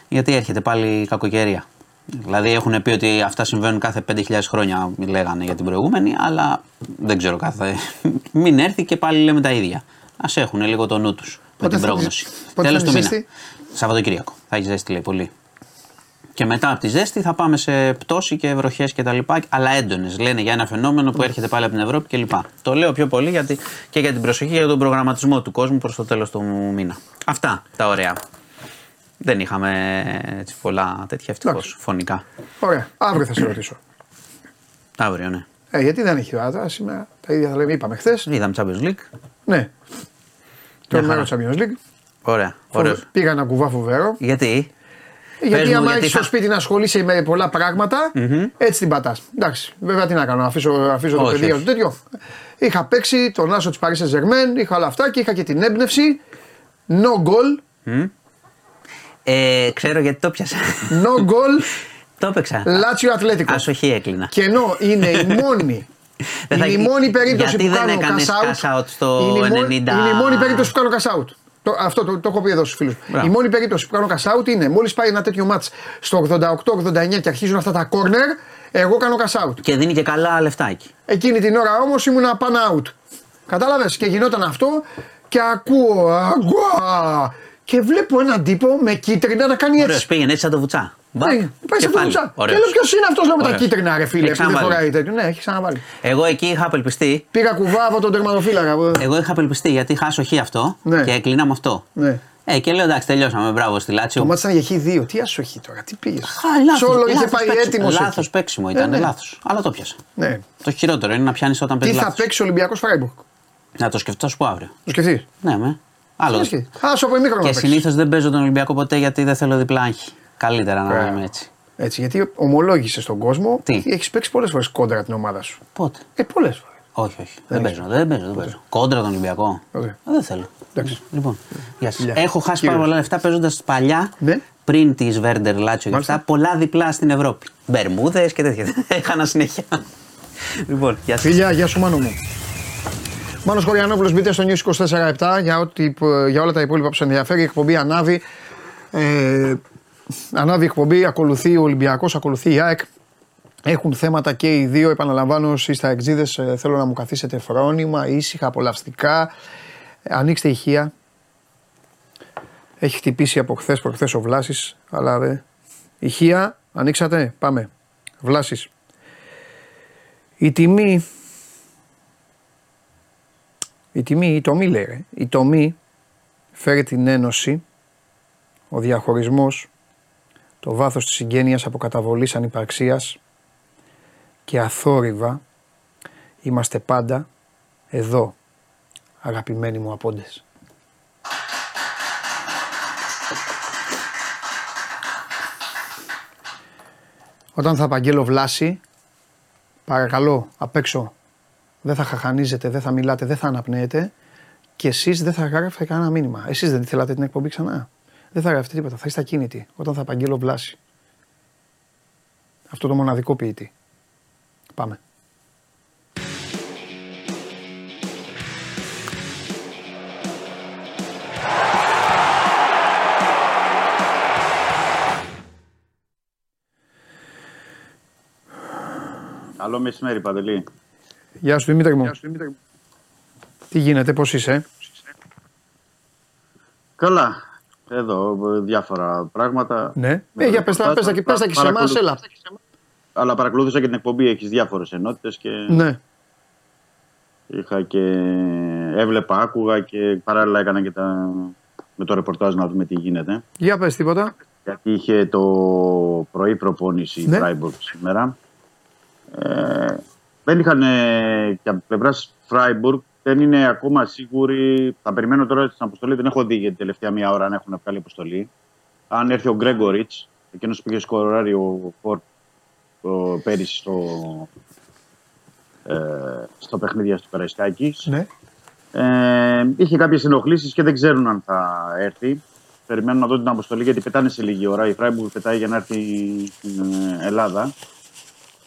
Γιατί έρχεται πάλι η κακοκαιρία. Δηλαδή έχουν πει ότι αυτά συμβαίνουν κάθε 5.000 χρόνια, λέγανε για την προηγούμενη, αλλά δεν ξέρω κάθε. Μην έρθει και πάλι λέμε τα ίδια. Α έχουν λίγο το νου τους με Πότε την θα πρόγνωση. έχει- πότε Τέλος θα του έχει μήνα. ζέστη; Σαββατοκύριακο. Θα έχεις ζέστη, λέει πολύ. Και μετά από τη ζέστη θα πάμε σε πτώση και βροχές κτλ. Αλλά έντονες. Λένε για ένα φαινόμενο που έρχεται πάλι από την Ευρώπη κλπ. Το λέω πιο πολύ γιατί, και για την προσοχή και για τον προγραμματισμό του κόσμου προς το τέλος του μήνα. Αυτά τα ωραία. Δεν είχαμε έτσι, πολλά τέτοια ευτυχώς Εντάξει. φωνικά. Ωραία, αύριο θα σε ρωτήσω. Αύριο, ναι. Ε, γιατί δεν έχει ώρα σήμερα; Τα ίδια θα λέμε, είπαμε χθες. Είδαμε Champions League. Ναι. Το Μια μέρο χαρά. Champions League. Ωραία. Ωραίος. Πήγα ένα κουβά φοβερό. Γιατί; Γιατί Πες μου, άμα γιατί έχεις στο θα- σπίτι να ασχολείσαι με πολλά πράγματα, έτσι την πατάς. Εντάξει, βέβαια τι να κάνω, αφήσω, αφήσω το Όχι, παιδί για όχι. το τέτοιο. Είχα παίξει τον Άσο της Paris Saint-Germain, είχα όλα αυτά και είχα και την έμπνευση. No goal, Ε, ξέρω γιατί το πιάσα. no goal, το έπαιξα. Λάτσιο Ατλέτικο. Άσοχη έκλεινα. Και ενώ είναι η μόνη. Δεν θα είναι η γι- μόνη περίπτωση γιατί που δεν κάνω έκανες cash out. cash out στο είναι, η μόνη, 90. είναι η μόνη περίπτωση που κάνω cash out. Το, αυτό το, το έχω πει εδώ στους φίλους. Μπράβο. Η μόνη περίπτωση που κάνω cash out είναι μόλις πάει ένα τέτοιο match στο 88-89 και αρχίζουν αυτά τα corner, εγώ κάνω cash out. Και δίνει και καλά λεφτάκι. Εκείνη την ώρα όμως ήμουνα pan out. Κατάλαβες; Και γινόταν αυτό και ακούω αγκουά. Και βλέπω έναν τύπο με κίτρινα να κάνει Ωραίος έτσι. πήγαινε έτσι σαν το βουτσά. Μπακ, Ναι, πάει και σε πάλι. βούτσα. Και Ωραίος. λέω ποιος είναι αυτός με τα Ωραίος. κίτρινα, ρε φίλε, Έχει που δεν ξαναβάλει. φοράει τέτοιο. Ναι, έχει ξαναβάλει. Εγώ εκεί είχα απελπιστεί. Πήγα κουβά από τον τερματοφύλακα. που- Εγώ είχα απελπιστεί γιατί είχα ασοχή αυτό Ναι. και έκλεινα με αυτό. Ναι. Ε, και λέω εντάξει, τελειώσαμε. Μπράβο στη Λάτσιο. Το μάτι ήταν για χ δύο. Τι ασοχή τώρα, τι πήγες. Α, λάθος, Σόλο είχε λάθος πάει παίξιμο. έτοιμος. Λάθος παίξιμο ήταν, ναι. λάθος. Αλλά το πιάσα. Ναι. Το χειρότερο είναι να πιάνεις όταν Τι παίζεις θα λάθος. παίξει ο Ολυμπιακός Φράιμπουργκ; Να το σκεφτώ, σου πω αύριο. Το σκεφτείς; Ναι, με. Άλλο. Α σου από ημίχρονο Και να παίξεις. συνήθως δεν παίζω τον Ολυμπιακό ποτέ γιατί δεν θέλω διπλά άγχη. Καλύτερα να Ωραία. είμαι έτσι. Έτσι, γιατί ομολόγησες στον κόσμο Τι; ότι έχεις παίξει πολλές φορές κόντρα την ομάδα σου. Πότε; Ε, πολλές φορές. Όχι, όχι. Δεν, παίζω, δεν παίζω, δεν παίζω. Κόντρα τον Ολυμπιακό. Ωραία. Ε, Δεν θέλω. Εντάξει. Λοιπόν, γεια σας. Φιλιά. Έχω χάσει Κύριος. πάρα πολλά λεφτά παίζοντας παλιά Ναι. πριν τη Βέρντερ Λάτσιο και Μάλιστα. αυτά. Πολλά διπλά στην Ευρώπη. Μπερμούδες και τέτοια. Έχανα συνέχεια. λοιπόν, γεια σας. Φιλιά, γεια σου μάνο μου. Μάνος Χωριανόπουλος μπείτε στο News 24-7 για, ό,τι, για όλα τα υπόλοιπα που σας ενδιαφέρει. Η εκπομπή ανάβει. Ε, ανάβει η εκπομπή, ακολουθεί ο Ολυμπιακός, ακολουθεί η ΑΕΚ. Έχουν θέματα και οι δύο, επαναλαμβάνω, εσείς στα εξίδες ε, θέλω να μου καθίσετε φρόνημα, ήσυχα, απολαυστικά. Ε, ανοίξτε ηχεία. Έχει χτυπήσει από χθες προχθές ο Βλάσης, αλλά δε. Ηχεία, ανοίξατε, πάμε. Βλάσης. Η τιμή η τιμή, η τομή λέει ρε. Η τομή φέρει την ένωση, ο διαχωρισμός, το βάθος της συγγένειας από καταβολής ανυπαρξίας και αθόρυβα είμαστε πάντα εδώ, αγαπημένοι μου απόντες. Όταν θα απαγγέλω βλάση, παρακαλώ απ' έξω δεν θα χαχανίζετε, δεν θα μιλάτε, δεν θα αναπνέετε και εσείς δεν θα γράφετε κανένα μήνυμα. Εσείς δεν θέλατε την εκπομπή ξανά. Δεν θα γράφετε τίποτα. Θα είστε ακίνητοι όταν θα απαγγείλω βλάση. Αυτό το μοναδικό ποιητή. Πάμε. Καλό μεσημέρι, Παντελή. Γεια σου Δημήτρη μου. Τι γίνεται, πώς είσαι; Καλά. Εδώ διάφορα πράγματα. Ναι. Ε, για πες τα, πες τα, και- πες τα και σε εμάς, έλα. Αλλά παρακολούθησα και την εκπομπή, έχεις διάφορες ενότητες και Ναι. είχα και έβλεπα, άκουγα και παράλληλα έκανα και τα... με το ρεπορτάζ να δούμε τι γίνεται. Για πες τίποτα. γιατί είχε το πρωί προπόνηση η Ναι. Freiburg σήμερα. Ε, δεν είχαν ε, και από πλευράς Freiburg δεν είναι ακόμα σίγουροι. Θα περιμένω τώρα στην αποστολή. Δεν έχω δει για την τελευταία μία ώρα αν έχουν βγάλει αποστολή. Αν έρθει ο Γκρέγκοριτς, εκείνος που είχε σκοράρει ο Φορτ το πέρυσι στο, ε, στο παιχνίδι του Καραϊσκάκης. Ναι. Ε, είχε κάποιες ενοχλήσεις και δεν ξέρουν αν θα έρθει. Περιμένουν να δουν την αποστολή γιατί πετάνε σε λίγη ώρα. Η Φράιμπουργκ πετάει για να έρθει στην ε, Ελλάδα.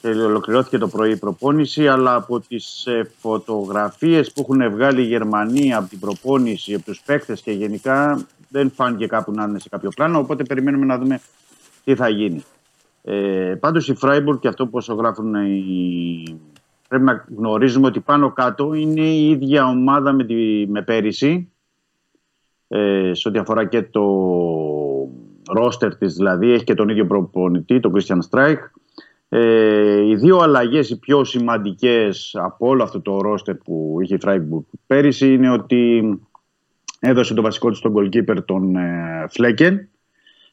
Και ολοκληρώθηκε το πρωί η προπόνηση, αλλά από τις φωτογραφίες που έχουν βγάλει οι Γερμανοί από την προπόνηση, από τους παίκτες και γενικά δεν φάνηκε κάπου να είναι σε κάποιο πλάνο. Οπότε περιμένουμε να δούμε τι θα γίνει. Ε, Πάντως η Φράιμπουργκ και αυτό που όσο γράφουν οι, πρέπει να γνωρίζουμε ότι πάνω κάτω είναι η ίδια ομάδα με, τη, με πέρυσι ε, σε ό,τι αφορά και το ρόστερ της δηλαδή έχει και τον ίδιο προπονητή, τον Christian Streich ε, οι δύο αλλαγές οι πιο σημαντικές από όλο αυτό το ρόστερ που είχε η Freiburg πέρυσι είναι ότι έδωσε το βασικό της τον goalkeeper τον ε, Φλέκεν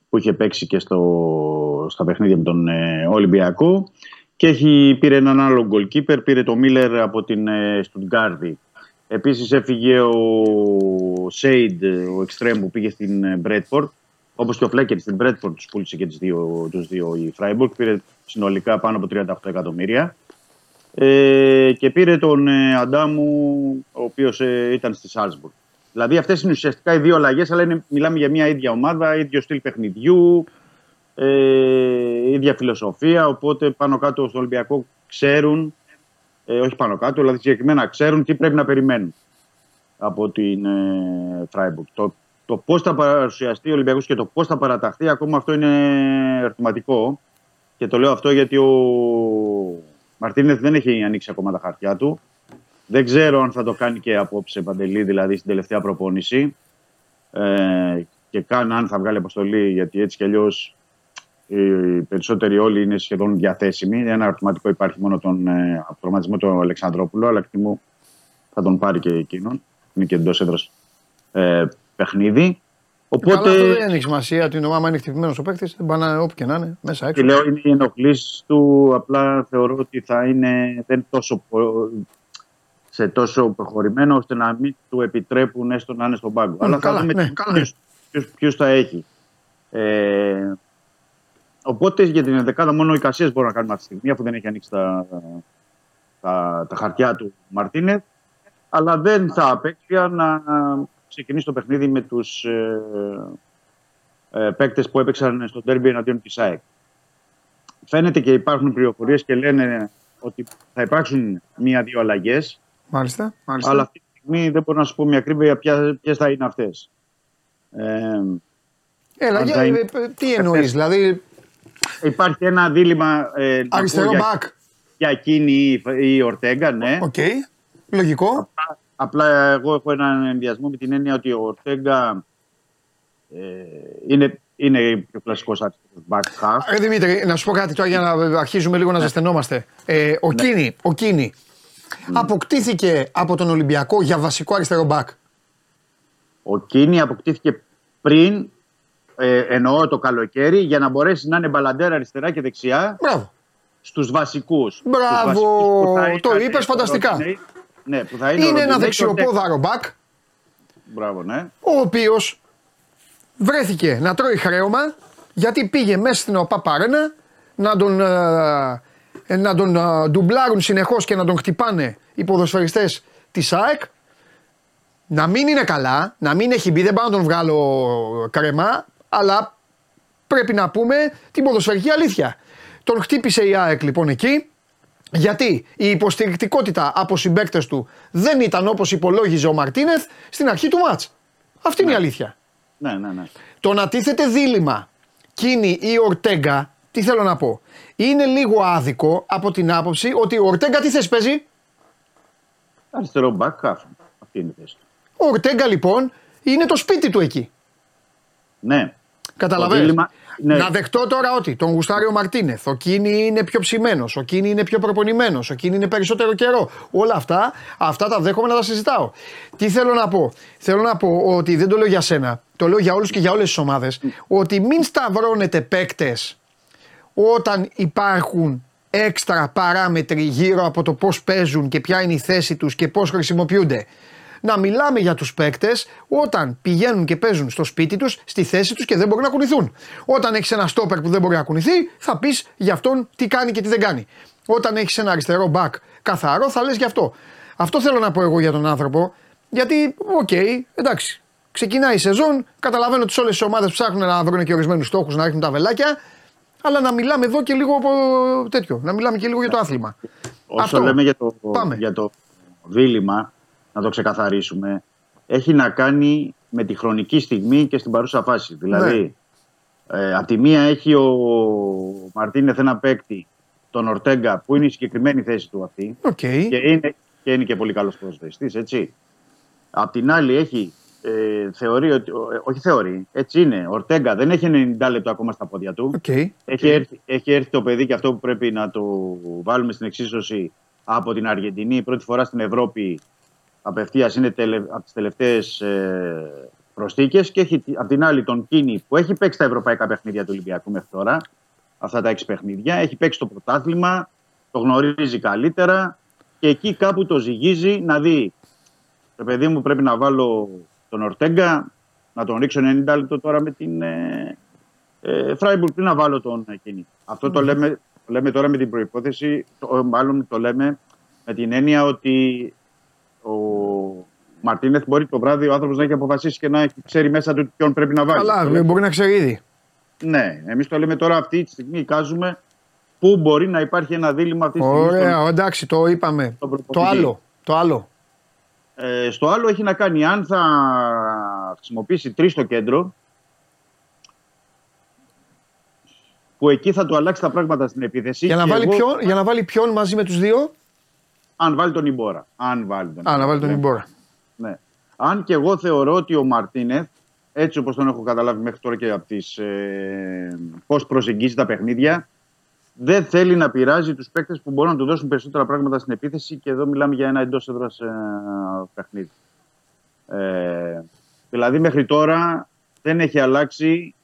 που είχε παίξει και στο, στα παιχνίδια με τον ε, Ολυμπιακό και έχει, πήρε έναν άλλο goalkeeper, πήρε το Μίλλερ από την ε, Στουτγκάρδη. Επίσης έφυγε ο Σέιντ, ο εξτρέμ που πήγε στην ε, Μπρέτφορντ. Όπως και ο Φλέκεν στην Μπρέτφορντ τους πούλησε και τους δύο, τους δύο η Φράιμπουργκ. Πήρε συνολικά πάνω από 38 εκατομμύρια. Ε, και πήρε τον ε, Αντάμου, ο οποίος ε, ήταν στη Σάλτσμπουργκ. Δηλαδή αυτές είναι ουσιαστικά οι δύο αλλαγές, αλλά είναι, μιλάμε για μια ίδια ομάδα, ίδιο στυλ παιχνιδιού, ε, ίδια φιλοσοφία. Οπότε πάνω κάτω στο Ολυμπιακό ξέρουν, ε, όχι πάνω κάτω, δηλαδή συγκεκριμένα ξέρουν τι πρέπει να περιμένουν από την ε, Freiburg. Το, το πώς θα παρουσιαστεί ο Ολυμπιακός και το πώς θα παραταχθεί, ακόμα αυτό είναι ερωτηματικό. Και το λέω αυτό γιατί ο Μαρτίνεθ δεν έχει ανοίξει ακόμα τα χαρτιά του. Δεν ξέρω αν θα το κάνει και απόψε Παντελή, δηλαδή στην τελευταία προπόνηση. Ε, και καν αν θα βγάλει αποστολή, γιατί έτσι κι αλλιώς οι περισσότεροι όλοι είναι σχεδόν διαθέσιμοι. Ένα ερωτηματικό υπάρχει μόνο τον ε, αυτοματισμό του Αλεξανδρόπουλο, αλλά εκτιμώ θα τον πάρει και εκείνον. Είναι και εντός έδρας ε, παιχνίδι. Οπότε... Οπότε. Καλά, αυτό δεν έχει σημασία ότι είναι άμα είναι χτυπημένος ο παίκτης, δεν πάνε όπου και να είναι, μέσα έξω. Και λέω είναι οι ενοχλήσεις του. Απλά θεωρώ ότι θα είναι δεν τόσο, πο- σε τόσο προχωρημένο ώστε να μην του επιτρέπουν έστω να είναι στον πάγκο. Mm, Αλλά καλά, θα δούμε ναι, τι- καλά. ποιους, ποιους, ποιους θα έχει. Ε, οπότε για την ενδεκάδα μόνο οι Κασίες μπορούν να κάνουν αυτή τη στιγμή αφού δεν έχει ανοίξει τα, τα, τα χαρτιά του Μαρτίνεθ. Αλλά δεν θα απέξια να ξεκινήσει το παιχνίδι με τους ε, ε, παίκτες που έπαιξαν στο τέρμπι εναντίον της ΑΕΚ. Φαίνεται και υπάρχουν πληροφορίες και λένε ότι θα υπάρξουν μία-δύο αλλαγές, Μάλιστα. μάλιστα. αλλά αυτή τη στιγμή δεν μπορώ να σου πω με ακρίβεια ποιες θα είναι αυτές. Ε, Έλα, αν για, θα είναι- ε, ε, τι εννοείς, δηλαδή υπάρχει ένα δίλημμα ε, να αριστερό πω για, μπακ. για Κίνι ή, ή η Ορτέγκα, ναι. Οκ. Λογικό. Απλά εγώ έχω έναν ενδοιασμό με την έννοια ότι ο Ορτέγκα ε, είναι, είναι πιο κλασικός αριστερός μπακ χαφ. Ρε Δημήτρη, να σου πω κάτι τώρα για να αρχίζουμε λίγο να ζεσθενόμαστε. Ε, ο Κίνη, ο Κίνη αποκτήθηκε από τον Ολυμπιακό για βασικό αριστερό μπακ. Ο Κίνη αποκτήθηκε πριν, ε, εννοώ το καλοκαίρι, για να μπορέσει να είναι μπαλαντέρα αριστερά και δεξιά Μπράβο. στους βασικούς. Μπράβο. Στους βασικούς που θα Το ήταν είπες ο φανταστικά. Ροντινέη. Ναι, που θα είναι, ο Είναι ένα Ροντινέη και ο Τέκ. δεξιοπόδαρο μπακ, Μπράβο, ναι. ο οποίος βρέθηκε να τρώει χρέωμα γιατί πήγε μέσα στην ΟΠΑ Παρένα να τον, ε, ε, να τον ε, ντουμπλάρουν συνεχώς και να τον χτυπάνε οι ποδοσφαιριστές της ΑΕΚ να μην είναι καλά, να μην έχει μπει, δεν πάω να τον βγάλω κρεμά, αλλά πρέπει να πούμε την ποδοσφαιρική αλήθεια. Τον χτύπησε η ΑΕΚ λοιπόν εκεί, γιατί η υποστηρικτικότητα από συμπαίκτες του δεν ήταν όπως υπολόγιζε ο Μαρτίνεθ στην αρχή του μάτς. Αυτή είναι η αλήθεια. Ναι, ναι, ναι. Το να τίθεται δίλημα Κίνη ή Ορτέγκα, τι θέλω να πω, είναι λίγο άδικο από την άποψη ότι ο Ορτέγκα τι θέση παίζει; Αριστερό back half. Αυτή είναι η θέση. του. Ο Ορτέγκα λοιπόν είναι το σπίτι του εκεί. Ναι. Καταλαβαίνεις. Ναι. Να δεχτώ τώρα ότι τον Γουστάριο Μαρτίνεθ, ο Κίνη είναι πιο ψημένος, ο Κίνη είναι πιο προπονημένος, ο Κίνη είναι περισσότερο καιρό. Όλα αυτά, αυτά τα δέχομαι να τα συζητάω. Τι θέλω να πω; Θέλω να πω ότι δεν το λέω για σένα, το λέω για όλους και για όλες τις ομάδες, ότι μην σταυρώνετε παίκτες όταν υπάρχουν έξτρα παράμετροι γύρω από το πώς παίζουν και ποια είναι η θέση τους και πώς χρησιμοποιούνται. Να μιλάμε για τους παίκτες όταν πηγαίνουν και παίζουν στο σπίτι τους, στη θέση τους και δεν μπορούν να κουνηθούν. Όταν έχεις ένα στόπερ που δεν μπορεί να κουνηθεί, θα πεις για αυτόν τι κάνει και τι δεν κάνει. Όταν έχεις ένα αριστερό μπακ καθαρό, θα λες γι' αυτό. Αυτό θέλω να πω εγώ για τον άνθρωπο, γιατί, οκ, εντάξει, ξεκινάει η σεζόν, καταλαβαίνω ότι όλες τις ομάδες ψάχνουν να βρουν και ορισμένους στόχους, να ρίχνουν τα βελάκια αλλά να μιλάμε εδώ και λίγο από τέτοιο. Να μιλάμε και λίγο για το άθλημα. Όσο Αυτό. λέμε για το, για το δίλημμα, να το ξεκαθαρίσουμε, έχει να κάνει με τη χρονική στιγμή και στην παρούσα φάση. Δηλαδή, ναι. ε, από τη μία έχει ο Μαρτίνεθ ένα παίκτη, τον Ορτέγκα, που είναι η συγκεκριμένη θέση του αυτή. Okay. Και, είναι, και είναι και πολύ καλός προσβεστής, έτσι. Απ' την άλλη έχει ε, θεωρεί ότι. Όχι θεωρεί, έτσι είναι. Ο Ορτέγκα δεν έχει 90 λεπτά ακόμα στα πόδια του. Okay. Έχει, Έρθει, έχει έρθει το παιδί και αυτό που πρέπει να το βάλουμε στην εξίσωση από την Αργεντινή. Πρώτη φορά στην Ευρώπη απευθείας είναι τελε, από τις τελευταίες ε, Και έχει απ' την άλλη τον Κίνη που έχει παίξει τα ευρωπαϊκά παιχνίδια του Ολυμπιακού μέχρι τώρα. Αυτά τα έξι παιχνίδια. Έχει παίξει το πρωτάθλημα, το γνωρίζει καλύτερα και εκεί κάπου το ζυγίζει να δει. Το παιδί μου πρέπει να βάλω τον Ορτέγκα, να τον ρίξω 90 λεπτό τώρα με την ε, ε, Φράιμπουργκ πριν να βάλω τον εκείνη. Αυτό το λέμε, το λέμε τώρα με την προϋπόθεση, το, μάλλον το λέμε με την έννοια ότι ο Μαρτίνεθ μπορεί το βράδυ ο άνθρωπος να έχει αποφασίσει και να ξέρει μέσα του ποιον πρέπει να βάλει. Καλά, μπορεί να ξέρει ήδη. Ναι, εμείς το λέμε τώρα αυτή τη στιγμή, εικάζουμε πού μπορεί να υπάρχει ένα δίλημα αυτή τη στιγμή. Ωραία, εντάξει, το είπαμε. Το άλλο. Το άλλο. Ε, στο άλλο έχει να κάνει αν θα χρησιμοποιήσει τρεις στο κέντρο, που εκεί θα του αλλάξει τα πράγματα στην επίθεση. Για να, βάλει, εγώ... ποιον, για να βάλει ποιον μαζί με τους δύο; Αν βάλει τον Ιμπόρα. Αν βάλει τον, Α, να βάλει τον Ιμπόρα. Ναι. Αν και εγώ θεωρώ ότι ο Μαρτίνεθ, έτσι όπως τον έχω καταλάβει μέχρι τώρα και από τις ε, πώς προσεγγίζει τα παιχνίδια, δεν θέλει να πειράζει τους παίκτες που μπορούν να του δώσουν περισσότερα πράγματα στην επίθεση και εδώ μιλάμε για ένα εντός έδρας ε, παιχνίδι. Ε, δηλαδή μέχρι τώρα δεν έχει αλλάξει,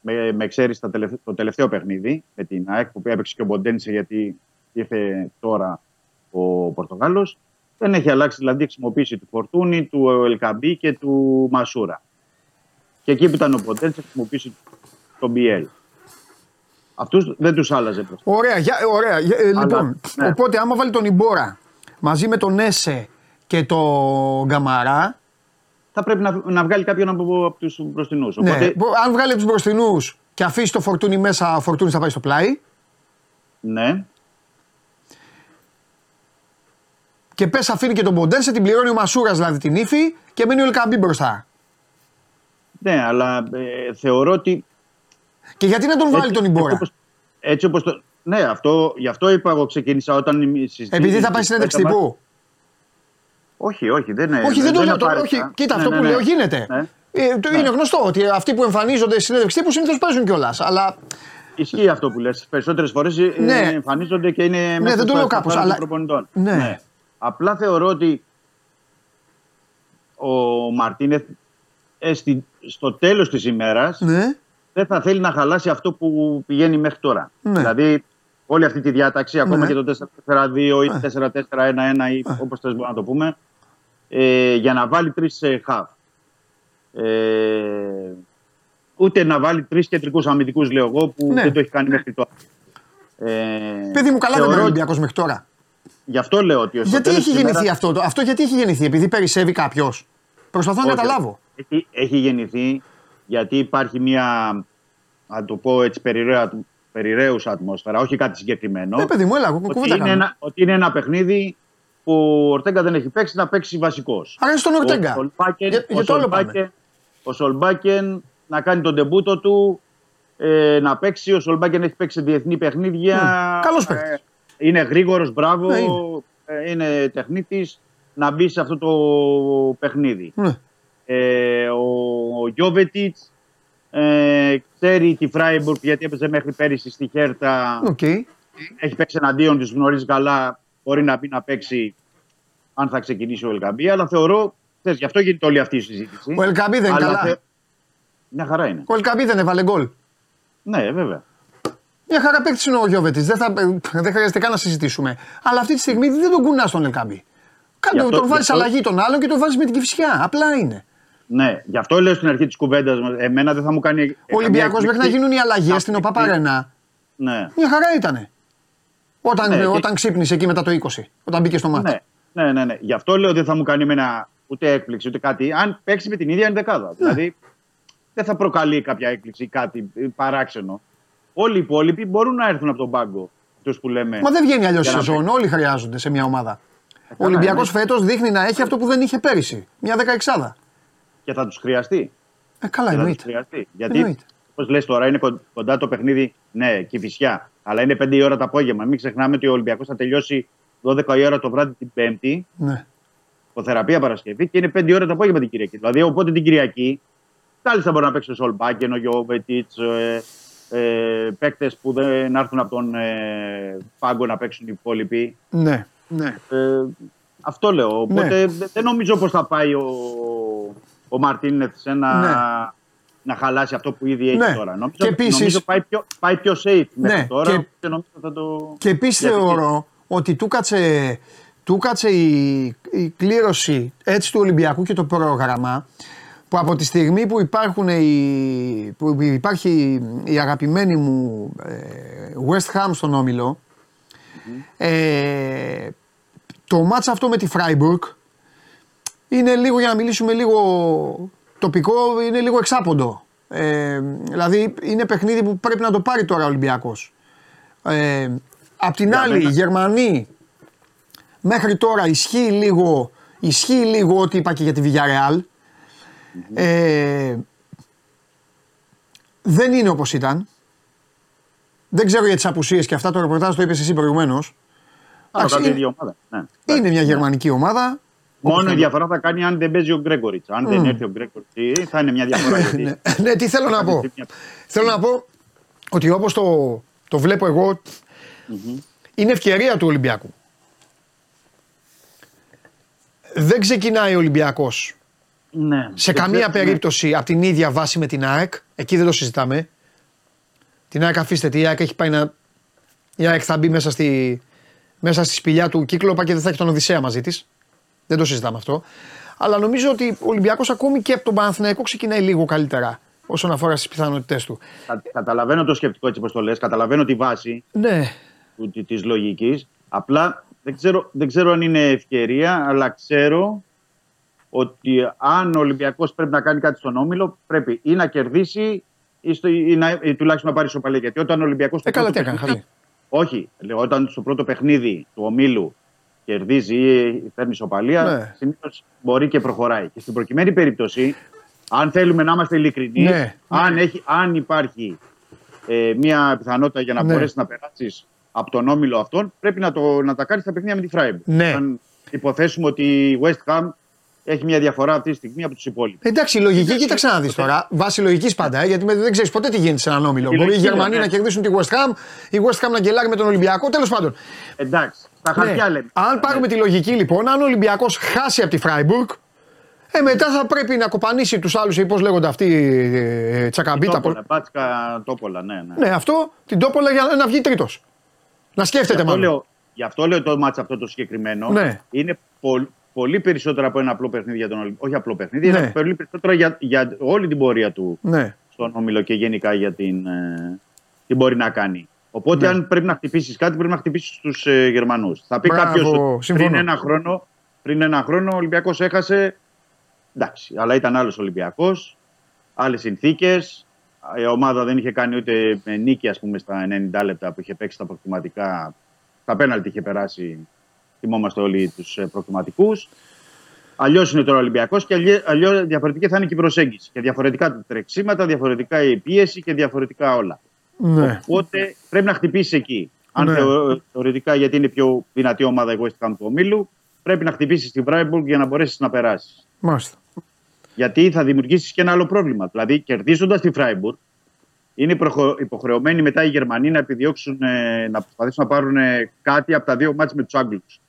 με, με εξαίρεση το τελευταίο παιχνίδι με την ΑΕΚ που έπαιξε και ο Μποντένσε γιατί ήρθε τώρα ο Πορτογάλος. Δεν έχει αλλάξει δηλαδή η χρησιμοποίηση του Φορτούνη, του Ελκαμπή και του Μασούρα. Και εκεί που ήταν ο Μποντένσε, χρησιμοποίηση του Μπιέλ. Αυτούς δεν τους άλλαζε προς. Ωραία, για, ωραία. Ε, λοιπόν, ναι. οπότε άμα βάλει τον Ιμπόρα μαζί με τον Έσε και τον Γκαμαρά. Θα πρέπει να, να βγάλει κάποιον από, από τους μπροστινούς. Ναι, οπότε... αν βγάλει από τους μπροστινούς και αφήσει το φορτούνι μέσα, ο φορτούνι θα πάει στο πλάι. Ναι. Και πες αφήνει και τον Ποντένσε, την πληρώνει ο Μασούρας δηλαδή την ύφη και μένει ο Ελκαμπή μπροστά. Ναι, αλλά ε, θεωρώ ότι και γιατί να τον βάλει τον Ιμπόρα; Έτσι όπως το. Ναι, αυτό, γι' αυτό είπα εγώ ξεκίνησα όταν συζητήσα. Επειδή θα πάει συνέντευξη τύπου; Όχι, όχι, δεν είναι. Όχι, δεν, το λέω. τώρα. όχι, κοίτα, ναι, αυτό ναι, που ναι. λέω γίνεται. Ναι. Ε, είναι ναι. γνωστό ότι αυτοί που εμφανίζονται στη συνέντευξη τύπου συνήθως παίζουν κιόλας. Αλλά... Ισχύει αυτό που λες. Περισσότερες φορές ε, ναι. εμφανίζονται και είναι ναι, μέσα δεν το λέω κάπως. Αλλά... Ναι. ναι. Απλά θεωρώ ότι ο Μαρτίνεθ ε, στο τέλος της ημέρας ναι δεν θα θέλει να χαλάσει αυτό που πηγαίνει μέχρι τώρα. Ναι. Δηλαδή, όλη αυτή τη διάταξη, ακόμα ναι. και το 4-4-2 ή 4-4-1-1 ή όπως θες να το πούμε, ε, για να βάλει τρεις ε, χαφ. Ε, ούτε να βάλει τρεις κεντρικούς αμυντικούς, λέω εγώ, που ναι. δεν το έχει κάνει μέχρι τώρα. Ε, Παιδί μου, καλά δεν είναι Ολυμπιακός μέχρι τώρα. Γι' αυτό λέω ότι. Γιατί έχει γεννηθεί αυτό, αυτό, γιατί έχει γεννηθεί, επειδή περισσεύει κάποιος. Προσπαθώ να καταλάβω. Έχει, έχει γεννηθεί γιατί υπάρχει μια, να το πω έτσι, περιραίουσα ατμόσφαιρα, όχι κάτι συγκεκριμένο. Ε, παιδί μου, έλα, ότι, είναι ένα, ότι είναι ένα παιχνίδι που ο Ορτέγκα δεν έχει παίξει να παίξει βασικός. Άρα στον Ορτέγκα. Ο, για, ο, Σολμπάκεν, να κάνει τον τεμπούτο του, ε, να παίξει. Ο Σολμπάκεν έχει παίξει διεθνή παιχνίδια. Mm, Καλός παίκτης. Ε, είναι γρήγορος, μπράβο. Ναι, είναι, ε, είναι τεχνίτης να μπει σε αυτό το παιχνίδι. Ναι. Ε, ο, ο Γιώβετιτς Ε, ξέρει τη Φράιμπουργκ γιατί έπαιζε μέχρι πέρυσι στη Χέρτα. Okay. Έχει παίξει εναντίον της, γνωρίζει καλά. Μπορεί να μπει να παίξει αν θα ξεκινήσει ο Ελκαμπή. Αλλά θεωρώ, θες, γι' αυτό γίνεται όλη αυτή η συζήτηση. Ο Ελκαμπή δεν είναι καλά. Θε... Μια χαρά είναι. Ο Ελκαμπή δεν έβαλε γκολ. Ναι, βέβαια. Μια χαρά παίκτης είναι ο Γιώβετης. Δεν, θα, δεν χρειάζεται καν να συζητήσουμε. Αλλά αυτή τη στιγμή δεν τον κουνάς τον Ελκαμπή. Κάτω, αυτό, τον βάζεις αυτό... αλλαγή τον άλλον και τον βάζεις με την κυφσιά. Απλά είναι. Ναι, γι' αυτό λέω στην αρχή της κουβέντας εμένα δεν θα μου κάνει. Ο Ολυμπιακός μέχρι να γίνουν οι αλλαγές στην ΟΠΑΠΑΡΕΝΑ. Ναι. Μια χαρά ήταν. Όταν, ναι, όταν και... ξύπνησε εκεί μετά το 20, όταν μπήκε στο μάτι. Ναι, ναι, ναι, ναι. Γι' αυτό λέω δεν θα μου κάνει εμένα ούτε έκπληξη ούτε κάτι. Αν παίξει με την ίδια ενδεκάδα. Ναι. Δηλαδή δεν θα προκαλεί κάποια έκπληξη ή κάτι παράξενο. Όλοι οι υπόλοιποι μπορούν να έρθουν από τον πάγκο. Που λέμε, Μα δεν βγαίνει αλλιώς η σεζόν. Όλοι χρειάζονται σε μια ομάδα. Ο Ολυμπιακός φέτος δείχνει να έχει αυτό που δεν είχε πέρυσι. Μια δεκαεξάδα. Και θα τους χρειαστεί. Ε, καλά, εννοείται. Χρειαστεί. Γιατί, όπως λες τώρα, είναι κοντά το παιχνίδι, ναι, και φυσιά. Αλλά είναι 5 η ώρα το απόγευμα. Μην ξεχνάμε ότι ο Ολυμπιακός θα τελειώσει 12 η ώρα το βράδυ την Πέμπτη. Ναι. Υποθεραπεία Παρασκευή και είναι 5 η ώρα το απόγευμα την Κυριακή. Δηλαδή, οπότε την Κυριακή, κάλλιστα μπορεί να παίξει ο Σολμπάκεν, ο Γιώβετιτς, ε, ε, παίκτες που δεν έρθουν από τον ε, πάγκο να παίξουν οι υπόλοιποι. Ναι. ναι. Ε, αυτό λέω. Οπότε ναι. δεν νομίζω πως θα πάει ο, ο Μαρτίνεθ σε ένα. Ναι. Να χαλάσει αυτό που ήδη έχει ναι. τώρα. Νομίζω, και επίσης, νομίζω πάει, πιο, πάει πιο safe μέχρι ναι. τώρα. Και, και νομίζω θα το... και επίσης θεωρώ ότι του κάτσε, του κάτσε η, η κλήρωση έτσι του Ολυμπιακού και το πρόγραμμα που από τη στιγμή που, υπάρχουν οι, που υπάρχει η αγαπημένη μου ε, West Ham στον ομιλο ε, το μάτς αυτό με τη Freiburg είναι λίγο, για να μιλήσουμε λίγο τοπικό, είναι λίγο εξάποντο. Ε, δηλαδή είναι παιχνίδι που πρέπει να το πάρει τώρα ο Ολυμπιακός. Ε, απ' την άλλη, οι Γερμανοί μέχρι τώρα ισχύει λίγο, ισχύει λίγο ό,τι είπα και για τη Villarreal. Ε, δεν είναι όπως ήταν. Δεν ξέρω για τις απουσίες και αυτά το ρεπορτάζ το είπες εσύ προηγουμένως. είναι, ομάδα. Ναι. είναι μια γερμανική ομάδα. Μόνο η διαφορά θα κάνει αν δεν παίζει ο Γκρέγκοριτς. Αν mm. δεν έρθει ο Γκρέγκοριτς, θα είναι μια διαφορά. γιατί... ναι, ναι, τι θέλω να πω. θέλω να πω ότι όπως το, το βλέπω εγώ, mm-hmm. είναι ευκαιρία του Ολυμπιακού. Δεν ξεκινάει ο Ολυμπιακός ναι. σε καμία ναι. περίπτωση από την ίδια βάση με την ΑΕΚ. Εκεί δεν το συζητάμε. Την ΑΕΚ αφήστε τη, η ΑΕΚ έχει πάει να... Η ΑΕΚ θα μπει μέσα στη, μέσα στη σπηλιά του κύκλοπα και δεν θα έχει τον Οδυσσέα μαζί της. Δεν το συζητάμε αυτό. Αλλά νομίζω ότι ο Ολυμπιακός ακόμη και από τον Παναθηναϊκό ξεκινάει λίγο καλύτερα όσον αφορά στις πιθανότητές του. Κα, καταλαβαίνω το σκεπτικό έτσι όπως το λες, καταλαβαίνω τη βάση ναι. της λογικής. Απλά δεν ξέρω, δεν ξέρω αν είναι ευκαιρία, αλλά ξέρω ότι αν ο Ολυμπιακός πρέπει να κάνει κάτι στον όμιλο, πρέπει ή να κερδίσει ή, στο, ή, να, ή τουλάχιστον να πάρει σοπαλία. Γιατί όταν ο Ολυμπιακός. Ε, καλά, τι έκανε, Όχι, λέω, όταν στο πρώτο παιχνίδι του ομίλου κερδίζει ή φέρνει σοπαλία, ναι. συνήθως μπορεί και προχωράει. Και στην προκειμένη περίπτωση, αν θέλουμε να είμαστε ειλικρινείς, ναι. αν, έχει, αν υπάρχει ε, μια πιθανότητα για να ναι. μπορέσεις να περάσεις από τον όμιλο αυτόν, πρέπει να, το, να τα κάνεις στα παιχνίδια με τη Φράιμπουργκ. Ναι. Αν υποθέσουμε ότι η West Ham έχει μια διαφορά αυτή τη στιγμή από τους υπόλοιπους. Εντάξει, η λογική, κοίταξε να δεις τώρα. Βάσει λογικής πάντα, ε, γιατί δεν ξέρεις ποτέ τι γίνεται σε έναν όμιλο. Μπορεί οι Γερμανοί ναι. να κερδίσουν τη West Ham, η West Ham να γκελάρει με τον Ολυμπιακό. Τέλος πάντων. Εντάξει, στα χαρτιά ναι. λέμε. Αν πάρουμε τη λογική λοιπόν, αν ο Ολυμπιακός χάσει από τη Φράιμπουργκ, ε, μετά θα πρέπει να κοπανίσει τους άλλους, πώς λέγονται αυτοί, ε, τσακαμπίτα. Τόπολα, μπάτσκα, τόπολα, ναι, ναι. Ναι, αυτό, την τόπολα για να βγει τρίτος. Να σκέφτεται μάλλον. Γι' αυτό λέω το μάτσα αυτό το συγκεκριμένο. Ναι. Είναι πολύ, πολύ περισσότερο από ένα απλό παιχνίδι για τον Ολυμπιακό. Όχι απλό παιχνίδι, ναι. είναι πολύ περισσότερο για, για όλη την πορεία του ναι. στον Όμιλο και γενικά για την, ε, τι μπορεί να κάνει. Οπότε, ναι. αν πρέπει να χτυπήσεις κάτι, πρέπει να χτυπήσεις τους ε, Γερμανούς. Θα πει κάποιος πριν, ένα χρόνο, πριν ένα χρόνο ο Ολυμπιακός έχασε. Εντάξει, αλλά ήταν άλλος Ολυμπιακός, άλλες συνθήκες. Η ομάδα δεν είχε κάνει ούτε νίκη, ας πούμε, στα 90 λεπτά που είχε παίξει τα προκτηματικά. Τα πέναλτι είχε περάσει θυμόμαστε όλοι τους ε, προκληματικού. Αλλιώς είναι τώρα ο Ολυμπιακός και αλλιώς διαφορετική θα είναι και η προσέγγιση. Και διαφορετικά τα τρεξίματα, διαφορετικά η πίεση και διαφορετικά όλα. Ναι. Οπότε πρέπει να χτυπήσεις εκεί. Αν ναι. θεωρητικά, γιατί είναι πιο δυνατή ομάδα η West Ham του ομίλου, πρέπει να χτυπήσεις στην Freiburg για να μπορέσεις να περάσεις. Μάλιστα. Γιατί θα δημιουργήσεις και ένα άλλο πρόβλημα. Δηλαδή, κερδίζοντας τη Φράιμπουργκ, είναι προχω- υποχρεωμένοι μετά οι Γερμανοί να επιδιώξουν ε, να προσπαθήσουν να πάρουν ε, κάτι από τα δύο μάτς με τους Άγγλους.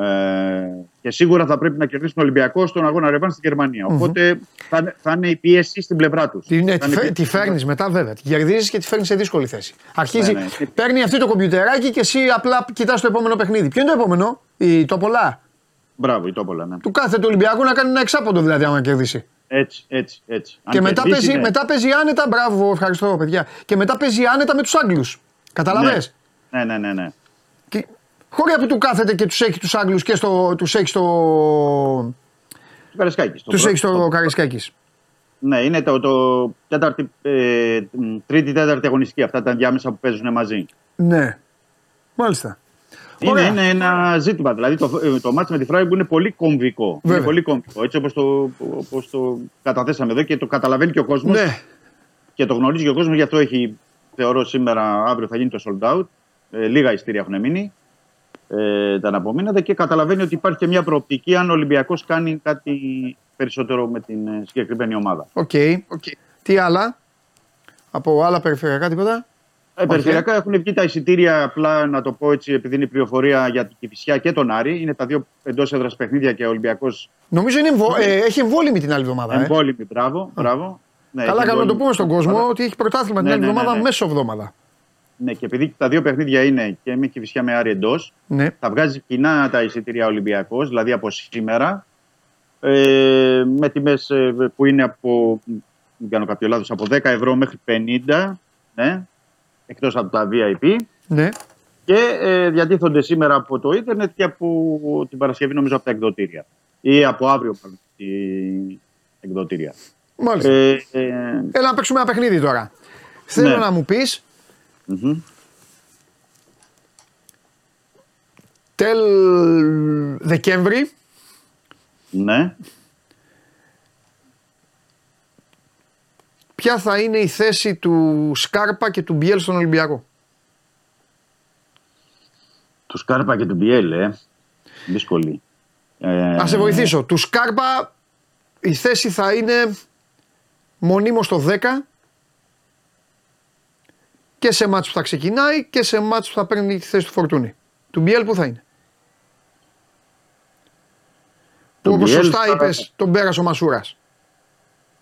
Ε, και σίγουρα θα πρέπει να κερδίσουν τον Ολυμπιακό στον αγώνα Ρεβάν στην γερμανια Οπότε θα, είναι- θα είναι η πίεση στην πλευρά τους. Τι, ναι, τη, φε- τη φέρνεις μετά βέβαια. Τη κερδίζει και τη φέρνεις σε δύσκολη θέση. Αρχίζει, Ναι, ναι. παίρνει αυτή το κομπιουτεράκι και εσύ απλά κοιτάς το επόμενο παιχνίδι. Ποιο είναι το επόμενο, η, το πολλά. Μπράβο, η Τόπολα. Ναι. Του κάθε του Ολυμπιακού να κάνει ένα εξάποντο δηλαδή, άμα κερδίσει. Έτσι, έτσι, έτσι. Αν και μετά κερδίσει, παίζει, ναι. μετά παίζει άνετα. Μπράβο, ευχαριστώ παιδιά. Και μετά παίζει άνετα με τους Άγγλους. Καταλαβέ. Ναι, ναι, ναι. ναι. Και χώρια που του κάθεται και τους έχει τους Άγγλους και στο, τους έχει στο. Του Καρεσκάκη. Τους έχει στο Καρισκάκης. Ναι, είναι το, το τέταρτη, ε, τρίτη, τέταρτη αγωνιστική. Αυτά τα διάμεσα που παίζουν μαζί. Ναι. Μάλιστα. Είναι, Ωραία. είναι ένα ζήτημα. Δηλαδή το, ε, το ματς με τη Φράιμπουργκ είναι πολύ κομβικό. Βέβαια. Είναι πολύ κομβικό. Έτσι όπως το, όπως το καταθέσαμε εδώ και το καταλαβαίνει και ο κόσμος Ναι. και το γνωρίζει και ο κόσμος. Γι' αυτό έχει, θεωρώ σήμερα, αύριο θα γίνει το sold out. Ε, λίγα εισιτήρια έχουν μείνει. Ε, τα εναπομείναντα και καταλαβαίνει ότι υπάρχει και μια προοπτική αν ο Ολυμπιακός κάνει κάτι περισσότερο με την ε, συγκεκριμένη ομάδα. Οκ. Τι άλλα; Από άλλα περιφερειακά τίποτα; Ε, περιφερειακά έχουν βγει τα εισιτήρια, απλά να το πω έτσι, επειδή είναι η πληροφορία για την Κυφυσιά και τον Άρη. Είναι τα δύο εντός έδρας παιχνίδια και ο Ολυμπιακό Νομίζω είναι εμβο... ε, έχει εμβόλυμη την άλλη εβδομάδα. Ε. εμβόλυμη. Μπράβο. μπράβο. Ναι, Καλά, έχει κάνω να το εμβόλυμη πούμε στον κόσμο εβδομάδα. ότι έχει πρωτάθλημα την Ναι, άλλη ναι, ναι, εβδομάδα ναι. μέσω εβδομάδα. Ναι, και επειδή τα δύο παιχνίδια είναι και με Κυφυσιά με Άρη εντός, Ναι. θα βγάζει κοινά τα εισιτήρια Ολυμπιακός, δηλαδή από σήμερα. Ε, με τιμές που είναι από, μην κάνω κάποιο λάθος, από 10 ευρώ μέχρι 50, ναι, εκτός από τα VIP. ναι. και ε, διατίθονται σήμερα από το ίντερνετ και από την Παρασκευή νομίζω από τα εκδοτήρια. Ή από αύριο μάλλον, τη εκδοτήρια. Μάλιστα. Ε, ε, Έλα να παίξουμε ένα παιχνίδι τώρα. Θέλω Ναι. να μου πεις μμμ. τέλ Δεκέμβρη ναι. ποια θα είναι η θέση του Σκάρπα και του Μπιέλ στον Ολυμπιακό; Του Σκάρπα και του Μπιέλ, ε. Δύσκολη. Ε, Να σε βοηθήσω. Του Σκάρπα η θέση θα είναι μονίμως στο 10 και σε μάτς που θα ξεκινάει και σε μάτς που θα παίρνει τη θέση του Φορτούνη. Του Μπιέλ που θα είναι. Που Του όπως Μπιέλ σωστά θα- είπες τον πέρασε ο Μασούρας.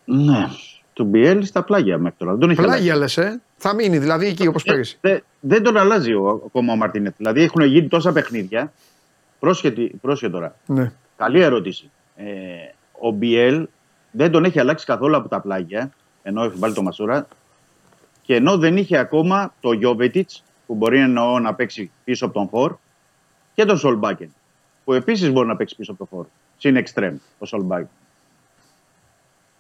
Ναι. Του Μπιέλ στα πλάγια μέχρι τώρα. Δεν τον έχει αλλάξει. Πλάγια λες ε. Θα μείνει δηλαδή εκεί όπως πέρυσι. Δε- δεν τον αλλάζει ο, ακόμα ο Μαρτίνεθ. Δηλαδή έχουν γίνει τόσα παιχνίδια. Πρόσχετη, πρόσχε τώρα. Ναι. Καλή ερώτηση. Ε, ο Μπιέλ δεν τον έχει αλλάξει καθόλου από τα πλάγια, ενώ έχει βάλει το Μασούρα. Και ενώ δεν είχε ακόμα το Γιώβετιτ, που μπορεί εννοώ να παίξει πίσω από τον Φορ, και τον Σολμπάκεν, που επίσης μπορεί να παίξει πίσω από τον Φορ. Συν εξτρέμ, ο Σολμπάκεν.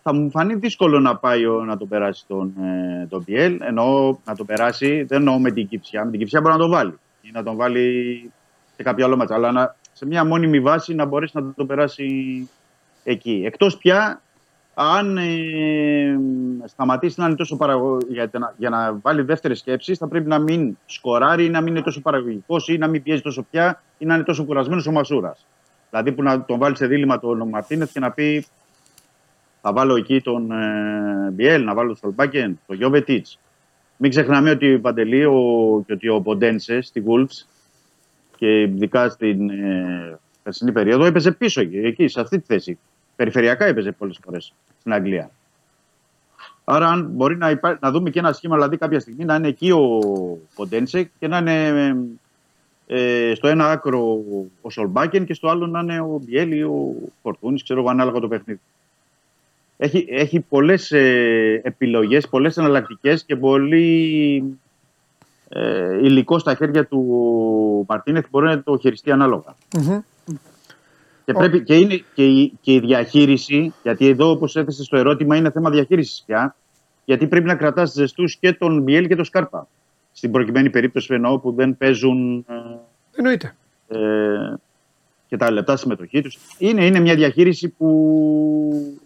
Θα μου φανεί δύσκολο να πάει ο- να τον περάσει τον, ε, τον Μπιέλ. Εννοώ να τον περάσει, δεν εννοώ με την Κυψιά. Με την Κυψιά μπορεί να τον βάλει. Ή να τον βάλει σε κάποιο άλλο μάτσα. Αλλά να, σε μια μόνιμη βάση να μπορέσει να τον περάσει εκεί. Εκτός πια αν ε, σταματήσει να είναι τόσο παραγωγικό για, να- για να βάλει δεύτερες σκέψεις, θα πρέπει να μην σκοράρει ή να μην είναι τόσο παραγωγικός ή να μην πιέζει τόσο πια ή να είναι τόσο κουρασμένος ο Μασούρας. Δηλαδή που να τον βάλει σε δίλημα τον Μαρτίνεθ και να πει θα βάλω εκεί τον ε, Μπιέλ, να βάλω τον Στολμπάκεν, τον Γιώβετιτ. Μην ξεχνάμε ότι Παντελή ο, και ότι ο Ποντένσε στη Wolves και ειδικά στην ε, περσινή περίοδο έπαιζε πίσω εκεί, εκεί, σε αυτή τη θέση. Περιφερειακά έπαιζε πολλές φορές στην Αγγλία. Άρα, αν μπορεί να, υπά... να δούμε και ένα σχήμα, δηλαδή κάποια στιγμή να είναι εκεί ο Ποντένσε και να είναι ε, στο ένα άκρο ο Σολμπάκεν και στο άλλο να είναι ο Μπιέλ ή ο Φορτούνης, ξέρω εγώ, ανάλογα το παιχνίδι. Έχει, έχει πολλές ε, επιλογές, πολλές εναλλακτικές και πολύ ε, υλικό στα χέρια του Μαρτίνεθ μπορεί να το χειριστεί ανάλογα. Μμμ. Και, πρέπει, και είναι και η, και η διαχείριση, γιατί εδώ όπως έθεσε στο ερώτημα είναι θέμα διαχείρισης πια, γιατί πρέπει να κρατάς ζεστούς και τον Μπιέλ και τον Σκάρπα. Στην προκειμένη περίπτωση εννοώ που δεν παίζουν ε, Εννοείται. ε, και τα λεπτά συμμετοχή τους. Είναι, είναι μια διαχείριση που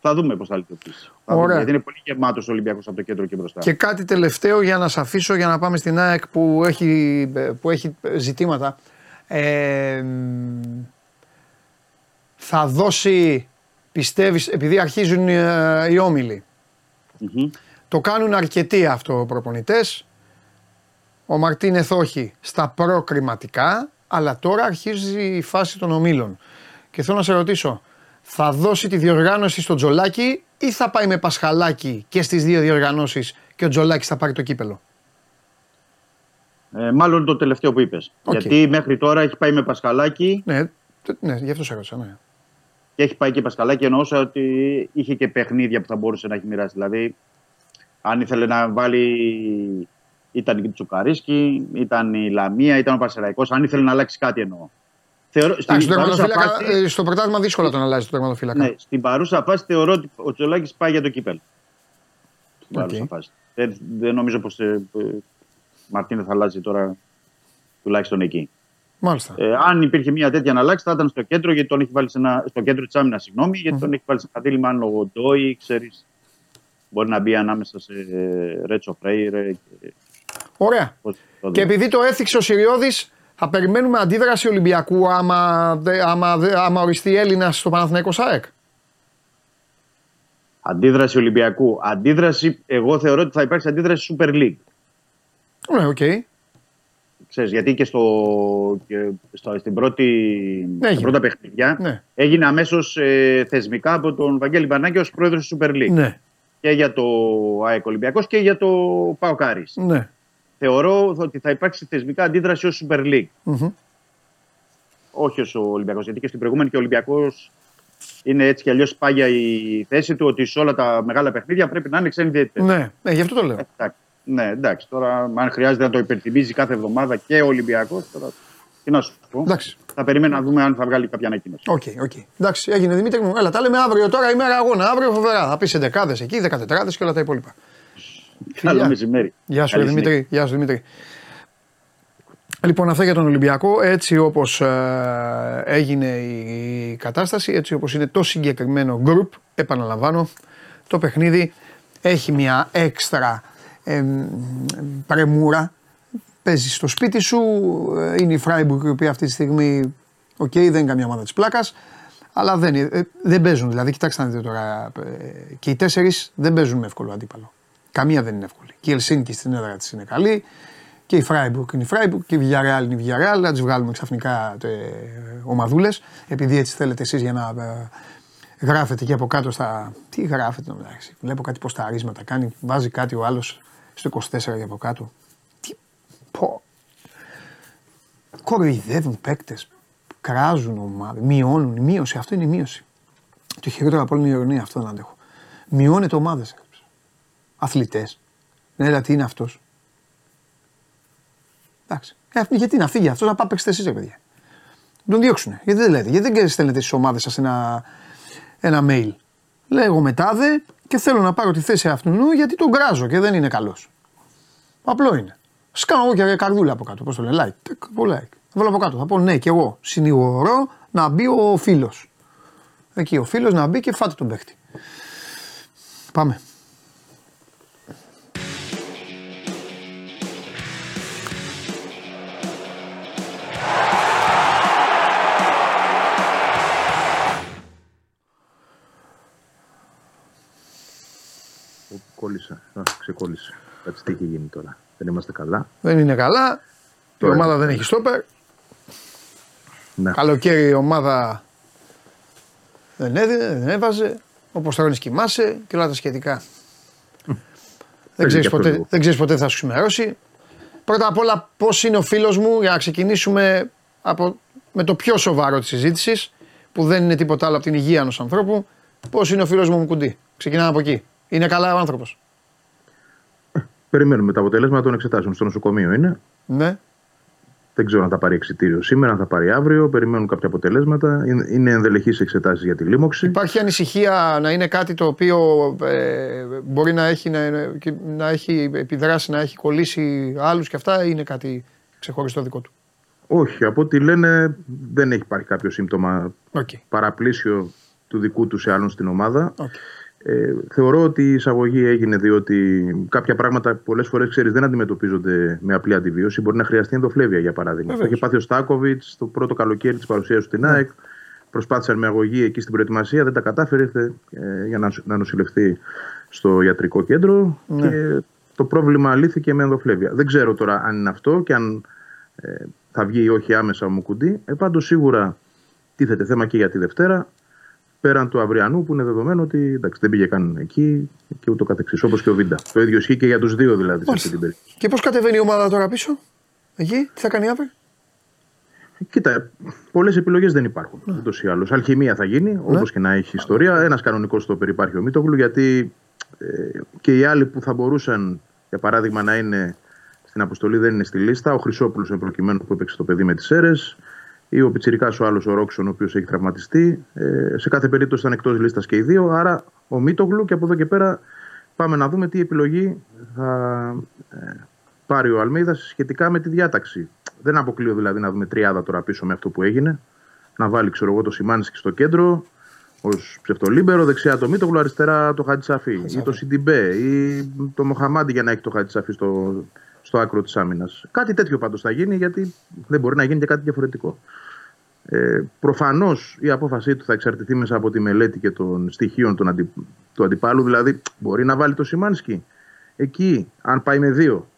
θα δούμε πώς θα λειτουργήσει. Θα δούμε, Ωραία. γιατί είναι πολύ γεμάτος ο Ολυμπιακός από το κέντρο και μπροστά. Και κάτι τελευταίο για να σε αφήσω για να πάμε στην ΑΕΚ που έχει, που έχει ζητήματα. Ε, μ, θα δώσει πιστεύεις, επειδή αρχίζουν ε, οι ομιλοι το κάνουν αρκετοί αυτό οι προπονητέ. Ο Μαρτίνεθ όχι στα προκριματικά, αλλά τώρα αρχίζει η φάση των ομίλων. Και θέλω να σε ρωτήσω, θα δώσει τη διοργάνωση στο Τζολάκι ή θα πάει με Πασχαλάκι και στις δύο διοργανώσεις και ο Τζολάκης θα πάρει το κύπελο; Ε, μάλλον το τελευταίο που είπες. Γιατί μέχρι τώρα έχει πάει με Πασχαλάκι. Ναι, ναι γι' αυτό σε έρωσα, ναι. Και έχει πάει και Πασχαλάκι εννοούσα ότι είχε και παιχνίδια που θα μπορούσε να έχει μοιράσει. Δηλαδή, αν ήθελε να βάλει ήταν η Τσουκαρίσκη, ήταν η Λαμία, ήταν ο Πασεραϊκό. Αν ήθελε να αλλάξει κάτι εννοώ. Θεωρώ, στην στο, φάση, ε, στο πρωτάθλημα δύσκολα τον αλλάζει το τερματοφύλακα. Ναι, στην παρούσα φάση θεωρώ ότι ο Τσολάκης πάει για το κύπελ. Στην okay. παρούσα φάση. Δεν, δεν νομίζω πως ε, ε, θα αλλάζει τώρα τουλάχιστον εκεί. Μάλιστα. Ε, αν υπήρχε μια τέτοια να αλλάξει, θα ήταν στο κέντρο, γιατί τον έχει βάλει σε ένα, στο κέντρο της άμυνας, συγγνώμη, γιατί mm-hmm. τον έχει βάλει σε ένα δίλημα αν λόγω Ντόι, ξέρεις. Μπορεί να μπει ανάμεσα σε Ρέτσο Φρέιρε. Και... Ωραία. Και επειδή το έθιξε ο Σιριώδη, θα περιμένουμε αντίδραση Ολυμπιακού άμα, άμα, άμα οριστεί Έλληνας στο Παναθηναϊκό ΣΑΕΚ. Αντίδραση Ολυμπιακού. Αντίδραση, εγώ θεωρώ ότι θα υπάρξει αντίδραση Super League. Ναι, ok. Okay. Ξέρεις, γιατί και, στο, και στο, στην πρώτη, ναι, στα πρώτα παιχνίδια ναι. έγινε αμέσως ε, θεσμικά από τον Βαγγέλη Μαρινάκη ως πρόεδρος της Super League. Ναι. Και για το ΑΕΚ Ολυμπιακός και για το ΠΑΟΚ Άρη. Ναι θεωρώ ότι θα υπάρξει θεσμικά αντίδραση ως Super League. Mm-hmm. Όχι ως Ολυμπιακός. Γιατί και στην προηγούμενη και ο Ολυμπιακός είναι έτσι κι αλλιώς πάγια η θέση του ότι σε όλα τα μεγάλα παιχνίδια πρέπει να είναι ξένοι διαιτητές. Ναι, ναι, γι' αυτό το λέω. Εντάξει. Ναι, εντάξει. Τώρα, αν χρειάζεται να το υπενθυμίζει κάθε εβδομάδα και ο Ολυμπιακός, τώρα. Τι να σου πω. Εντάξει. Θα περιμένω να δούμε αν θα βγάλει κάποια ανακοίνωση. OK, okay, OK. Okay. Εντάξει, έγινε Δημήτρη μου. Έλα, τα λέμε αύριο τώρα ημέρα αγώνα. Αύριο φοβερά. Θα πεις εντεκάδες εκεί, δεκατετράδες και όλα τα υπόλοιπα. Καλό μεσημέρι. Γεια σου, Δημήτρη. Γεια σου, Δημήτρη. Λοιπόν, αυτά για τον Ολυμπιακό. Έτσι όπως ε, έγινε η κατάσταση, έτσι όπως είναι το συγκεκριμένο group, επαναλαμβάνω, το παιχνίδι έχει μια έξτρα ε, πρεμούρα. Παίζεις στο σπίτι σου, ε, είναι η Φράιμπουργκ η οποία αυτή τη στιγμή, OK, okay, δεν είναι καμία ομάδα της πλάκας, αλλά δεν, ε, δεν παίζουν. Δηλαδή, κοιτάξτε να δείτε τώρα, και οι τέσσερις δεν παίζουν με εύκολο αντίπαλο. Καμία δεν είναι εύκολη. Και η Ελσίνκη στην έδρα της είναι καλή. Και η Φράιμπουργκ είναι η Φράιμπουργκ και η Villarreal είναι η Villarreal. Να τις βγάλουμε ξαφνικά ε, ομαδούλες. Επειδή έτσι θέλετε εσείς για να ε, γράφετε και από κάτω στα. Τι γράφετε να μεταξύ. Βλέπω κάτι ποσταρίσματα κάνει. Βάζει κάτι ο άλλος στο 24 για από κάτω. Τι. Πω. Κοροϊδεύουν παίκτες. Κράζουν ομάδες. Μειώνουν. Η μείωση. Αυτό είναι η μείωση. Το χειρότερο από όλη είναι η ειρωνία. Αυτό δεν αντέχω. Μειώνεται ομάδες αθλητές. Ναι, τι είναι αυτός. Εντάξει. Ε, γιατί να φύγει αυτός, να πάει παίξετε εσείς, παιδιά. Τον διώξουν. Γιατί δεν λέτε, γιατί δεν στέλνετε στις ομάδες σας ένα, ένα mail. Λέγω μετάδε και θέλω να πάρω τη θέση αυτού γιατί τον κράζω και δεν είναι καλός. Απλό είναι. Σκάνω εγώ και καρδούλα από κάτω. Πώς το λένε, like. πω like. Θα βάλω από κάτω. Θα πω ναι, και εγώ συνηγορώ να μπει ο φίλος. Εκεί ο φίλος να μπει και φάτε τον παίχτη. Πάμε. Καλά. Δεν είναι καλά. Η ομάδα δεν έχει στόπερ. Ναι. Καλοκαίρι η ομάδα δεν έδινε, δεν έβαζε. Όπως τώρα κοιμάσαι και όλα τα σχετικά. δεν ξέρεις ποτέ, δεν ξέρεις ποτέ θα σου ξημερώσει. Πρώτα απ' όλα, πώς είναι ο φίλος μου, για να ξεκινήσουμε από, με το πιο σοβαρό της συζήτησης, που δεν είναι τίποτα άλλο από την υγεία ενός ανθρώπου. Πώς είναι ο φίλος μου κουντί. Ξεκινάμε από εκεί. Είναι καλά ο άνθρωπος. Περιμένουμε τα αποτελέσματα των εξετάσεων. Στο νοσοκομείο είναι. Ναι. Δεν ξέρω αν θα πάρει εξητήριο σήμερα, αν θα πάρει αύριο. Περιμένουν κάποια αποτελέσματα. Είναι ενδελεχείς εξετάσεις για τη λίμωξη. Υπάρχει ανησυχία να είναι κάτι το οποίο ε, μπορεί να έχει, να, να έχει επιδράσει, να έχει κολλήσει άλλους και αυτά, ή είναι κάτι ξεχωριστό δικό του; Όχι, από ό,τι λένε δεν έχει υπάρχει κάποιο σύμπτωμα okay. παραπλήσιο του δικού του σε άλλον στην ομάδα. Okay. Ε, θεωρώ ότι η εισαγωγή έγινε διότι κάποια πράγματα πολλές φορές ξέρεις δεν αντιμετωπίζονται με απλή αντιβίωση. Μπορεί να χρειαστεί ενδοφλέβεια για παράδειγμα. Αυτό είχε πάθει ο Στάκοβιτς το πρώτο καλοκαίρι της παρουσίας του στην ναι. ΑΕΚ. προσπάθησαν με αγωγή εκεί στην προετοιμασία, δεν τα κατάφερε ήρθε, ε, για να, να νοσηλευτεί στο ιατρικό κέντρο Ναι. και το πρόβλημα λύθηκε με ενδοφλέβεια. Δεν ξέρω τώρα αν είναι αυτό και αν ε, θα βγει ή όχι άμεσα ο Μουκουντή. Ε, πάντως σίγουρα τίθεται θέμα και για τη Δευτέρα πέραν του αυριανού που είναι δεδομένο ότι εντάξει, δεν πήγε καν εκεί και ούτω καθεξής όπως και ο Βίντα. Το ίδιο ισχύει και για τους δύο δηλαδή σε αυτή την περίπτωση. Και πώς κατεβαίνει η ομάδα τώρα πίσω, εκεί, τι θα κάνει αύριο; Κοίτα, πολλές επιλογές δεν υπάρχουν. Ναι. Ούτως ή άλλως. Αλχημία θα γίνει, όπως και να έχει ιστορία. Ένας κανονικός στόπερ υπάρχει ο Μίτογλου, γιατί ε, και οι άλλοι που θα μπορούσαν, για παράδειγμα, να είναι στην αποστολή δεν είναι στη λίστα. Ο Χρυσόπουλος, εν προκειμένου που έπαιξε το παιδί με τις αίρε, ή ο Πιτσυρικά ο άλλος ο Ρόξον, ο οποίος έχει τραυματιστεί. Ε, σε κάθε περίπτωση ήταν εκτός λίστας και οι δύο. Άρα ο Μίτογλου και από εδώ και πέρα πάμε να δούμε τι επιλογή θα ε, πάρει ο Αλμίδα σχετικά με τη διάταξη. Δεν αποκλείω δηλαδή να δούμε τριάδα τώρα πίσω με αυτό που έγινε. Να βάλει, ξέρω εγώ, το Σιμάνσκι στο κέντρο, ως ψευτολίμπερο, δεξιά το Μίτογλου, αριστερά το Χατζησαφή. Ή το Σιντιμπέ, ή το Μοχαμάντι για να έχει το Χατζησαφή στο, στο άκρο της άμυνας. Κάτι τέτοιο πάντως θα γίνει, γιατί δεν μπορεί να γίνει και κάτι διαφορετικό. Ε, Προφανώς η απόφασή του θα εξαρτηθεί μέσα από τη μελέτη και των στοιχείων των αντι... του αντιπάλου. Δηλαδή, μπορεί να βάλει το Σιμάνσκι εκεί, αν πάει με δύο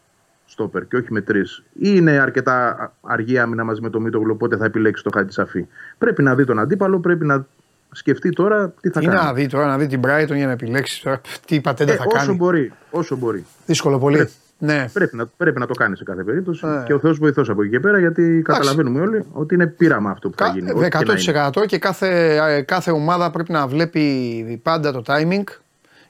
στόπερ και όχι με τρεις, ή είναι αρκετά αργή άμυνα μαζί με το Μίτογλου, οπότε θα επιλέξει το Χατζησαφή. Πρέπει να δει τον αντίπαλο, πρέπει να σκεφτεί τώρα τι θα Τι κάνει. να δει τώρα, να δει την Brighton για να επιλέξει τώρα. Τι πατέντα Ε, θα όσο κάνει. μπορεί, όσο μπορεί. Δύσκολο πολύ. Πρέπει. Ναι. Πρέπει να, πρέπει να το κάνει σε κάθε περίπτωση Ε. και ο Θεός βοηθός από εκεί και πέρα, γιατί καταλαβαίνουμε όλοι ότι είναι πείραμα αυτό που θα Κα- γίνει. ό,τι και να είναι. 100% και κάθε, ε, κάθε ομάδα πρέπει να βλέπει πάντα το timing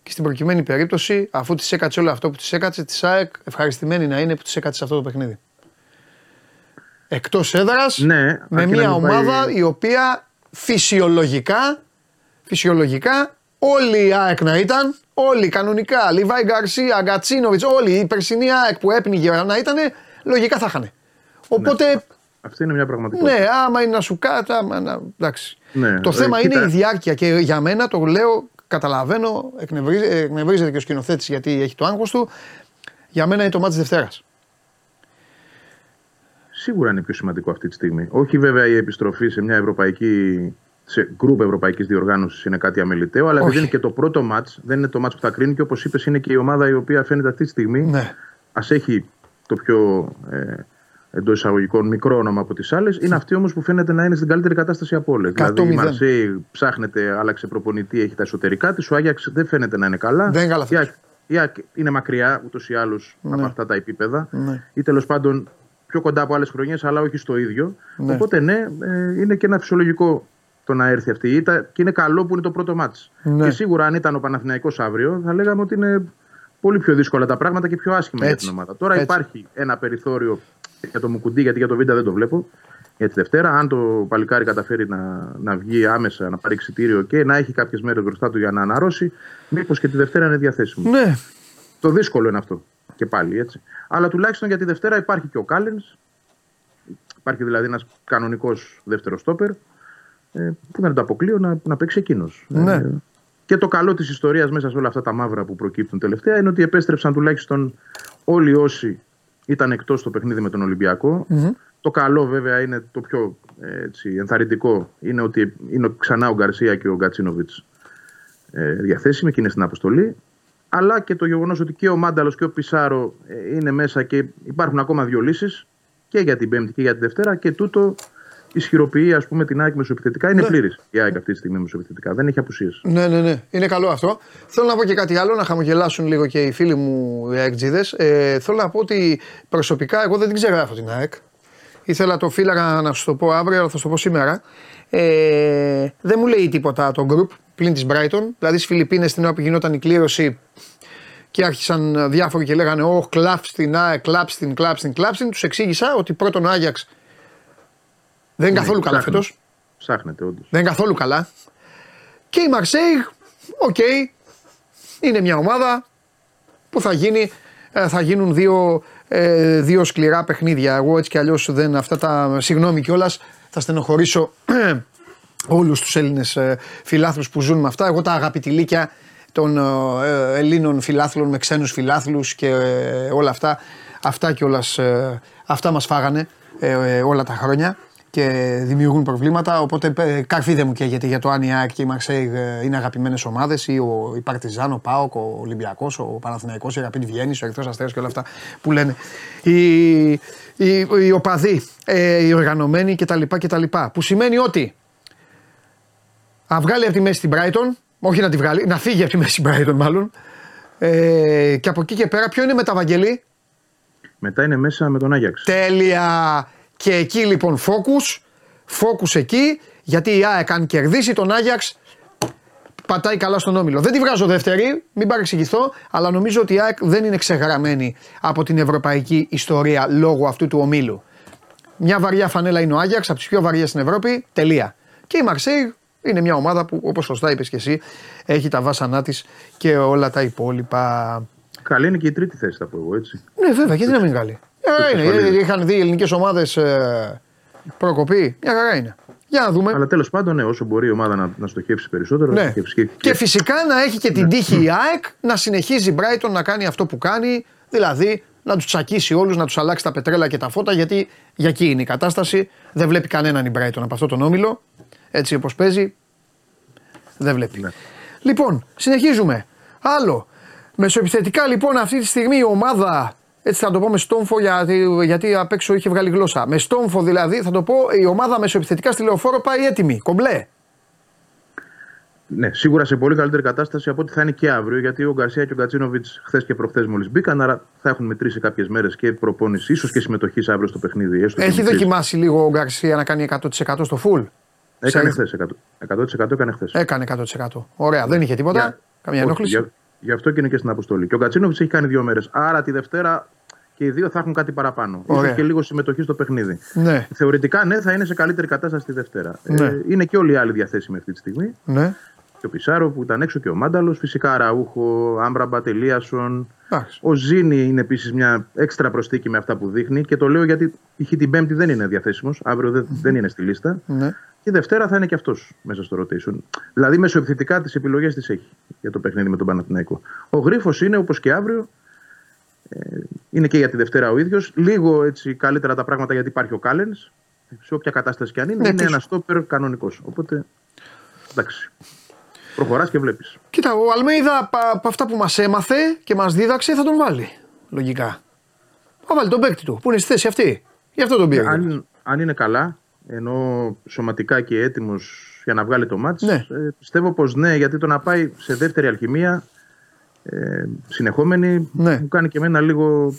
και στην προκειμένη περίπτωση, αφού της έκατσε όλο αυτό που της έκατσε, της ΑΕΚ ευχαριστημένη να είναι που της έκατσε σε αυτό το παιχνίδι. Εκτός έδρας, Ναι, με αρκεί να μια μην πάει- ομάδα η οποία φυσιολογικά, φυσιολογικά όλοι οι ΑΕΚ να ήταν, όλοι κανονικά, Λιβάη Γκαρσία, Γκατσίνοβιτ, όλοι η περσινή ΑΕΚ που έπνιγε να ήταν, λογικά θα είχαν. Οπότε Αυτή είναι μια πραγματικότητα. ναι, άμα είναι να σου κάτω, άμα να. Εντάξει. Ναι, Το ε, θέμα κοίτα. είναι η διάρκεια και για μένα το λέω, καταλαβαίνω, εκνευρίζ- εκνευρίζεται και ο σκηνοθέτης γιατί έχει το άγχος του. Για μένα είναι το μάτι Δευτέρας. Σίγουρα είναι πιο σημαντικό αυτή τη στιγμή. Όχι βέβαια η επιστροφή σε μια ευρωπαϊκή. Σε γκρουπ ευρωπαϊκής διοργάνωσης είναι κάτι αμεληταίο, αλλά επειδή Όχι. είναι και το πρώτο ματ, δεν είναι το ματ που θα κρίνει και όπως είπες, είναι και η ομάδα η οποία φαίνεται αυτή τη στιγμή Ναι. ας έχει το πιο ε, εντός εισαγωγικών μικρό όνομα από τις άλλες. Είναι αυτή όμως που φαίνεται να είναι στην καλύτερη κατάσταση από όλες. Δηλαδή η 100-0. Μαρσέη ψάχνεται, άλλαξε προπονητή, έχει τα εσωτερικά της. Ο Άγιαξ δεν φαίνεται να είναι καλά. Δεν είναι καλά Η ΑΕΚ- η ΑΕΚ είναι μακριά ούτως ή άλλως από αυτά τα επίπεδα. Ναι. Ή τέλος πάντων πιο κοντά από άλλες χρονιές, αλλά όχι στο ίδιο. Ναι. Οπότε ναι, ε, είναι και ένα φυσιολογικό το να έρθει αυτή η ήττα και είναι καλό που είναι το πρώτο μάτς. Ναι. Και σίγουρα αν ήταν ο Παναθηναϊκός αύριο, θα λέγαμε ότι είναι πολύ πιο δύσκολα τα πράγματα και πιο άσχημα για Έτσι. την ομάδα. Τώρα Έτσι. υπάρχει ένα περιθώριο για το Μουκουντή, γιατί για το Βίντα δεν το βλέπω. Για τη Δευτέρα, αν το παλικάρι καταφέρει να, να βγει άμεσα, να πάρει εξητήριο και να έχει κάποιες μέρες μπροστά του για να αναρρώσει, μήπως και τη Δευτέρα είναι διαθέσιμο. Ναι. Το δύσκολο είναι αυτό. Και πάλι έτσι. Αλλά τουλάχιστον για τη Δευτέρα υπάρχει και ο Κάλενς. Υπάρχει δηλαδή ένας κανονικός δεύτερος στόπερ. Ε, που δεν το αποκλείω να, να παίξει εκείνος. Ναι. και το καλό της ιστορίας μέσα σε όλα αυτά τα μαύρα που προκύπτουν τελευταία είναι ότι επέστρεψαν τουλάχιστον όλοι όσοι ήταν εκτός στο παιχνίδι με τον ολυμπιακο Το καλό βέβαια είναι το πιο ε, έτσι, ενθαρρυντικό είναι ότι είναι ξανά ο Γκαρσία και ο Γκατσίνοβιτς ε, διαθέσιμοι και είναι στην αποστολή. Αλλά και το γεγονός ότι και ο Μάνταλος και ο Πισάρο ε, είναι μέσα και υπάρχουν ακόμα δύο λύσεις και για την Πέμπτη και για την Δευτέρα και τούτο ισχυροποιεί ας πούμε, την ΑΕΚ μεσοεπιθετικά. Είναι Ναι. πλήρης η ΑΕΚ αυτή τη στιγμή μεσοεπιθετικά. Δεν έχει απουσίες. Ναι, ναι, ναι. Είναι καλό αυτό. Θέλω να πω και κάτι άλλο, να χαμογελάσουν λίγο και οι φίλοι μου οι αεκτζίδες. Ε, θέλω να πω ότι προσωπικά εγώ δεν την ξεγράφω την ΑΕΚ. Ήθελα το φύλαγα να σου το πω αύριο, αλλά θα σου το πω σήμερα. Ε, δεν μου λέει τίποτα το group πλην της Brighton. Δηλαδή στις Φιλιππίνες την ώρα που γινόταν η κλήρωση και άρχισαν διάφοροι και λέγανε Ωχ, κλάφ' την ΑΕΚ, κλάφ' την, κλάφ' την, κλάφ' την. Τους εξήγησα ότι πρώτον ο Άγιαξ δεν είναι καθόλου καλά ψάχνω. φέτος. Ψάχνεται όντως. Δεν είναι καθόλου καλά. Και η Μαρσέιγ, οκ, είναι μια ομάδα που θα γίνει, ε, θα γίνουν δύο, ε, δύο σκληρά παιχνίδια. Εγώ έτσι κι αλλιώς δεν αυτά τα. Συγγνώμη κιόλας, θα στενοχωρήσω όλους τους Έλληνες φιλάθλους που ζουν με αυτά. Εγώ τα αγαπητηλίκια των ε, Ελλήνων φιλάθλων με ξένους φιλάθλους και ε, όλα αυτά, αυτά κιόλας, ε, αυτά μας φάγανε ε, ε, όλα τα χρόνια και και δημιουργούν προβλήματα. Οπότε ε, καρφί δεν μου καίγεται για το αν η ΑΕΚ και η Μαρσέη ε, είναι αγαπημένες ομάδες ή ο, η Παρτιζάν, ο Πάοκ, ο Ολυμπιακός, ο Παναθηναϊκός, η Ραπίν Βιέννη, ο Ερυθρό Αστέρας και όλα αυτά που λένε. Οι, οι, οι οπαδοί, ε, οι οργανωμένοι κτλ, κτλ. Που σημαίνει ότι να βγάλει από τη μέση την Brighton, όχι να τη βγάλει, να φύγει από τη μέση την Brighton μάλλον. Ε, και από εκεί και πέρα, ποιο είναι μεταβαγγελί. Μετά είναι μέσα με τον Άγιαξ. Τέλεια. Και εκεί λοιπόν focus, focus εκεί, γιατί η ΑΕΚ αν κερδίσει τον Άγιαξ πατάει καλά στον όμιλο. Δεν τη βγάζω δεύτερη, μην παρεξηγηθώ, αλλά νομίζω ότι η ΑΕΚ δεν είναι ξεγραμμένη από την ευρωπαϊκή ιστορία λόγω αυτού του ομίλου. Μια βαριά φανέλα είναι ο Άγιαξ, από τις πιο βαριές στην Ευρώπη. Τελεία. Και η Μαρσέη είναι μια ομάδα που, όπως σωστά είπες και εσύ, έχει τα βάσανά της και όλα τα υπόλοιπα. Καλή είναι και η τρίτη θέση, θα πω εγώ έτσι. Ναι, βέβαια, γιατί να μην είναι καλή. Μια χαρά είναι. Είχαν δει ελληνικές ομάδες ε, προκοπή. Μια χαρά είναι. Για να δούμε. Αλλά τέλος πάντων, ναι, όσο μπορεί η ομάδα να, να στοχεύσει περισσότερο. Ναι. Να στοχεύσει και, Και φυσικά να έχει και την Ναι. τύχη η ΑΕΚ να συνεχίζει η Brighton να κάνει αυτό που κάνει, δηλαδή να τους τσακίσει όλους, να τους αλλάξει τα πετρέλα και τα φώτα, γιατί για εκεί είναι η κατάσταση. Δεν βλέπει κανέναν η Brighton από αυτό τον όμιλο. Έτσι όπως παίζει, δεν βλέπει. Ναι. Λοιπόν, συνεχίζουμε. Άλλο. Μεσοεπιθετικά λοιπόν αυτή τη στιγμή η ομάδα, έτσι θα το πω με στόμφο γιατί, γιατί απ' έξω είχε βγάλει γλώσσα. Με στόμφο δηλαδή θα το πω η ομάδα μεσοεπιθετικά στη λεωφόρο πάει έτοιμη, κομπλέ. Ναι, σίγουρα σε πολύ καλύτερη κατάσταση από ό,τι θα είναι και αύριο. Γιατί ο Γκαρσία και ο Γκατσίνοβιτ χθες και προχθές μόλις μπήκαν. Άρα θα έχουν μετρήσει κάποιες μέρες και προπόνηση, ίσως και συμμετοχής αύριο στο παιχνίδι. Έστω και Έχει μικρής. δοκιμάσει λίγο ο Γκαρσία να κάνει 100% στο full. Έκανε Σε- χθες. 100%, 100% έκανε χθες. Έκανε 100%. Ωραία, δεν είχε τίποτα. Για- Καμία Όχι, ενόχληση. για- Γι' αυτό και είναι και στην αποστολή. Και ο Γκατσίνοβιτ έχει κάνει δύο μέρες. Άρα τη Δευτέρα και οι δύο θα έχουν κάτι παραπάνω. Ωραία. Ίσως και λίγο συμμετοχή στο παιχνίδι. Ναι, Θεωρητικά ναι, θα είναι σε καλύτερη κατάσταση τη Δευτέρα. Ναι. Ε, είναι και όλοι οι άλλοι διαθέσιμοι αυτή τη στιγμή. ναι. Και ο Πισάρο που ήταν έξω και ο Μάνταλος. Φυσικά Ραούχο, Άμπραμπα, Τελίασον. Εντάξει. Ο Ζήνη είναι επίσης μια έξτρα προσθήκη με αυτά που δείχνει. Και το λέω γιατί π.χ. την Πέμπτη δεν είναι διαθέσιμος. Αύριο δεν, δεν είναι στη λίστα. Ναι. Και Δευτέρα θα είναι και αυτός μέσα στο rotation. Δηλαδή μεσοεπιθετικά τις επιλογές τις έχει για το παιχνίδι με τον Παναθηναϊκό. Ο Γρίφος είναι όπως και αύριο. Ε, είναι και για τη Δευτέρα ο ίδιος. Λίγο έτσι καλύτερα τα πράγματα γιατί υπάρχει ο Κάλενς. Σε όποια κατάσταση και αν είναι, Ναι, είναι τους- ένα στόπερ κανονικός. Οπότε. Εντάξει. Προχωράς και βλέπεις. Κοίτα, ο Αλμέιδα από αυτά που μας έμαθε και μας δίδαξε θα τον βάλει. Λογικά. Θα βάλει τον παίκτη του που είναι στη θέση αυτή. Γι' αυτό τον πήρε. Αν, αν είναι καλά, εννοώ σωματικά και έτοιμος για να βγάλει το ματς, Ναι. ε, πιστεύω πως ναι, γιατί το να πάει σε δεύτερη αλχημεία ε, συνεχόμενη Ναι. μου κάνει και εμένα λίγο.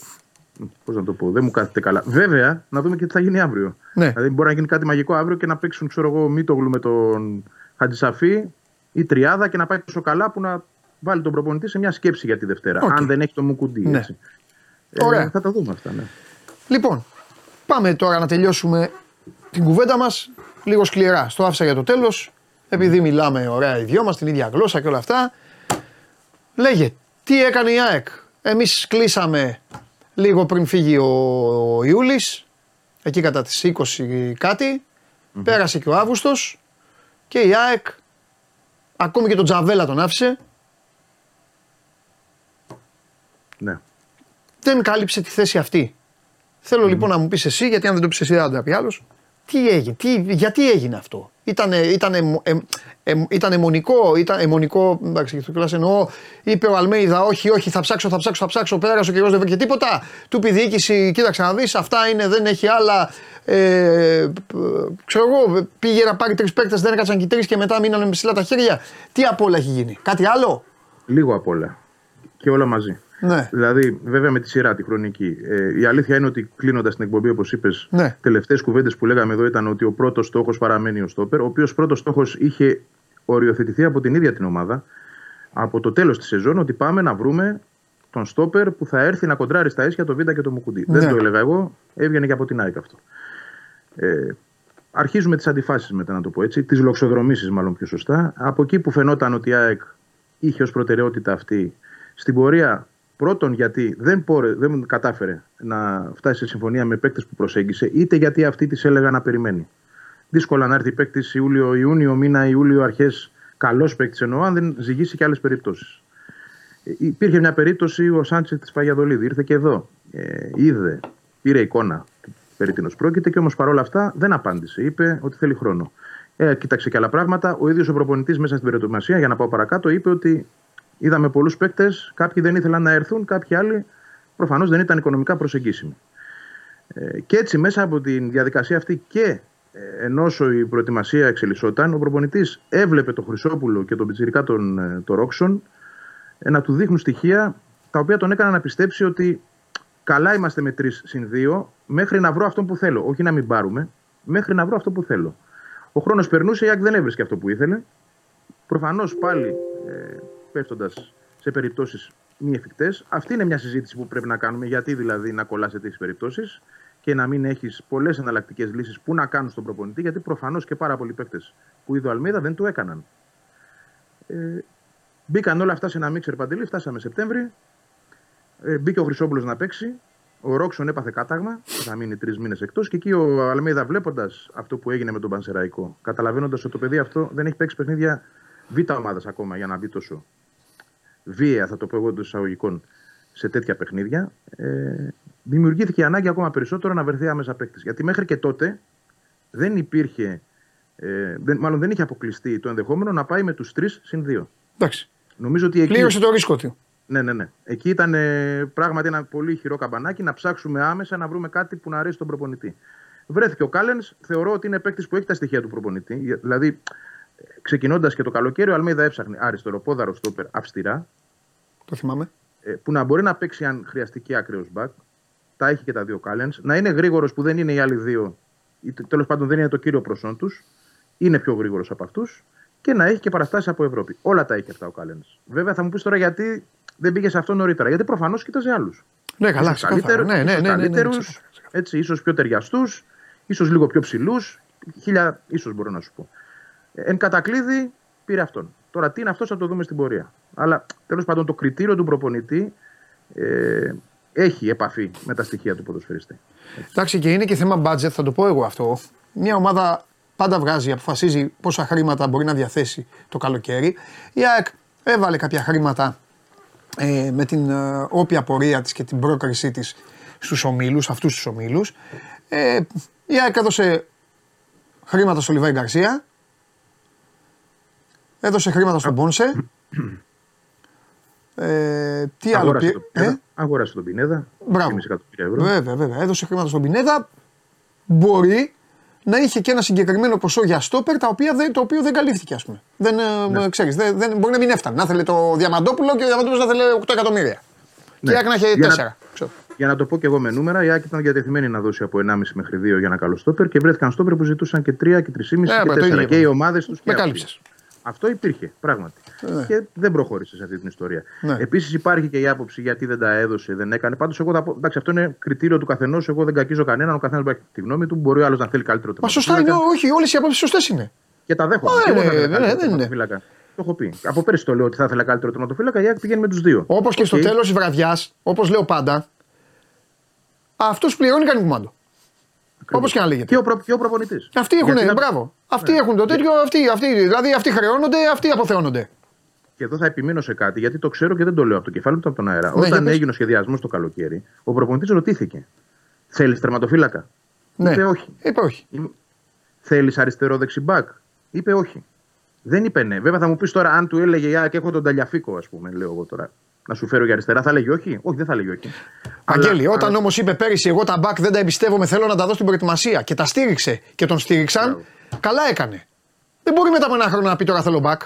Πώς να το πω, δεν μου κάθεται καλά. Βέβαια, να δούμε και τι θα γίνει αύριο. Ναι. Δηλαδή, μπορεί να γίνει κάτι μαγικό αύριο και να παίξουν, ξέρω εγώ, Μίτογλου με τον Χατζησαφή ή Τριάδα και να πάει τόσο καλά που να βάλει τον προπονητή σε μια σκέψη για τη Δευτέρα. Οκ. Αν δεν έχει το Μουκουντή. Ναι. Έτσι. Ωραία. Ε, θα τα δούμε αυτά, ναι. Λοιπόν, πάμε τώρα να τελειώσουμε την κουβέντα μας λίγο σκληρά. Στο άφησα για το τέλος, επειδή μιλάμε ωραία οι δυο μας, την ίδια γλώσσα και όλα αυτά. Λέγε, τι έκανε η ΑΕΚ; Εμείς κλείσαμε λίγο πριν φύγει ο, ο Ιούλης, εκεί κατά τις 20 κάτι. Πέρασε και ο Αύγουστος και η ΑΕΚ, ακόμη και τον Τζαβέλα τον άφησε, ναι. δεν κάλυψε τη θέση αυτή. Θέλω λοιπόν να μου πεις εσύ, γιατί αν δεν το πεις εσύ δεν θα το πει άλλος, τι έγινε, τι, γιατί έγινε αυτό; Ήτανε, ήτανε, εμ- εμ- εμ- ήταν αιμονικό, ήταν αιμονικό, εντάξει, και το κλάσαι εννοώ, είπε ο Αλμέιδα, όχι, όχι, θα ψάξω, θα ψάξω, θα ψάξω, πέρασε ο καιρός, δεν βρήκε τίποτα. Του είπε η διοίκηση, κοίταξε να δεις, αυτά είναι, δεν έχει άλλα, ε, π- ξέρω εγώ, πήγε να πάρει τρεις παίκτες, δεν έκατσαν και οι τρεις και μετά μείνανε με ψηλά τα χέρια. Τι απ' όλα έχει γίνει, κάτι άλλο; Λίγο απ' όλα. Και όλα μαζί. Ναι. Δηλαδή, βέβαια με τη σειρά τη χρονική. Ε, η αλήθεια είναι ότι κλείνοντας την εκπομπή, όπως είπες, Ναι. τελευταίες κουβέντες που λέγαμε εδώ ήταν ότι ο πρώτος στόχος παραμένει ο Στόπερ, ο οποίος πρώτος στόχος είχε οριοθετηθεί από την ίδια την ομάδα από το τέλος της σεζόν ότι πάμε να βρούμε τον Στόπερ που θα έρθει να κοντράρει στα ίσια το Βίντα και το Μουκουντή. Ναι. Δεν το έλεγα εγώ, έβγαινε και από την ΑΕΚ αυτό. Ε, αρχίζουμε τις αντιφάσεις μετά, να το πω έτσι, τις λοξοδρομήσεις μάλλον πιο σωστά. Από εκεί που φαινόταν ότι η ΑΕΚ είχε ως προτεραιότητα αυτή στην πορεία. Πρώτον, γιατί δεν, πόρε, δεν κατάφερε να φτάσει σε συμφωνία με παίκτες που προσέγγισε, είτε γιατί αυτοί τη έλεγαν να περιμένει. Δύσκολα να έρθει παίκτης Ιούλιο, Ιούνιο, μήνα Ιούλιο, αρχές. Καλός παίκτης εννοώ, αν δεν ζυγίσει και άλλες περιπτώσεις. Ε, Υπήρχε μια περίπτωση ο Σάντσες της Παγιαδολίδη. Ήρθε και εδώ. Ε, είδε, πήρε εικόνα. περί τίνος πρόκειται και όμως παρόλα αυτά δεν απάντησε. Είπε ότι θέλει χρόνο. Ε, κοίταξε και άλλα πράγματα. Ο ίδιος ο προπονητής μέσα στην προετοιμασία, για να πάω παρακάτω, είπε ότι είδαμε πολλούς παίκτες. Κάποιοι δεν ήθελαν να έρθουν, κάποιοι άλλοι προφανώς δεν ήταν οικονομικά προσεγγίσιμοι. Ε, και έτσι μέσα από τη διαδικασία αυτή και ε, ενώ η προετοιμασία εξελισσόταν, ο προπονητής έβλεπε τον Χρυσόπουλο και τον Πιτσυρικά των ε, το Ρόξον ε, να του δείχνουν στοιχεία τα οποία τον έκαναν να πιστέψει ότι καλά είμαστε με τρεις συν δύο μέχρι να βρω αυτό που θέλω. Όχι να μην πάρουμε, μέχρι να βρω αυτό που θέλω. Ο χρόνος περνούσε, η Άκ δεν έβρισκε αυτό που ήθελε. Προφανώς πάλι ε, πέφτοντας σε περιπτώσεις μη εφικτές. Αυτή είναι μια συζήτηση που πρέπει να κάνουμε. Γιατί δηλαδή να κολλάς σε τέτοιες περιπτώσεις και να μην έχεις πολλές εναλλακτικές λύσεις που να κάνουν στον προπονητή. Γιατί προφανώς και πάρα πολλοί παίκτες που είδε ο Αλμίδα δεν το έκαναν. Ε, μπήκαν όλα αυτά σε ένα μίξερ παντελή. Φτάσαμε Σεπτέμβρη. Ε, μπήκε ο Χρυσόπουλος να παίξει. Ο Ρόξον έπαθε κάταγμα, θα μείνει τρεις μήνες εκτός. Και εκεί ο Αλμίδα, βλέποντας αυτό που έγινε με τον Πανσεραϊκό, καταλαβαίνοντας ότι το παιδί αυτό δεν έχει παίξει παιχνίδια β' ομάδας ακόμα για να μπει τόσο βία, θα το πω εγώ εντός εισαγωγικών, σε τέτοια παιχνίδια, ε, δημιουργήθηκε η ανάγκη ακόμα περισσότερο να βρεθεί άμεσα παίκτης. Γιατί μέχρι και τότε δεν υπήρχε, ε, δεν, μάλλον δεν είχε αποκλειστεί το ενδεχόμενο να πάει με τους τρεις συν δύο. Εντάξει. Νομίζω ότι εκεί... Πλήρωσε το ρίσκο του. Ναι, ναι, ναι. Εκεί ήταν ε, πράγματι ένα πολύ χειρό καμπανάκι να ψάξουμε άμεσα να βρούμε κάτι που να αρέσει τον προπονητή. Βρέθηκε ο Κάλενς. Θεωρώ ότι είναι παίκτης που έχει τα στοιχεία του προπονητή. Δηλαδή, ξεκινώντας και το καλοκαίρι, ο Αλμίδα έψαχνε αριστεροπόδαρο στόπερ αυστηρά. Το θυμάμαι. Ε, που να μπορεί να παίξει αν χρειαστεί και άκρεος μπακ. Τα έχει και τα δύο Κάλενς. Να είναι γρήγορος που δεν είναι οι άλλοι δύο. Τέλος πάντων δεν είναι το κύριο προσόν τους. Είναι πιο γρήγορος από αυτούς. Και να έχει και παραστάσεις από Ευρώπη. Όλα τα έχει αυτά ο Κάλενς. Βέβαια θα μου πεις τώρα γιατί δεν πήγε σε αυτό νωρίτερα. Γιατί προφανώς κοίταζε άλλους. Ναι, καλά, καλύτερου, ναι, ναι, ναι, ναι, ναι, έτσι, ίσως πιο ταιριαστούς, ίσως λίγο πιο ψηλούς. Χίλια, ίσως μπορώ να σου πω. Εν κατακλείδη πήρε αυτόν. Τώρα τι είναι αυτό θα το δούμε στην πορεία. Αλλά τέλος πάντων το κριτήριο του προπονητή ε, έχει επαφή με τα στοιχεία του ποδοσφαιριστή. Εντάξει και είναι και θέμα budget, θα το πω εγώ αυτό. Μια ομάδα πάντα βγάζει, αποφασίζει πόσα χρήματα μπορεί να διαθέσει το καλοκαίρι. Η ΑΕΚ έβαλε κάποια χρήματα ε, με την ε, όποια πορεία της και την πρόκρισή της στους ομίλους, αυτούς τους ομίλους. Ε, η ΑΕΚ έδωσε χρήματα στο Λιβάη Γκαρσία, έδωσε χρήματα στον Πόνσε. Ε, τι άλλο πει. Ε; Αγόρασε τον Πινέδα. Μπράβο. Βέβαια, βέβαια. Έδωσε χρήματα στον Πινέδα. Μπορεί να είχε και ένα συγκεκριμένο ποσό για στόπερ τα οποία δεν, το οποίο δεν καλύφθηκε, ας πούμε. Δεν, ε, ναι. ξέρεις, δεν, δεν, μπορεί να μην έφτανε. Να θέλει το Διαμαντόπουλο και ο Διαμαντόπουλος να θέλει 8 εκατομμύρια. Ναι. Και η Άκη να είχε 4. Για να, για να το πω και εγώ με νούμερα, η Άκη ήταν διατεθειμένη να δώσει από 1,5 μέχρι 2 για ένα καλό στόπερ και βρέθηκαν στόπερ που ζητούσαν και 3 και 3,5 ε, και 4. Και οι ομάδες τους. Με κάλυψες. Αυτό υπήρχε πράγματι. Ναι. Και δεν προχώρησε σε αυτή την ιστορία. Ναι. Επίσης υπάρχει και η άποψη γιατί δεν τα έδωσε, δεν έκανε. Πάντως, εγώ θα πω. Εντάξει, αυτό είναι κριτήριο του καθενός. Εγώ δεν κακίζω κανέναν. Ο καθένας μπορεί τη γνώμη του. Μπορεί ο άλλος να θέλει καλύτερο Μα σωστά είναι, όχι, όλες οι απόψεις σωστές είναι. Και τα δέχομαι. Ναι, ναι, ναι, δεν είναι. Το έχω πει. Από πέρυσι το λέω ότι θα ήθελα καλύτερο τερματοφύλακα. Η πηγαίνει με τους δύο. Όπως και στο τέλος της βραδιάς, όπως λέω πάντα, αυτός πληρώνει κανένα κουμάντο. Όπως και να λέγεται. Και ο, προ, και ο προπονητής. Αυτοί έχουν, Γιατί μπράβο. Αυτοί ναι. έχουν το τέτοιο, αυτοί, αυτοί, δηλαδή αυτοί χρεώνονται, αυτοί αποθεώνονται. Και εδώ θα επιμείνω σε κάτι, γιατί το ξέρω και δεν το λέω από το κεφάλι μου, από τον αέρα. Ναι, Όταν έγινε ο σχεδιασμός το καλοκαίρι, ο προπονητής ρωτήθηκε. Θέλεις τερματοφύλακα; Ναι. Είπε όχι. Είπε όχι. Θέλεις αριστερό δεξιμπάκ. Είπε όχι. Δεν είπε ναι. Βέβαια θα μου πεις τώρα, αν του έλεγε Α, και έχω τον Ταλιαφίκο, ας πούμε, λέω εγώ τώρα να σου φέρω για αριστερά, θα λέγει όχι; Όχι, δεν θα λέγει όχι. Αγγέλη, όταν αλλά... όμως είπε πέρυσι, εγώ τα μπακ δεν τα εμπιστεύομαι, θέλω να τα δω στην προετοιμασία και τα στήριξε και τον στήριξαν, καλά έκανε. Δεν μπορεί μετά από ένα χρόνο να πει τώρα θέλω μπακ.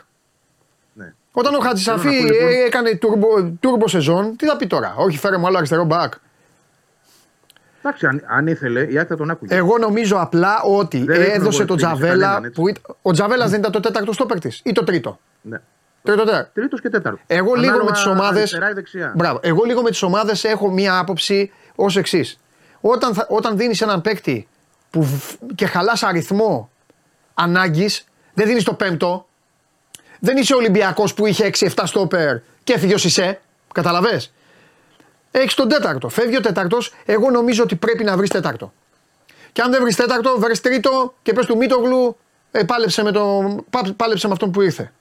Ναι. Όταν ο Χατζησαφή λοιπόν... έκανε turbo, σεζόν, τι θα πει τώρα, Όχι, φέρε μου άλλο αριστερό μπακ. Εντάξει, αν, αν ήθελε, η ΑΕΚ θα τον άκουγε. Εγώ νομίζω απλά ότι έδωσε τον Τζαβέλα. Που, ο Τζαβέλας δεν ήταν το τέταρτο στόπερ ή το τρίτο. Ναι. Τρίτο, τέταρτο. Τρίτος και τέταρτος. Εγώ λίγο με τις ομάδε. Μπράβο. Εγώ λίγο με τις ομάδες έχω μία άποψη ως εξής. Όταν, όταν δίνεις έναν παίκτη που και χαλάς αριθμό ανάγκης, δεν δίνεις το πέμπτο. Δεν είσαι Ολυμπιακός που είχε 6-7 στόπερ και έφυγε ο Σισε. Καταλαβέ. Έχεις τον τέταρτο. Φεύγει ο τέταρτος. Εγώ νομίζω ότι πρέπει να βρεις τέταρτο. Και αν δεν βρεις τέταρτο, βρει τρίτο και πες του Μίτογλου, ε, πάλεψε, με το, πάλεψε με αυτόν που ήρθε.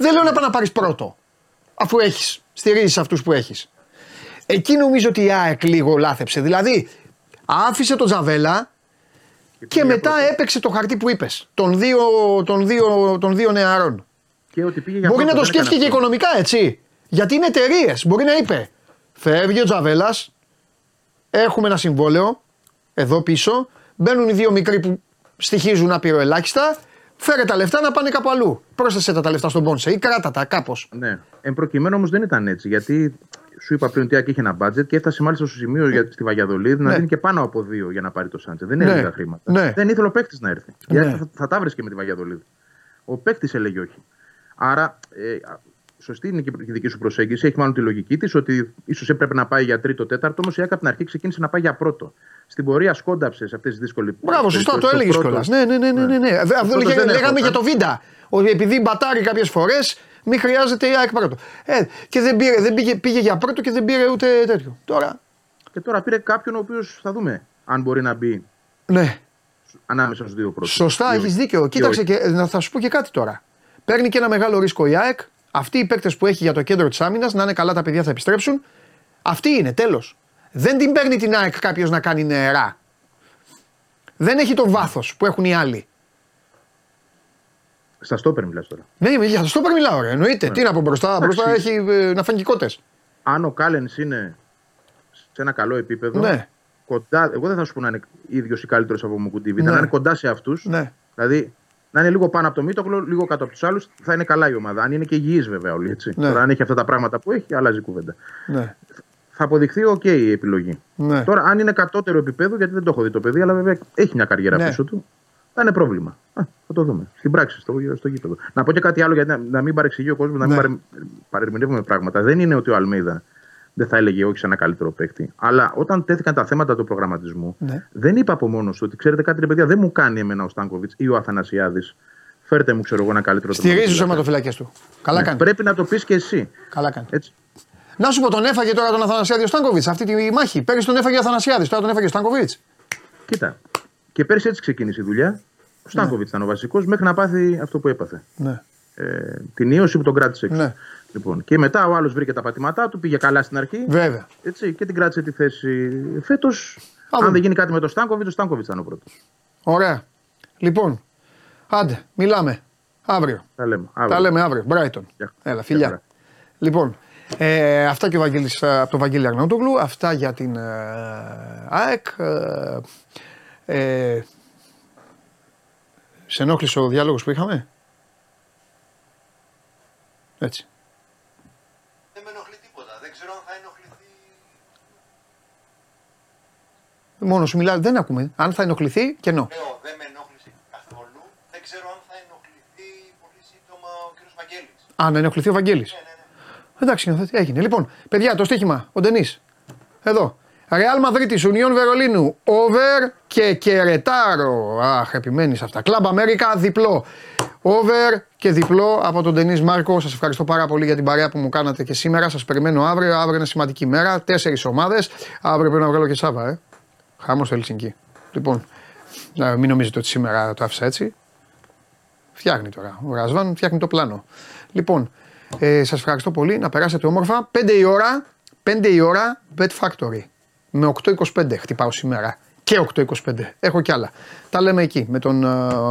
Δεν λέω να πάει να πάρεις πρώτο. Αφού έχεις, στηρίζεις αυτούς που έχεις. Εκεί νομίζω ότι η ΑΕΚ λίγο λάθεψε. Δηλαδή, άφησε τον Τζαβέλα Και, μετά έπαιξε το χαρτί που είπες. Των δύο, των δύο, των δύο νεαρών. Και ότι πήγε για Μπορεί να πρώτο, το δεν σκέφτηκε και έκανε αυτό. οικονομικά, έτσι. Γιατί είναι εταιρείες. Μπορεί να είπε. Φεύγει ο Τζαβέλας. Έχουμε ένα συμβόλαιο. Εδώ πίσω. Μπαίνουν οι δύο μικροί που στοιχίζουν άπειρο ελάχιστα. Φέρε τα λεφτά να πάνε κάπου αλλού. Πρόσθεσε τα, τα λεφτά στον Πόνσε ή κράτα τα κάπως. Ναι. Εν προκειμένου όμως δεν ήταν έτσι. Γιατί σου είπα πριν ότι η Άκη είχε ένα budget και έφτασε μάλιστα στο σημείο για, στη Βαγιαδολίδη να Ναι. δίνει και πάνω από δύο για να πάρει το Σάντσε. Δεν Ναι. είναι λίγα χρήματα. Ναι. Δεν ήθελε ο παίκτης να έρθει. Ναι. Γιατί θα, θα τα βρεις και με τη Βαγιαδολίδη. Ο παίκτης έλεγε όχι. Άρα, ε, α, σωστή είναι και η δική σου προσέγγιση. Έχει μάλλον τη λογική της ότι ίσως έπρεπε να πάει για τρίτο, τέταρτο. Όμως η ΑΚΑ από την αρχή ξεκίνησε να πάει για πρώτο. Στην πορεία σκόνταψες σε αυτές τις δύσκολες Μπράβο, σωστά, το περιπτώσεις. έλεγες πρώτος- κιόλας. Ναι, ναι, ναι, ναι. ναι, ναι. Αυτό πρώτος λέγαμε, δεν λέγαμε έρχονταν. για το Βίντα. Ότι επειδή μπατάρει κάποιες φορές, μην χρειάζεται η ΑΕΚ πρώτο. Ε, και δεν, πήρε, δεν πήγε, πήγε για πρώτο και δεν πήρε ούτε τέτοιο. Τώρα. Και τώρα πήρε κάποιον ο οποίος θα δούμε αν μπορεί να μπει Ναι, ανάμεσα στους δύο πρώτους. σωστά, έχεις δίκιο. Κοίταξε, και, να θα σου πω και κάτι τώρα. Παίρνει και ένα μεγάλο ρίσκο η ΑΕΚ. Αυτοί οι παίκτες που έχει για το κέντρο της άμυνας, να είναι καλά τα παιδιά θα επιστρέψουν. Αυτή είναι, τέλος. Δεν την παίρνει την ΑΕΚ κάποιος να κάνει νερά. Δεν έχει το βάθος που έχουν οι άλλοι. Στα στόπερ μιλάς τώρα. Ναι, για το στόπερ μιλάω, ρε. Εννοείται. Τι να πω μπροστά, μπροστά έχει ε, να φαν' και οι κότες. Αν ο Κάλενς είναι σε ένα καλό επίπεδο. Ναι. Κοντά, εγώ δεν θα σου πω να είναι ίδιος ή καλύτερος από Μουκουντί, Βίντα. Ναι. Να είναι κοντά σε αυτούς. Ναι. Δηλαδή να είναι λίγο πάνω από το Μίτογλου, λίγο κάτω από τους άλλους, θα είναι καλά η ομάδα. Αν είναι και υγιής βέβαια όλοι. Έτσι. Ναι. Τώρα, αν έχει αυτά τα πράγματα που έχει, αλλάζει η κουβέντα. Ναι. Θα αποδειχθεί οκ η επιλογή. Ναι. Τώρα, αν είναι κατώτερο επίπεδο, γιατί δεν το έχω δει το παιδί, αλλά βέβαια έχει μια καριέρα Ναι. πίσω του, θα είναι πρόβλημα. Α, θα το δούμε. Στην πράξη, στο, στο γήπεδο. Να πω και κάτι άλλο, γιατί να, να μην παρεξηγεί ο κόσμος, να μην Ναι. παρε, παρερμηνεύουμε πράγματα. Δεν είναι ότι ο Αλμίδα δεν θα έλεγε όχι σε ένα καλύτερο παίκτη. Αλλά όταν τέθηκαν τα θέματα του προγραμματισμού, Ναι. δεν είπα από μόνος του ότι ξέρετε κάτι, ρε παιδιά, δεν μου κάνει εμένα ο Στάνκοβιτς ή ο Αθανασιάδης. Φέρτε μου, ξέρω εγώ, ένα καλύτερο Στηρίζεις του τερματοφύλακα. αιματοφυλακέ του. Καλά Ναι, κάνει. Πρέπει να το πεις και εσύ. Καλά κάνει. Έτσι. Να σου πω, τον έφαγε τώρα τον Αθανασιάδη ο Στάνκοβιτς αυτή τη μάχη. Πέρυσι τον έφαγε ο Αθανασιάδης, τώρα τον έφαγε ο Στάνκοβιτς. Κοίτα. Και πέρσι έτσι ξεκίνησε η δουλειά. Ο Στάνκοβιτς ήταν ο βασικός μέχρι να πάθει αυτό που έπαθε. Ναι. Ε, την ίωση που τον κράτησε έξω. Ναι. Λοιπόν, και μετά ο άλλος βρήκε τα πατήματά του, πήγε καλά στην αρχή. Βέβαια. Έτσι, και την κράτησε τη θέση. Φέτος, δούμε. αν δεν γίνει κάτι με τον Στάνκοβιτς, ο Στάνκοβιτς ήταν ο πρώτος. Ωραία. Λοιπόν, άντε, μιλάμε. Αύριο. Τα λέμε. Αύριο. Τα λέμε αύριο. Μπράιτον. Γεια. Έλα, Γεια φιλιά. χαρά. Λοιπόν, ε, αυτά και ο Βαγγέλης, ε, από τον Βαγγέλη Αρναούτογλου, αυτά για την ε, ΑΕΚ. Ε, ε, σε ενόχλησε ο διάλογος που είχαμε. Έτσι. Μόνο σου μιλάει, δεν ακούμε. Αν θα ενοχληθεί, κενό. Λέω, δεν με ενόχλησε καθόλου. Δεν ξέρω αν θα ενοχληθεί πολύ σύντομα ο κ. Βαγγέλης. Αν ενοχληθεί ο Βαγγέλης. Εντάξει, νιώθω, έγινε. Λοιπόν, παιδιά, το στοίχημα, ο Ντενής. Εδώ. Ρεάλ Μαδρίτη, Ουνιόν Βερολίνου, Over και Κερετάρο. Αχ, επιμένεις σε αυτά. Κλαμπ Αμέρικα, διπλό. Over και διπλό από τον Ντενής Μάρκο. Σας ευχαριστώ πάρα πολύ για την παρέα που μου κάνατε και σήμερα. Σας περιμένω αύριο. Αύριο είναι σημαντική μέρα. Τέσσερις ομάδες. Αύριο πρέπει να βγάλω και Σάβα, ε. Χάμος στο Ελσινκί. Λοιπόν, να μην νομίζετε ότι σήμερα το άφησα έτσι. Φτιάχνει τώρα. Ο Ρασβάν φτιάχνει το πλάνο. Λοιπόν, ε, σας ευχαριστώ πολύ. Να περάσετε όμορφα. 5 η ώρα, 5 η ώρα, Bet Factory. Με 8.25 χτυπάω σήμερα. Και 8.25. Έχω κι άλλα. Τα λέμε εκεί με τον ε,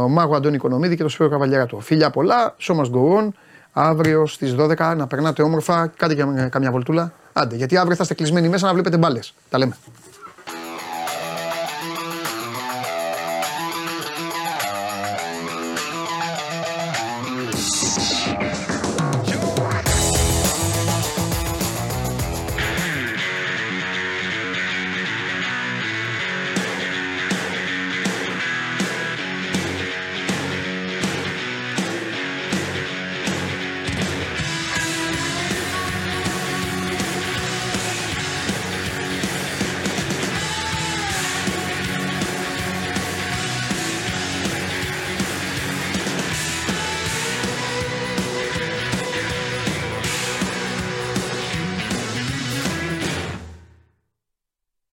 Μάγο Αντώνη Οικονομίδη και τον Σφαίρο Καβαλιέρα του. Φίλια πολλά. So must go on. Αύριο στις 12 να περνάτε όμορφα. Κάντε και καμιά βολτούλα. Άντε, γιατί αύριο θα είστε κλεισμένοι μέσα να βλέπετε μπάλες. Τα λέμε.